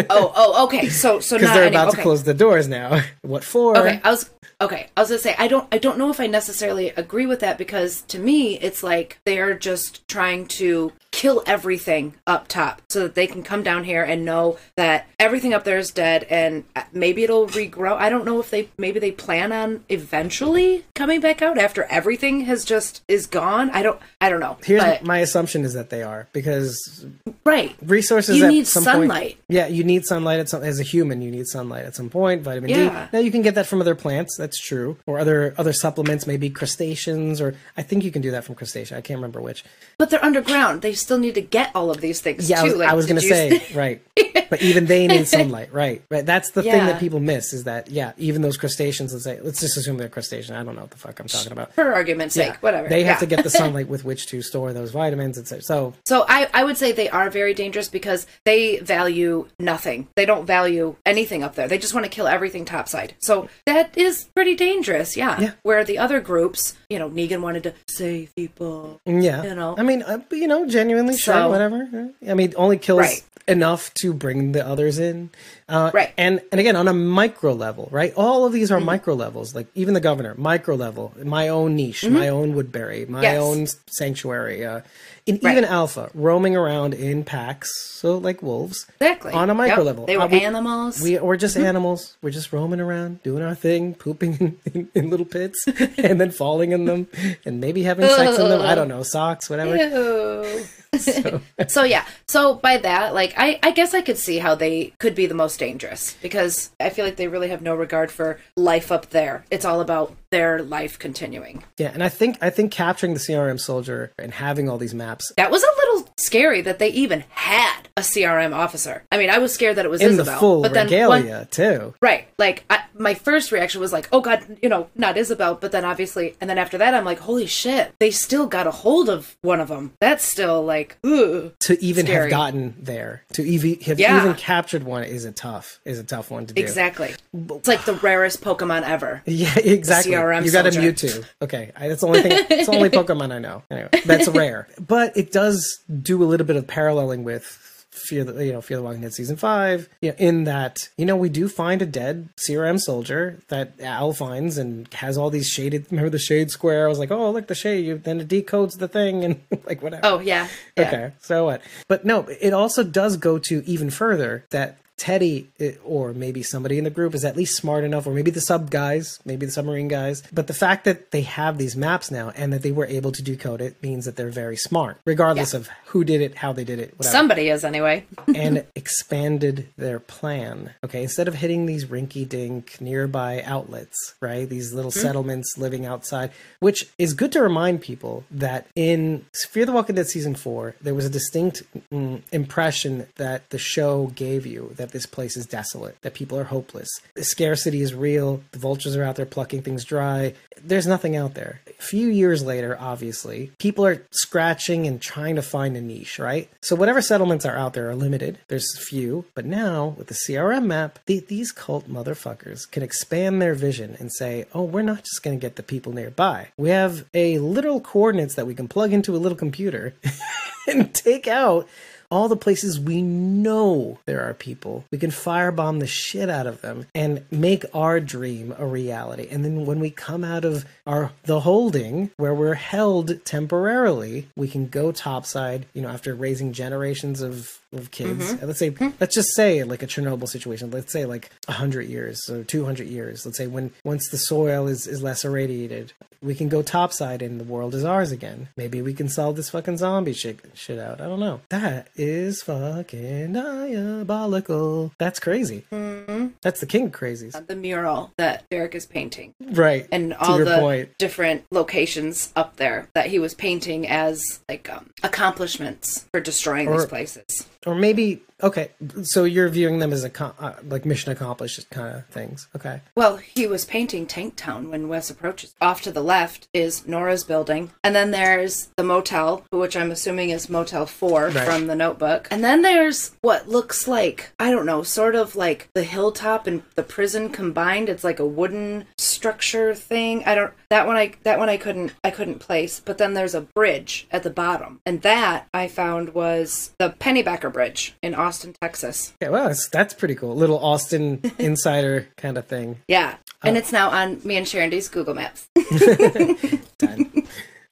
D: Oh oh okay. So so [laughs]
A: because
D: not
A: they're
D: any,
A: about
D: okay.
A: to close the doors now. What for?
D: Okay, I was okay. I was gonna say I don't I don't know if I necessarily agree with that because to me it's like they're just trying to kill everything up top so that they can come down here and know that everything up there is dead and maybe it'll regrow. I don't know if they maybe they plan on eventually coming back out after everything has just is gone. I don't I don't know.
A: Here's
D: but,
A: my assumption is that they are because
D: right.
A: resources
D: You
A: at
D: need sunlight.
A: point. Yeah, you need sunlight at some as a human. You need sunlight at some point. Vitamin
D: Yeah.
A: D. Now you can get that from other plants. That's true, or other other supplements, maybe crustaceans, or I think you can do that from crustacean. I can't remember which.
D: But they're underground. They still need to get all of these things
A: Yeah, I
D: too.
A: was,
D: Like,
A: I was gonna say [laughs] right, but even they need sunlight, right? Right. That's the thing that people miss is that yeah, even those crustaceans. Let's say let's just assume they're crustacean. I don't know what the fuck I'm talking about.
D: for argument's sake, whatever.
A: They have
D: Yeah.
A: to get the [laughs] sunlight with which to store those vitamins, etc. So
D: So I, I would say they are very dangerous because they value nothing. They don't value anything up there. They just want to kill everything topside. So that is pretty dangerous, yeah.
A: Yeah.
D: Where the other groups, you know, Negan wanted to save people.
A: yeah,
D: You know.
A: I mean, uh, you know, genuinely, sure, whatever. I mean, only kills
D: Right.
A: enough to bring the others in, uh,
D: Right.
A: And and again, on a micro level, right? All of these are
D: Mm-hmm.
A: micro levels. Like even the governor, micro level. My own niche, my own Woodbury, my
D: Mm-hmm. Yes.
A: own sanctuary. Uh, in
D: Right.
A: even Alpha, roaming around in packs, so like wolves,
D: Exactly.
A: on a micro
D: Yep.
A: level.
D: They were
A: Uh, we-
D: animals.
A: We, we're just animals. We're just roaming around, doing our thing, pooping in, in, in little pits, [laughs] and then falling in them, and maybe having sex in them. I don't know, socks, whatever.
D: Ew. [laughs] [laughs] so. yeah so by that like I, I guess i could see how they could be the most dangerous because i feel like they really have no regard for life up there it's all about their life continuing
A: Yeah, and I think I think capturing the CRM soldier and having all these maps
D: that was a little scary that they even had a crm officer i mean i was scared that it was
A: in
D: isabelle
A: the full
D: but then
A: regalia
D: one,
A: too.
D: right like I, my first reaction was like oh god you know not isabelle but then obviously and then after that i'm like holy shit they still got a hold of one of them that's still like ugh.
A: To even have gotten there, to even have
D: Yeah.
A: even captured one is a tough is a tough one to do.
D: Exactly. It's like the rarest Pokemon ever. [laughs]
A: Yeah, exactly.
D: CRM
A: you got a
D: soldier.
A: Mewtwo. Okay, I, that's the only thing. It's the only [laughs] Pokemon I know. Anyway, that's rare, but it does do a little bit of paralleling with Fear the you know Fear the Walking Dead season five. You know, in that you know we do find a dead CRM soldier that Al finds and has all these shaded. Remember the shade square? I was like, oh look the shade. You, then it decodes the thing and [laughs] like whatever.
D: Oh yeah. yeah.
A: Okay, so what? But no, it also does go to even further that Teddy eh, or maybe somebody in the group is at least smart enough, or maybe the sub guys, maybe the submarine guys. But the fact that they have these maps now and that they were able to decode it means that they're very smart, regardless
D: Yeah.
A: of who did it, how they did it, whatever.
D: Somebody is anyway. [laughs]
A: and expanded their plan. Okay, instead of hitting these rinky dink nearby outlets, right? These little settlements living outside, which is good to remind people that in Fear the Walking Dead season four, there was a distinct mm, impression that the show gave you that that this place is desolate, that people are hopeless. The scarcity is real. The vultures are out there plucking things dry. There's nothing out there. A few years later, obviously, people are scratching and trying to find a niche, right? So whatever settlements are out there are limited. There's few, but now with the CRM map, the, these cult motherfuckers can expand their vision and say, "Oh, we're not just going to get the people nearby. We have a literal coordinates that we can plug into a little computer [laughs] and take out all the places we know there are people. We can firebomb the shit out of them and make our dream a reality. And then when we come out of our the holding where we're held temporarily, we can go topside, you know, after raising generations of of kids. And Let's say, mm-hmm. let's just say like a Chernobyl situation. Let's say like hundred years or two hundred years. Let's say when once the soil is is less irradiated, we can go topside and the world is ours again. Maybe we can solve this fucking zombie shit shit out. I don't know. That is fucking diabolical. That's crazy. Mm-hmm. That's the king of crazies.
D: The mural that Derek is painting
A: Right.
D: and all the
A: point.
D: different locations up there that he was painting as like um, accomplishments for destroying these places.
A: Or maybe okay. So you're viewing them as a uh, like mission accomplished kind of things. Okay.
D: Well, he was painting Tank Town when Wes approaches. Off to the left is Nora's building, and then there's the motel, which I'm assuming is Motel 4
A: Right.
D: from the notebook. And then there's what looks like, I don't know, sort of like the hilltop and the prison combined. It's like a wooden structure thing. I don't that one I that one I couldn't I couldn't place. But then there's a bridge at the bottom. And that I found was the Pennybacker Bridge in Austin, Texas.
A: Yeah. Well, that's that's pretty cool. Little Austin [laughs] insider kind of thing.
D: Yeah. And
A: Uh.
D: it's now on me and Sharondy's Google Maps. [laughs] [laughs]
A: Done.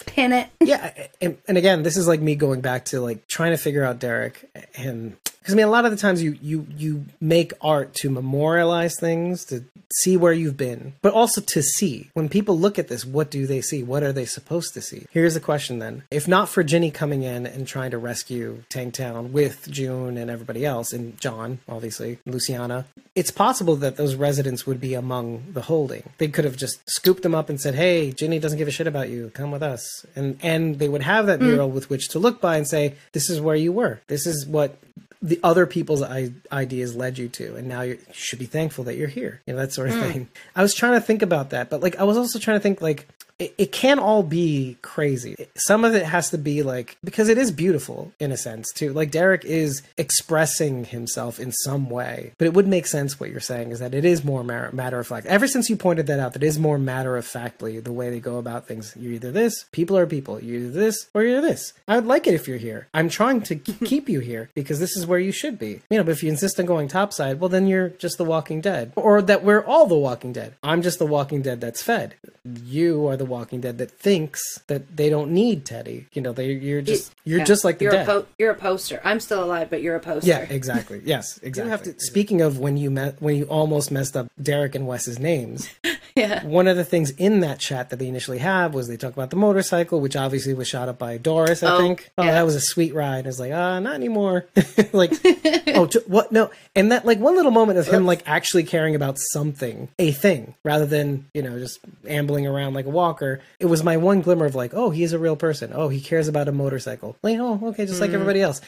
D: Pin it.
A: yeah and, and again this is like me going back to like trying to figure out derek and because i mean a lot of the times you you you make art to memorialize things to see where you've been but also to see when people look at this what do they see what are they supposed to see here's the question then if not for ginny coming in and trying to rescue tanktown with june and everybody else and john obviously luciana it's possible that those residents would be among the holding. They could have just scooped them up and said, "Hey, Ginny doesn't give a shit about you. Come with us." And and they would have that hmm. mural with which to look by and say, "This is where you were. This is what the other people's ideas led you to, and now you should be thankful that you're here." You know that sort of hmm. thing. I was trying to think about that, but like I was also trying to think like it, it can't all be crazy. Some of it has to be like because it is beautiful in a sense too. Like Derek is expressing himself in some way, but it would make sense what you're saying is that it is more matter of fact. Ever since you pointed that out, that is more matter of factly the way they go about things. You're either this, people are people. You're either this or you're this. I would like it if you're here. I'm trying to [laughs] keep you here because this is where you should be. You know, but if you insist on going topside, well then you're just the Walking Dead, or that we're all the Walking Dead. I'm just the Walking Dead that's fed. You are the Walking Dead that thinks that they don't need Teddy. You know, they you're just you're
D: Yeah.
A: just like the
D: you're
A: dead.
D: A po- you're a poster. I'm still alive, but you're a poster.
A: Yeah, exactly. Yes, [laughs] exactly. have to, speaking of when you met, when you almost messed up Derek and Wes's names, [laughs]
D: Yeah.
A: one of the things in that chat that they initially have was they talk about the motorcycle, which obviously was shot up by Doris. I
D: Oh,
A: think. Oh,
D: yeah.
A: that was a sweet ride. It's like, ah, not anymore. [laughs] like, oh, t- what? No, and that like one little moment of him like actually caring about something, a thing, rather than you know just ambling around like a walker. It was my one glimmer of like, oh, he is a real person. Oh, he cares about a motorcycle. Like, oh, okay, just like
D: Mm.
A: everybody else.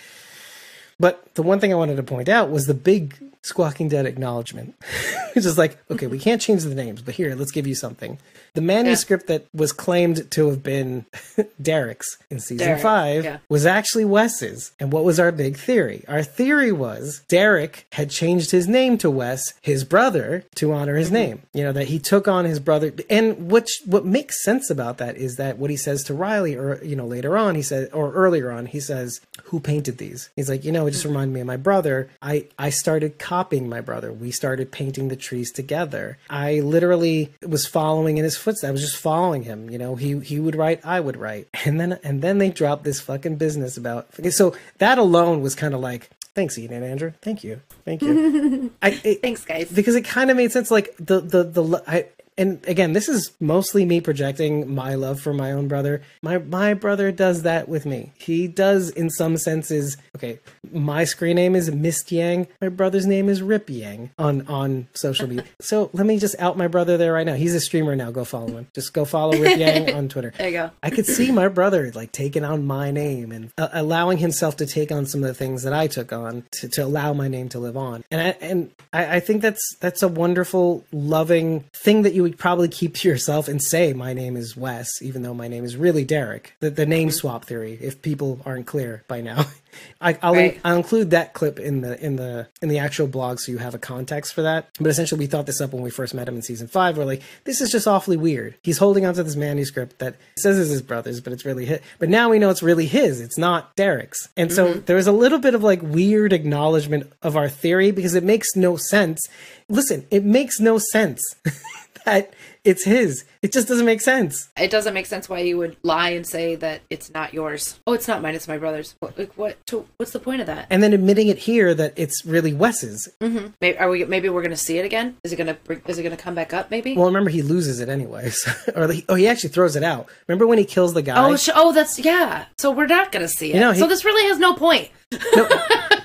A: But the one thing I wanted to point out was the big Squawking Dead acknowledgement. [laughs] it's just like, okay, we can't change the names, but here, let's give you something. The manuscript that was claimed to have been [laughs] Derek's in season
D: Derek,
A: five
D: yeah.
A: was actually Wes's. And what was our big theory? Our theory was Derek had changed his name to Wes, his brother, to honor his mm-hmm. name. You know, that he took on his brother. And which what makes sense about that is that what he says to Riley, or you know, later on, he said, or earlier on, he says, "Who painted these?" He's like, you know, it just mm-hmm. reminded me of my brother. I I started copying my brother. We started painting the trees together. I literally was following in his footsteps. I was just following him. You know, he he would write, I would write, and then and then they dropped this fucking business about. So that alone was kind of like. Thanks, Ian and Andrew. Thank you, thank you. [laughs] I, it,
D: Thanks, guys.
A: because it kind of made sense. Like the the the I and again, this is mostly me projecting my love for my own brother. My my brother does that with me. He does in some senses. Okay, my screen name is Mist Yang. My brother's name is Rip Yang on on social media. [laughs] so let me just out my brother there right now. He's a streamer now. Go follow him. Just go follow Rip Yang on [laughs] Twitter.
D: There you go.
A: I could see my brother like taking on my name and uh, allowing himself to take on some of the things that I took on to, to allow my name to live on. And I, and I, I think that's that's a wonderful, loving thing that you would probably keep to yourself and say, "My name is Wes," even though my name is really Derek. The, the name mm-hmm. swap theory. If people aren't clear by now. [laughs] I, I'll
D: Right.
A: I'll include that clip in the in the in the actual blog so you have a context for that. But essentially, we thought this up when we first met him in season five. We're like, this is just awfully weird. He's holding onto this manuscript that says it's his brother's, but it's really his. But now we know it's really his. It's not Derek's. And so mm-hmm. there was a little bit of like weird acknowledgement of our theory because it makes no sense. Listen, it makes no sense [laughs] that it's his. It just doesn't make sense.
D: It doesn't make sense why you would lie and say that it's not yours. Oh, it's not mine. It's my brother's. What? Like, what to, what's the point of that?
A: And then admitting it here that it's really Wes's. Mm-hmm.
D: Maybe are we? Maybe we're gonna see it again. Is it gonna? Bring, is it gonna come back up? Maybe.
A: Well, remember he loses it anyway, [laughs] so, or he, oh, he actually throws it out. Remember when he kills the guy?
D: oh, sh- oh, that's yeah. So we're not gonna see it.
A: You know, he-
D: so this really has no point.
A: No,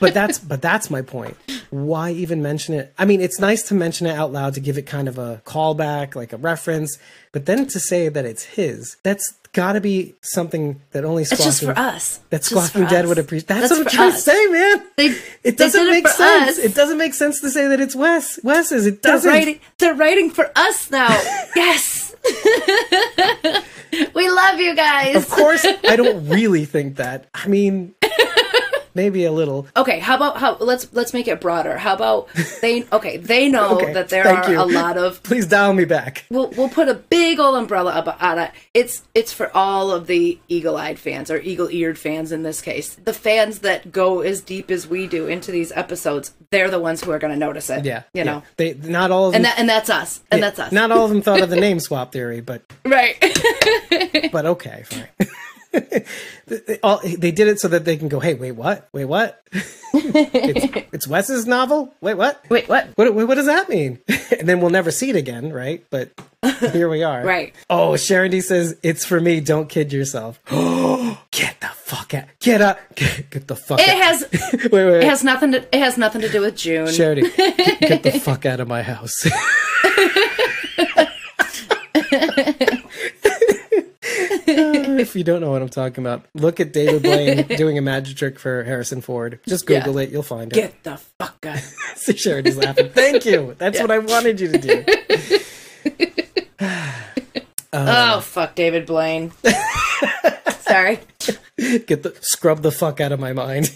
A: but that's but that's my point. Why even mention it? I mean, it's nice to mention it out loud to give it kind of a callback, like a reference. But then to say that it's his, that's got to be something that only
D: It's
A: Squawking,
D: just for us.
A: that
D: It's
A: Squawking Dead
D: us.
A: would appreciate. That's, what I'm trying to say, man.
D: They-
A: it doesn't
D: did it
A: make sense.
D: us.
A: It doesn't make sense to say that it's Wes. Wes's. It
D: They're
A: doesn't.
D: writing. They're writing for us now. [laughs] yes. [laughs] we love you guys.
A: Of course, I don't really think that. I mean, [laughs] maybe a little.
D: Okay, how about how let's let's make it broader. How about [laughs] they okay, they know
A: Okay,
D: that there are
A: you.
D: a lot of [laughs]
A: Please dial me back.
D: we'll we'll put a big old umbrella up on it. It's it's for all of the eagle-eyed fans or eagle-eared fans in this case. The fans that go as deep as we do into these episodes, they're the ones who are going to notice it.
A: Yeah,
D: You
A: yeah.
D: know.
A: they not all of them.
D: And that and that's us. And
A: yeah,
D: that's us.
A: Not all of them thought of the [laughs] name swap theory, but
D: right.
A: but okay, fine. They- [laughs] all- they did it so that they can go, hey, wait, what? Wait, what? it's, [laughs] it's Wes's novel? Wait, what?
D: Wait, what?
A: What, what does that mean? [laughs] and then we'll never see it again, right? But here we are.
D: Right.
A: Oh, Sharon D says, it's for me. Don't kid yourself. [gasps] get the fuck out. Get up. Get, get the fuck
D: It
A: out.
D: has
A: wait, wait, wait.
D: it has nothing to it has nothing to do with June.
A: Charity, get, get the fuck out of my house. Uh, if you don't know what I'm talking about, look at David Blaine [laughs] doing a magic trick for Harrison Ford. Just
D: Yeah.
A: Google it, you'll find it.
D: Get the fuck out. [laughs]
A: See, Charity's laughing. Thank you. That's what I wanted you to do. [laughs]
D: Uh, oh fuck David Blaine. Sorry.
A: Get the scrub the fuck out of my mind.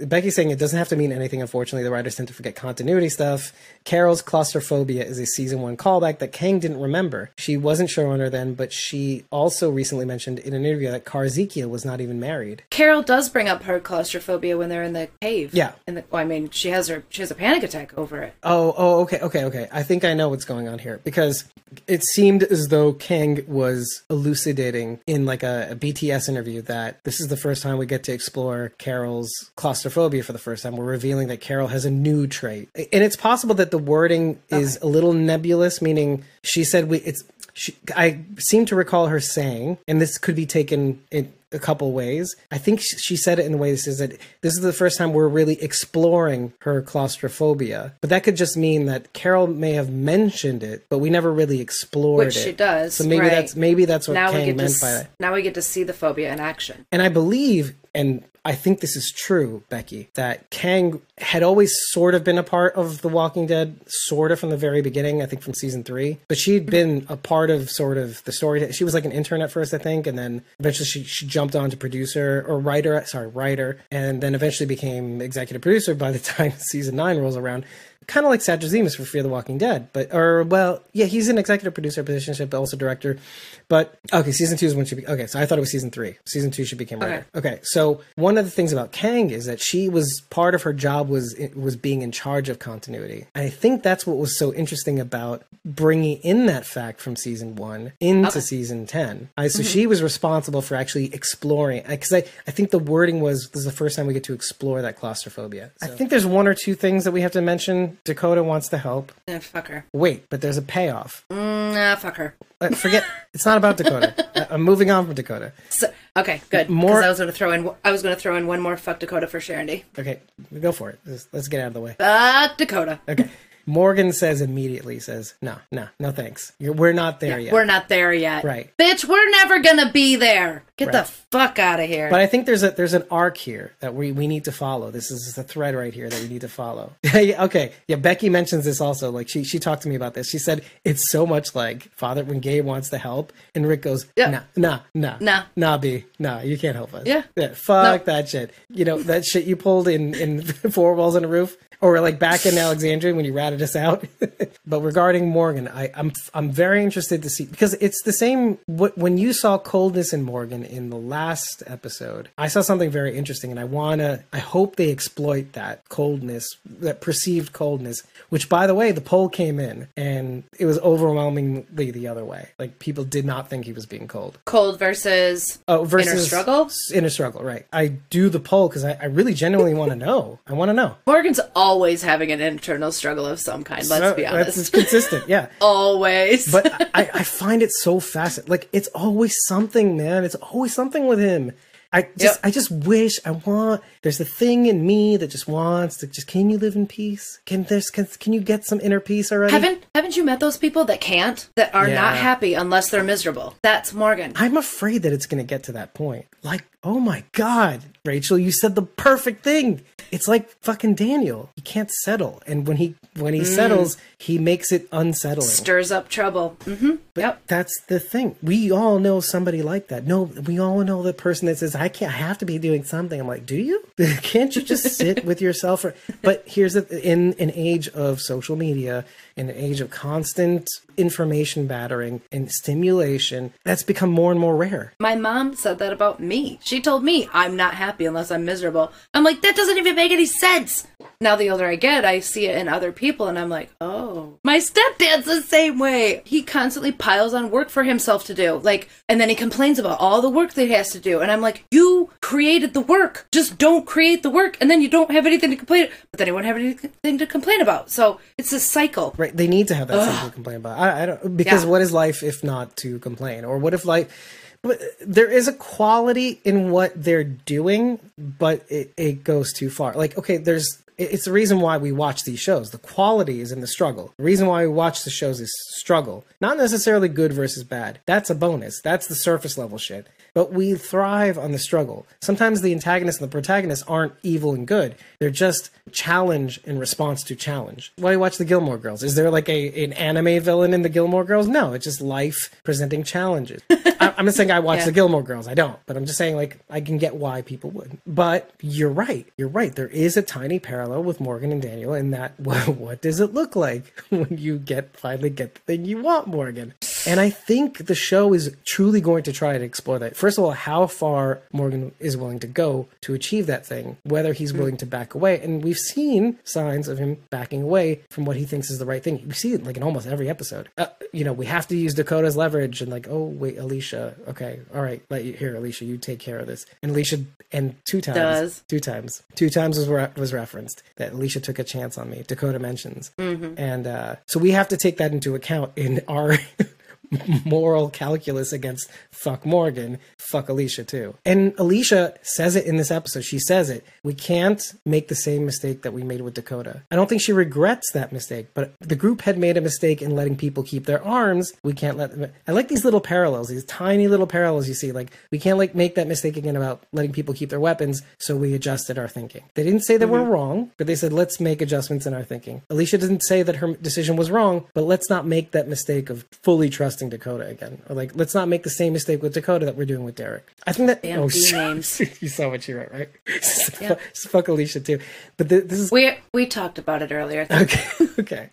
A: Becky's saying it doesn't have to mean anything. Unfortunately, the writers tend to forget continuity stuff. Carol's claustrophobia is a season one callback that Kang didn't remember. She wasn't showrunner then, but she also recently mentioned in an interview that Carzekiel was not even married.
D: Carol does bring up her claustrophobia when they're in the cave.
A: Yeah.
D: In the, well, I mean, she has her she has a panic attack over it.
A: Oh, oh, okay, okay, okay. I think I know what's going on here because it seemed as though Kang was elucidating in like a, a BTS interview that this is the first time we get to explore Carol's claustrophobia for the first time. We're revealing that Carol has a new trait, and it's possible that the wording is a little nebulous, meaning she said we it's. She, I seem to recall her saying, and this could be taken in a couple ways. I think she said it in the way this is that this is the first time we're really exploring her claustrophobia. But that could just mean that Carol may have mentioned it, but we never really explored
D: Which
A: it.
D: she does,
A: So maybe
D: right.
A: that's maybe that's what
D: now
A: Kang
D: to
A: meant
D: s-
A: by that.
D: now we get to see the phobia in action.
A: And I believe, and I think this is true, Becky, that Kang had always sort of been a part of The Walking Dead, sort of from the very beginning, I think from season three. But she'd been a part of sort of the story. She was like an intern at first, I think, and then eventually she, she jumped on to producer or writer, sorry, writer, and then eventually became executive producer by the [laughs] time season nine rolls around. Kind of like Satrazemis for Fear the Walking Dead, but or well, yeah, he's an executive producer position, but also director. But okay, season two is when she. Be, okay, so I thought it was season three. Season two she became writer. Okay, so one of the things about Kang is that she was part of her job was was being in charge of continuity. And I think that's what was so interesting about bringing in that fact from season one into season ten. I, so she was responsible for actually exploring because I I think the wording was this is the first time we get to explore that claustrophobia. I think there's one or two things that we have to mention Dakota wants to help.
D: Eh, fuck her.
A: Wait, but there's a payoff.
D: Mm, nah, fuck her.
A: Uh, forget. it's not about Dakota. I- [laughs] I'm moving on from Dakota.
D: So, okay, good.
A: More-.
D: I was going to throw in. I was going to throw in one more fuck Dakota for Sharondy.
A: Okay, go for it. Let's, let's get out of the way.
D: Fuck Dakota.
A: Okay. Morgan says immediately, says, no, no, no thanks. You're, we're not there yet.
D: We're not there yet.
A: Right.
D: Bitch, we're never going to be there. Get
A: Right.
D: the fuck out of here.
A: But I think there's a there's an arc here that we, we need to follow. This is the thread right here that we need to follow. [laughs] Yeah, okay. Yeah, Becky mentions this also. Like she she talked to me about this. She said it's so much like Father when Gabe wants to help and Rick goes,
D: Yeah.
A: nah, nah, nah,
D: Nah.
A: nah, B, nah, you can't help us.
D: Yeah.
A: yeah fuck that shit. You know that shit you pulled in in [laughs] four walls and a roof. Or like back in Alexandria when you ratted us out. [laughs] but regarding Morgan, I, I'm I'm very interested to see because it's the same. What when you saw coldness in Morgan in the last episode, I saw something very interesting, and I wanna. I hope they exploit that coldness, that perceived coldness. Which, by the way, the poll came in, and it was overwhelmingly the other way. Like people did not think he was being cold.
D: Cold versus.
A: Oh, versus
D: Inner struggle?
A: Inner struggle, right? I do the poll because I, I really genuinely want to know. I want to know.
D: Morgan's always having an internal struggle of some kind, let's
A: No,
D: be honest.
A: it's consistent, yeah. [laughs]
D: always.
A: But I, I find it so fascinating. Like it's always something, man. It's always something with him. I just,
D: Yep.
A: I just wish I want. There's a thing in me that just wants to just. Can you live in peace? Can there's can, can you get some inner peace already?
D: haven't haven't you met those people that can't that are
A: Yeah.
D: not happy unless they're miserable? That's Morgan.
A: I'm afraid that it's going to get to that point. Like, oh my God, Rachel, you said the perfect thing. It's like fucking Daniel. He can't settle, and when he when
D: Mm.
A: he settles, he makes it unsettling.
D: Stirs up trouble. hmm Yep.
A: That's the thing. We all know somebody like that. No, we all know the person that says, "I can't. I have to be doing something." I'm like, "Do you? [laughs] can't you just sit with yourself?" Or, but here's the in an age of social media, in an age of constant information battering and stimulation, that's become more and more rare.
D: My mom said that about me. She told me I'm not happy unless I'm miserable. I'm like, that doesn't even make any sense. Now, the older I get, I see it in other people, and I'm like, oh. My stepdad's the same way. He constantly piles on work for himself to do. Like, and then he complains about all the work that he has to do. And I'm like, you created the work. Just don't create the work, and then you don't have anything to complain But then you won't have anything to complain about. So it's a cycle.
A: Right? They need to have that something to complain about. I, I don't because
D: Yeah.
A: what is life if not to complain? Or what if life? But there is a quality in what they're doing, but it, it goes too far. Like, okay, there's it's the reason why we watch these shows. The quality is in the struggle. The reason why we watch the shows is struggle, not necessarily good versus bad. That's a bonus. That's the surface level shit. But we thrive on the struggle. Sometimes the antagonist and the protagonist aren't evil and good. They're just challenge in response to challenge. Why do you watch the Gilmore Girls? Is there like a an anime villain in the Gilmore Girls? No, it's just life presenting challenges. [laughs] I, I'm not saying I watch
D: Yeah.
A: the Gilmore Girls. I don't. But I'm just saying like I can get why people would. But you're right. You're right. There is a tiny parallel with Morgan and Daniel in that what, [laughs] what does it look like when you get finally get the thing you want, Morgan? And I think the show is truly going to try to explore that. First of all, how far Morgan is willing to go to achieve that thing, whether he's willing to back away. And we've seen signs of him backing away from what he thinks is the right thing. We see it like in almost every episode. Uh, you know, we have to use Dakota's leverage and like, oh wait, Alicia, okay, all right, let you here, Alicia, you take care of this. And Alicia, and two times,
D: Does.
A: two times, two times was re- was referenced that Alicia took a chance on me. Dakota mentions, and uh, so we have to take that into account in our [laughs] [laughs] moral calculus against fuck Morgan, fuck Alicia too. And Alicia says it in this episode. She says it. We can't make the same mistake that we made with Dakota. I don't think she regrets that mistake, but the group had made a mistake in letting people keep their arms. We can't let them. I like these little parallels, these tiny little parallels you see. Like we can't like make that mistake again about letting people keep their weapons. So we adjusted our thinking. They didn't say that we're mm-hmm. wrong, but they said let's make adjustments in our thinking. Alicia didn't say that her decision was wrong, but let's not make that mistake of fully trusting Dakota again, or like let's not make the same mistake with Dakota that we're doing with Derek. I think that
D: Damn oh, B [laughs] names. [laughs]
A: you saw what you wrote, right? [laughs] Fuck- Fuck Alicia too. But th- this is
D: We we talked about it earlier.
A: okay. okay.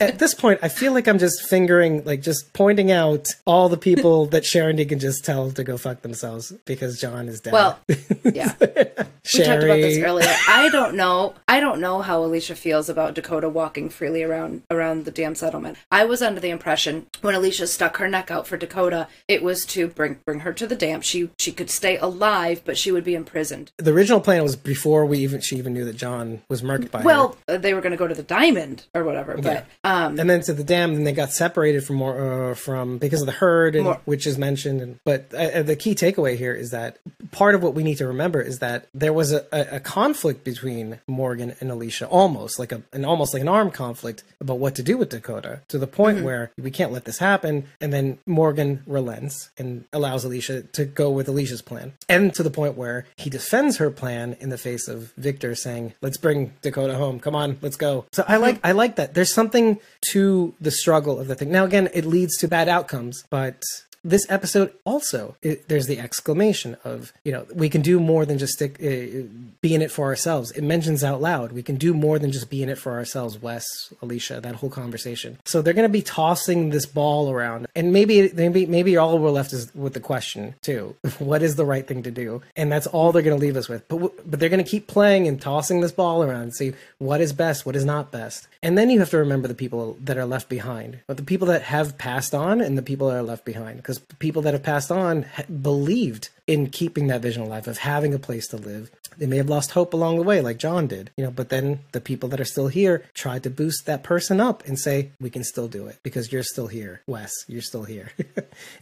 A: At this point, I feel like I'm just fingering, like just pointing out all the people that Sharon can just tell to go fuck themselves because John is dead.
D: Well, yeah. We talked about this earlier. I don't know. I don't know how Alicia feels about Dakota walking freely around around the damn settlement. I was under the impression when Alicia stuck her neck out for Dakota, it was to bring bring her to the dam. She she could stay alive, but she would be imprisoned.
A: The original plan was before we even she even knew that John was murked by her.
D: Well, uh, they were going to go to the diamond or whatever, but um,
A: and then to the dam, then they got separated from more uh, from because of the herd, and,
D: More-
A: which is mentioned. And, but uh, uh, the key takeaway here is that part of what we need to remember is that there was a, a, a conflict between Morgan and Alicia, almost like a an almost like an armed conflict about what to do with Dakota, to the point where we can't let this happen. And then Morgan relents and allows Alicia to go with Alicia's plan, and to the point where he defends her plan in the face of Victor saying, "Let's bring Dakota home. Come on, let's go." So I like I like that. There's something to the struggle of the thing. Now again, it leads to bad outcomes, but this episode also it, there's the exclamation of you know we can do more than just stick uh, be in it for ourselves. It mentions out loud we can do more than just be in it for ourselves wes alicia that whole conversation. So they're going to be tossing this ball around and maybe maybe maybe all we're left is with the question too. [laughs] What is the right thing to do? And that's all they're going to leave us with. But but they're going to keep playing and tossing this ball around and see what is best what is not best. And then you have to remember the people that are left behind. But the people that have passed on and the people that are left behind because people that have passed on believed in keeping that vision alive of having a place to live they may have lost hope along the way like john did you know but then the people that are still here tried to boost that person up and say we can still do it because you're still here wes. You're still here. [laughs]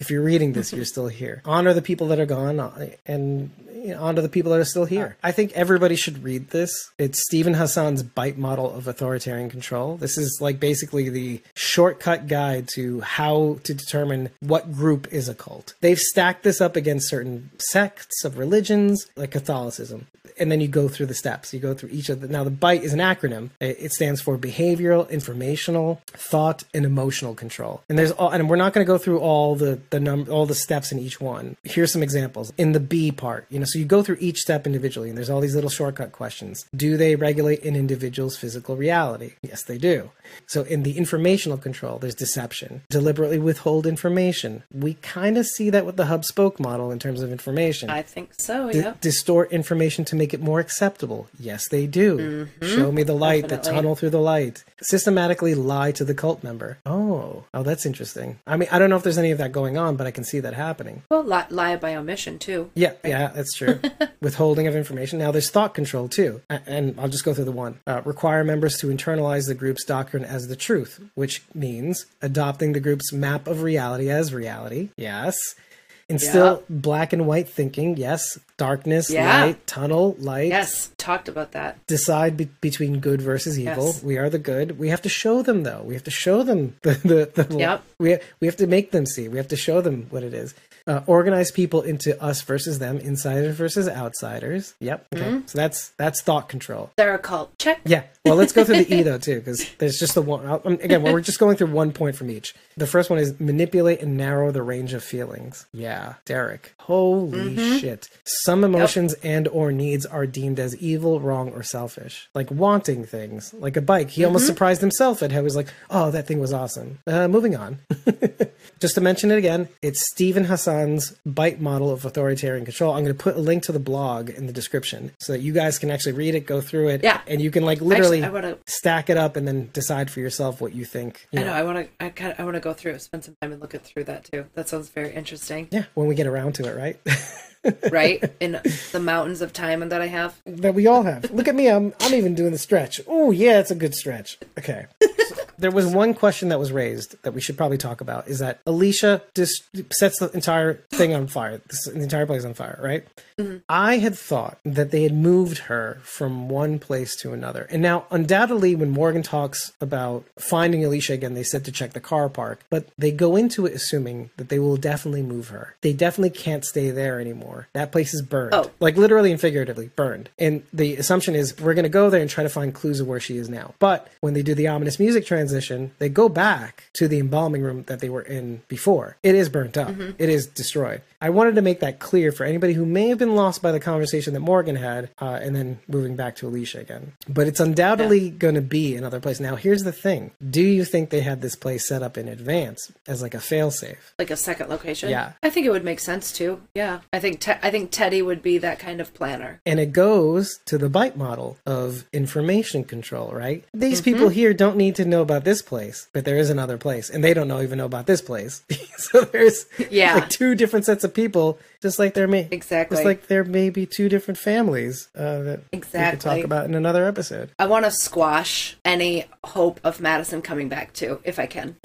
A: If you're reading this you're still here. Honor the people that are gone uh, and you know, honor the people that are still here. I think everybody should read this. It's steven hassan's bite model of authoritarian control. This is like basically the shortcut guide to how to determine what group is a cult. They've stacked this up against certain sects of religions like catholicism and then you go through the steps. You go through each of the now the bite is an acronym. It stands for behavioral informational thought and emotional control. And there's all and we're not going to go through all the the num all the steps in each one. Here's some examples. In the b part you know so you go through each step individually and there's all these little shortcut questions. Do they regulate an individual's physical reality? Yes they do. So in the informational control there's deception. Deliberately withhold information. We kind of see that with the hub spoke model in terms of information.
D: I think so. Yeah.
A: distort information to make it more acceptable. Yes, they do. Show me the light, the tunnel through the light. Systematically lie to the cult member. Oh, oh, that's interesting. I mean, I don't know if there's any of that going on, but I can see that happening.
D: Well, li- lie by omission too.
A: Yeah, yeah, that's true. [laughs] Withholding of information. Now, there's thought control too, and I'll just go through the one. Uh, require members to internalize the group's doctrine as the truth, which means adopting the group's map of reality as reality. Yes. Instill black and white thinking. Yes. Darkness,
D: Yeah.
A: light, tunnel, light.
D: Yes, talked about that.
A: Decide be- between good versus evil.
D: Yes.
A: We are the good. We have to show them though. We have to show them [laughs] the the, the
D: Yep.
A: we we have to make them see. We have to show them what it is. Uh, organize people into us versus them, insiders versus outsiders. Yep. Okay.
D: Mm-hmm.
A: So that's that's thought control.
D: They're a cult. Check.
A: Yeah. Well, let's go through the E [laughs] though too, because there's just the one. Um, Again, we're just going through one point from each. The first one is manipulate and narrow the range of feelings. Yeah, Derek. Holy shit. Some emotions and or needs are deemed as evil, wrong, or selfish. Like wanting things, like a bike. He almost surprised himself at how he was like, "Oh, that thing was awesome." Uh, moving on. [laughs] Just to mention it again, it's Steven Hassan's bite model of authoritarian control. I'm going to put a link to the blog in the description so that you guys can actually read it, go through it,
D: Yeah.
A: and you can like literally
D: I wanna-
A: stack it up and then decide for yourself what you think. you
D: I know. I want to. I kind. I want to go through, spend some time and look it through that too. That sounds very interesting.
A: Yeah, when we get around to it, right? [laughs]
D: Right in the mountains of time that I have.
A: that we all have. Look at me, I'm I'm even doing the stretch. Oh yeah, it's a good stretch. Okay. There was one question that was raised that we should probably talk about is that Alicia just sets the entire thing on fire, this, the entire place on fire, right? Mm-hmm. I had thought that they had moved her from one place to another. And now, undoubtedly, when Morgan talks about finding Alicia again, they said to check the car park, but they go into it assuming that they will definitely move her. They definitely can't stay there anymore. That place is burned.
D: Oh.
A: Like literally and figuratively burned. And the assumption is we're going to go there and try to find clues of where she is now. But when they do the ominous music transition, transition. They go back to the embalming room that they were in before. It is burnt up. It is destroyed. I wanted to make that clear for anybody who may have been lost by the conversation that Morgan had, uh, and then moving back to Alicia again. But it's undoubtedly going to be another place. Now, here's the thing: Do you think they had this place set up in advance as like a failsafe?
D: like a second location.
A: Yeah.
D: I think it would make sense too. Yeah, I think Te- I think Teddy would be that kind of planner.
A: And it goes to the bite model of information control, right? These
D: Mm-hmm.
A: people here don't need to know about this place, but there is another place, and they don't know even know about this place. [laughs] so there's
D: Yeah.
A: like two different sets of people, just like there may
D: Exactly.
A: just like there may be two different families uh, that exactly we could talk about in another episode.
D: I want to squash any hope of Madison coming back too, if I can.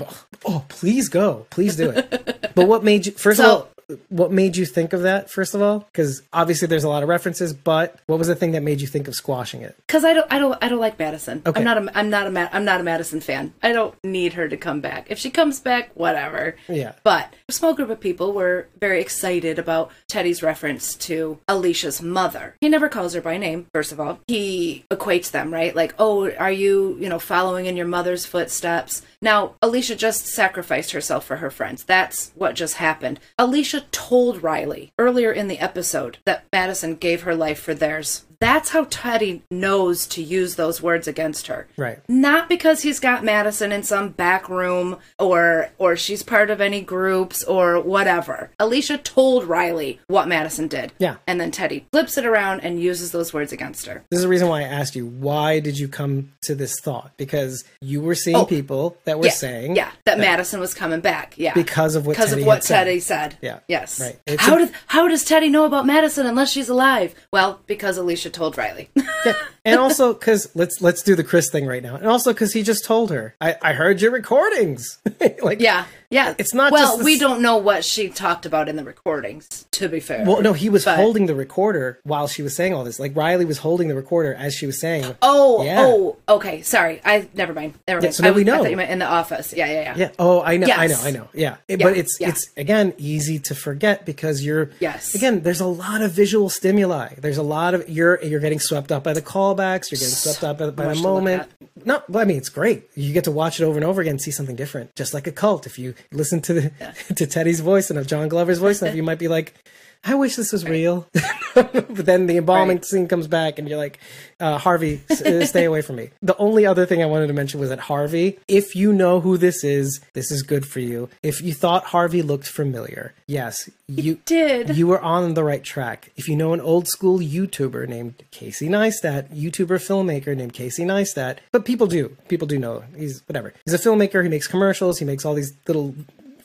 A: Oh, please go, please do it. but what made you? First
D: So-
A: of all. What made you think of that? First of all, because obviously there's a lot of references, but what was the thing that made you think of squashing it?
D: Because I don't, I don't, I don't like Madison.
A: Okay.
D: I'm not a, I'm not a, Ma- I'm not a Madison fan. I don't need her to come back. If she comes back, whatever.
A: Yeah.
D: But a small group of people were very excited about Teddy's reference to Alicia's mother. He never calls her by name, first of all. He equates them, right? Like, oh, are you, you know, following in your mother's footsteps? Now, Alicia just sacrificed herself for her friends. That's what just happened. Alicia told Riley earlier in the episode that Madison gave her life for theirs. That's how Teddy knows to use those words against her
A: Right.
D: not because he's got Madison in some back room or or she's part of any groups or whatever. Alicia told Riley what Madison did.
A: Yeah.
D: And then Teddy flips it around and uses those words against her.
A: This is the reason why I asked you, why did you come to this thought? Because you were seeing
D: Oh.
A: people that were
D: yeah.
A: saying
D: Yeah, that Madison was coming back. Yeah.
A: because of what
D: because
A: Teddy
D: of what
A: had said.
D: Teddy said.
A: Yeah.
D: Yes.
A: Right. It's
D: How
A: a-
D: does how does Teddy know about Madison unless she's alive? Well, because Alicia told Riley. [laughs]
A: and also because let's let's do the Chris thing right now, and also because he just told her, I, I heard your recordings. [laughs] like,
D: yeah. Yeah.
A: It's not
D: Well, we don't know what she talked about in the recordings, to be fair.
A: Well, no, he was
D: But-
A: holding the recorder while she was saying all this. Like Riley was holding the recorder as she was saying.
D: Oh,
A: Yeah.
D: oh, okay. Sorry, I never mind. Never mind.
A: so now
D: I,
A: we know.
D: thought you meant in the office. Yeah, yeah, yeah.
A: Yeah. Oh, I know. I know. I know. Yeah.
D: Yeah,
A: But it's
D: yeah.
A: it's again easy to forget because you're
D: Yes.
A: Again, there's a lot of visual stimuli. There's a lot of you're you're getting swept up by the callbacks. You're getting swept up by, by the moment. No, but I mean it's great. You get to watch it over and over again, and see something different. Just like a cult. If you listen to the, [laughs] to Teddy's voice and of John Glover's voice, and [laughs] you might be like. I wish this was real, [laughs] but then the embalming
D: Right.
A: scene comes back, and you're like, uh, "Harvey, s- uh, stay away from me." [laughs] The only other thing I wanted to mention was that Harvey, if you know who this is, this is good for you. If you thought Harvey looked familiar, yes, you
D: did.
A: You were on the right track. If you know an old school YouTuber named Casey Neistat, YouTuber filmmaker named Casey Neistat, but people do, people do know he's whatever. He's a filmmaker. He makes commercials. He makes all these little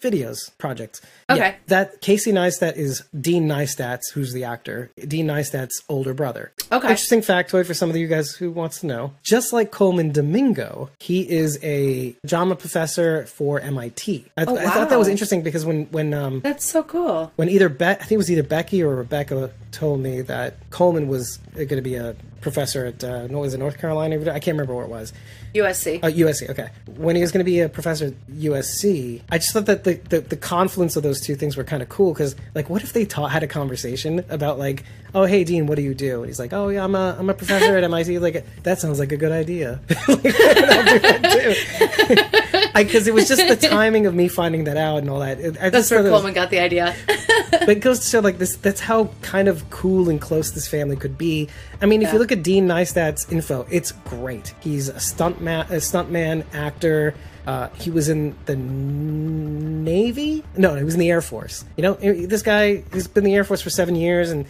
A: videos projects.
D: Okay.
A: that Casey Neistat is Dean Neistat's, who's the actor, Dean Neistat's older brother.
D: Okay.
A: Interesting factoid for some of you guys who wants to know. Just like Colman Domingo, he is a drama professor for MIT. I,
D: Oh,
A: I thought that was interesting because when when um
D: That's so cool.
A: when either Be- I think it was either Becky or Rebecca told me that Colman was going to be a professor at uh, was it North Carolina? I can't remember where it was.
D: USC.
A: Uh, USC. Okay. When he was going to be a professor at USC, I just thought that the, the, the confluence of those two things were kind of cool because, like, what if they taught had a conversation about like, oh hey Dean, what do you do? And he's like, oh yeah, I'm a I'm a professor at MIT. Like that sounds like a good idea. [laughs] Like, I'll do that too. [laughs] Because it was just the timing of me finding that out and all that. I
D: That's where Colman got the idea. [laughs]
A: but it goes to show like this that's how kind of cool and close this family could be i mean if you look at dean neistat's info it's great he's a stunt man a stuntman actor uh, he was in the navy no he was in the air force you know this guy he's been in the air force for seven years and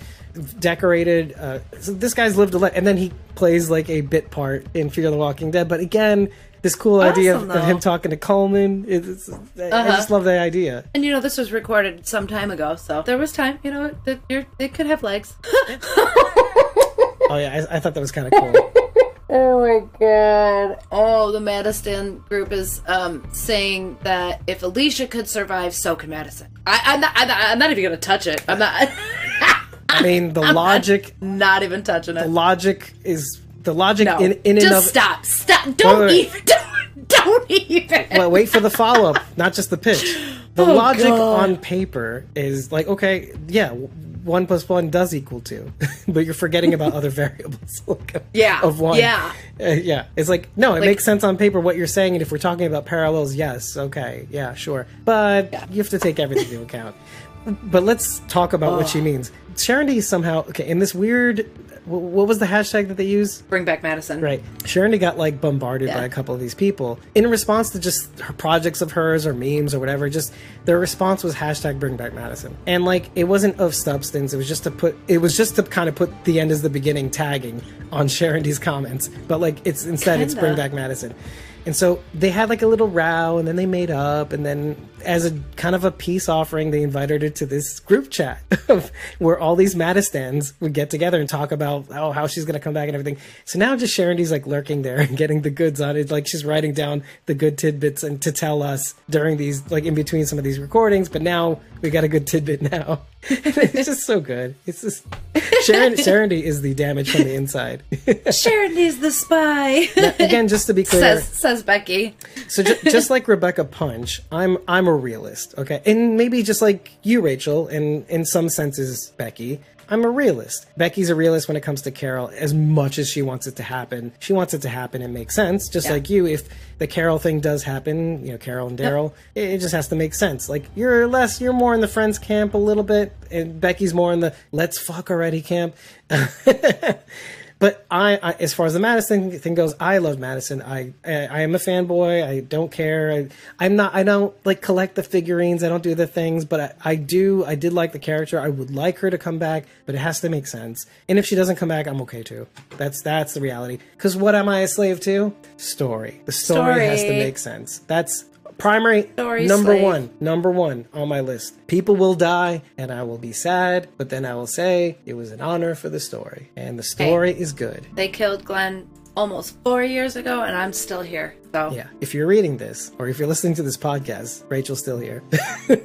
A: decorated uh, so this guy's lived a life and then he plays like a bit part in fear the walking dead but again this cool idea of,
D: Awesome,
A: of him.
D: Uh-huh.
A: talking to colman it's, i just love the idea
D: and you know, this was recorded some time ago, so there was time. You know, that you're, it could have legs. [laughs]
A: oh yeah i, I thought that was kind of cool
D: Oh my god. Oh, the Madison group is um, saying that if Alicia could survive, so can Madison. I, I'm, not, I'm, not, I'm not even going to touch it. I'm not.
A: I mean, the [laughs] logic,
D: not even touching it.
A: the logic is the logic
D: No.
A: in in and
D: Just
A: of.
D: stop. Stop. Don't
A: Wait, wait, wait.
D: even. [laughs] Don't, don't even.
A: Well, wait for the follow up, not just the pitch. The
D: Oh,
A: logic
D: God.
A: on paper is like, okay, yeah, w- one plus one does equal two, [laughs] but you're forgetting about other [laughs] variables. [laughs] like,
D: Yeah,
A: Of one.
D: yeah.
A: Uh, yeah. It's like, no, it
D: Like-
A: makes sense on paper what you're saying. And if we're talking about parallels, yes, okay, yeah, sure. But you have to take everything into account. But let's talk about what she means. D somehow, okay, in this weird, what was the hashtag that they use?
D: Bring back Madison.
A: Right. Sharon got like bombarded by a couple of these people in response to just her projects of hers or memes or whatever. Just their response was hashtag bring back Madison. And like it wasn't of substance. It was just to put it was just to kind of put the end as the beginning tagging on Sharon D's comments. But like it's instead it's bring back Madison. And so they had like a little row and then they made up and then as a kind of a peace offering they invited her to this group chat [laughs] of where all these Madistans would get together and talk about oh how she's gonna come back and everything. So now just Sharon D's like lurking there [laughs] and getting the goods on it. Like she's writing down the good tidbits and to tell us during these like in between some of these recordings, but now we got a good tidbit now. [laughs] it's just so good. It's just Sharon D is the damage from the inside.
D: Sharon is the spy.
A: Again, just to be clear,
D: says says Becky.
A: so ju- just like Rebecca Punch, I'm I'm a realist, okay, and maybe just like you, Rachel, and in some senses, Becky. I'm a realist. Becky's a realist when it comes to Carol. As much as she wants it to happen, she wants it to happen and make sense. Just
D: Yeah.
A: like you, if the Carol thing does happen, you know, Carol and Daryl, it, it just has to make sense. Like you're less, you're more in the friends camp a little bit, and Becky's more in the let's fuck already camp. [laughs] But I, I, as far as the Madison thing goes, I love Madison. I, I, I am a fanboy. I don't care. I, I'm not. I don't like collect the figurines. I don't do the things, but I, I do. I did like the character. I would like her to come back, but it has to make sense. And if she doesn't come back, I'm okay too. That's that's the reality. Because what am I a slave to? Story. The story, has to make sense. That's primary
D: Story
A: number
D: slave.
A: one number one on my list people will die and i will be sad but then i will say it was an honor for the story and the story is good
D: They killed Glenn almost four years ago, and I'm still here. So.
A: Yeah. If you're reading this or if you're listening to this podcast rachel's still here. [laughs]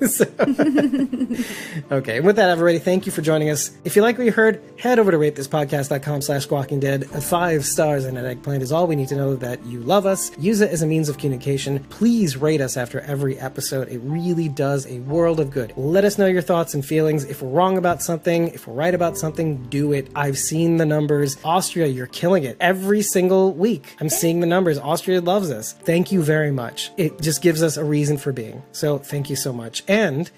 A: So- [laughs] okay. With that everybody thank you for joining us. If you like what you heard head over to ratethispodcast.com slash squawking dead. Five stars and an eggplant is all we need to know that you love us. Use it as a means of communication. Please rate us after every episode. It really does a world of good. Let us know your thoughts and feelings. If we're wrong about something if we're right about something do it. I've seen the numbers. Austria you're killing it every single week. I'm seeing the numbers. Austria loves us. Thank you very much. It just gives us a reason for being. So thank you so much. And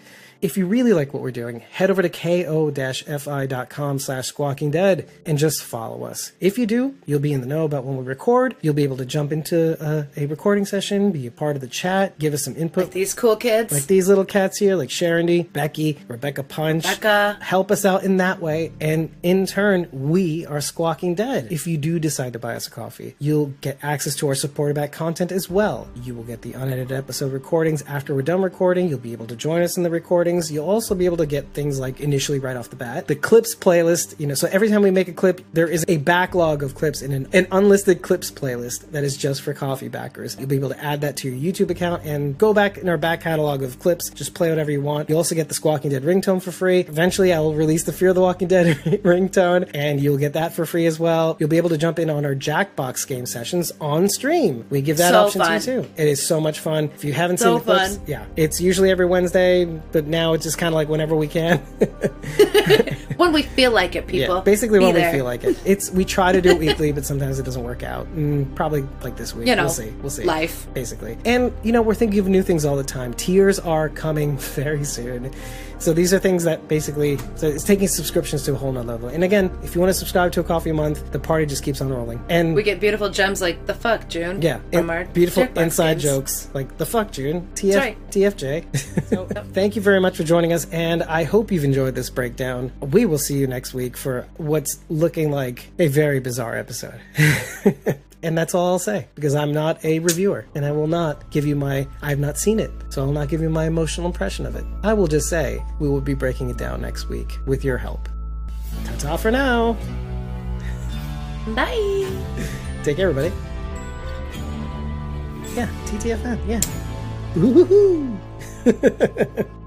A: if you really like what we're doing, head over to ko-fi.com slash squawking dead and just follow us. If you do, you'll be in the know about when we record. You'll be able to jump into uh, a recording session, be a part of the chat, give us some input.
D: these cool kids.
A: Like these little cats here, like Sharon D, Becky, Rebecca Punch.
D: Becca.
A: Help us out in that way. And in turn, we are Squawking Dead. If you do decide to buy us a coffee, you'll get access to our supporter back content as well. You will get the unedited episode recordings after we're done recording. You'll be able to join us in the recordings. You'll also be able to get things like initially right off the bat. The clips playlist, you know, so every time we make a clip, there is a backlog of clips in an, an unlisted clips playlist that is just for coffee backers. You'll be able to add that to your YouTube account and go back in our back catalog of clips. Just play whatever you want. You'll also get the Squawking Dead ringtone for free. Eventually, I will release the Fear of the Walking Dead [laughs] ringtone, and you'll get that for free as well. You'll be able to jump in on our Jackbox game sessions on stream. We give that
D: So
A: option
D: fun.
A: to you too. It is so much fun. If you haven't
D: So
A: seen the clips,
D: fun.
A: yeah, it's usually every Wednesday, but now it's just kind of like whenever we can. [laughs]
D: when we feel like it, people.
A: Yeah, basically
D: Be
A: when
D: there.
A: we feel like it. It's we try to do it weekly, but sometimes it doesn't work out. Mm, probably like this week.
D: You know,
A: we'll see. We'll see.
D: life.
A: basically. And you know, we're thinking of new things all the time. Tiers are coming [laughs] very soon. So these are things that basically so it's taking subscriptions to a whole nother level. And again, if you want to subscribe to a coffee a month, the party just keeps on rolling. And
D: We get beautiful gems like the fuck, June.
A: yeah,
D: From our
A: beautiful inside
D: games.
A: jokes like the fuck June, TF. TFJ. [laughs] Thank you very much for joining us, and I hope you've enjoyed this breakdown. We will see you next week for what's looking like a very bizarre episode. [laughs] and that's all I'll say because I'm not a reviewer, and I will not give you my I've not seen it, so I'll not give you my emotional impression of it. I will just say we will be breaking it down next week with your help. Ta ta for now.
D: Bye.
A: Take care, everybody. Yeah, TTFN. Yeah. Woohoo! [laughs]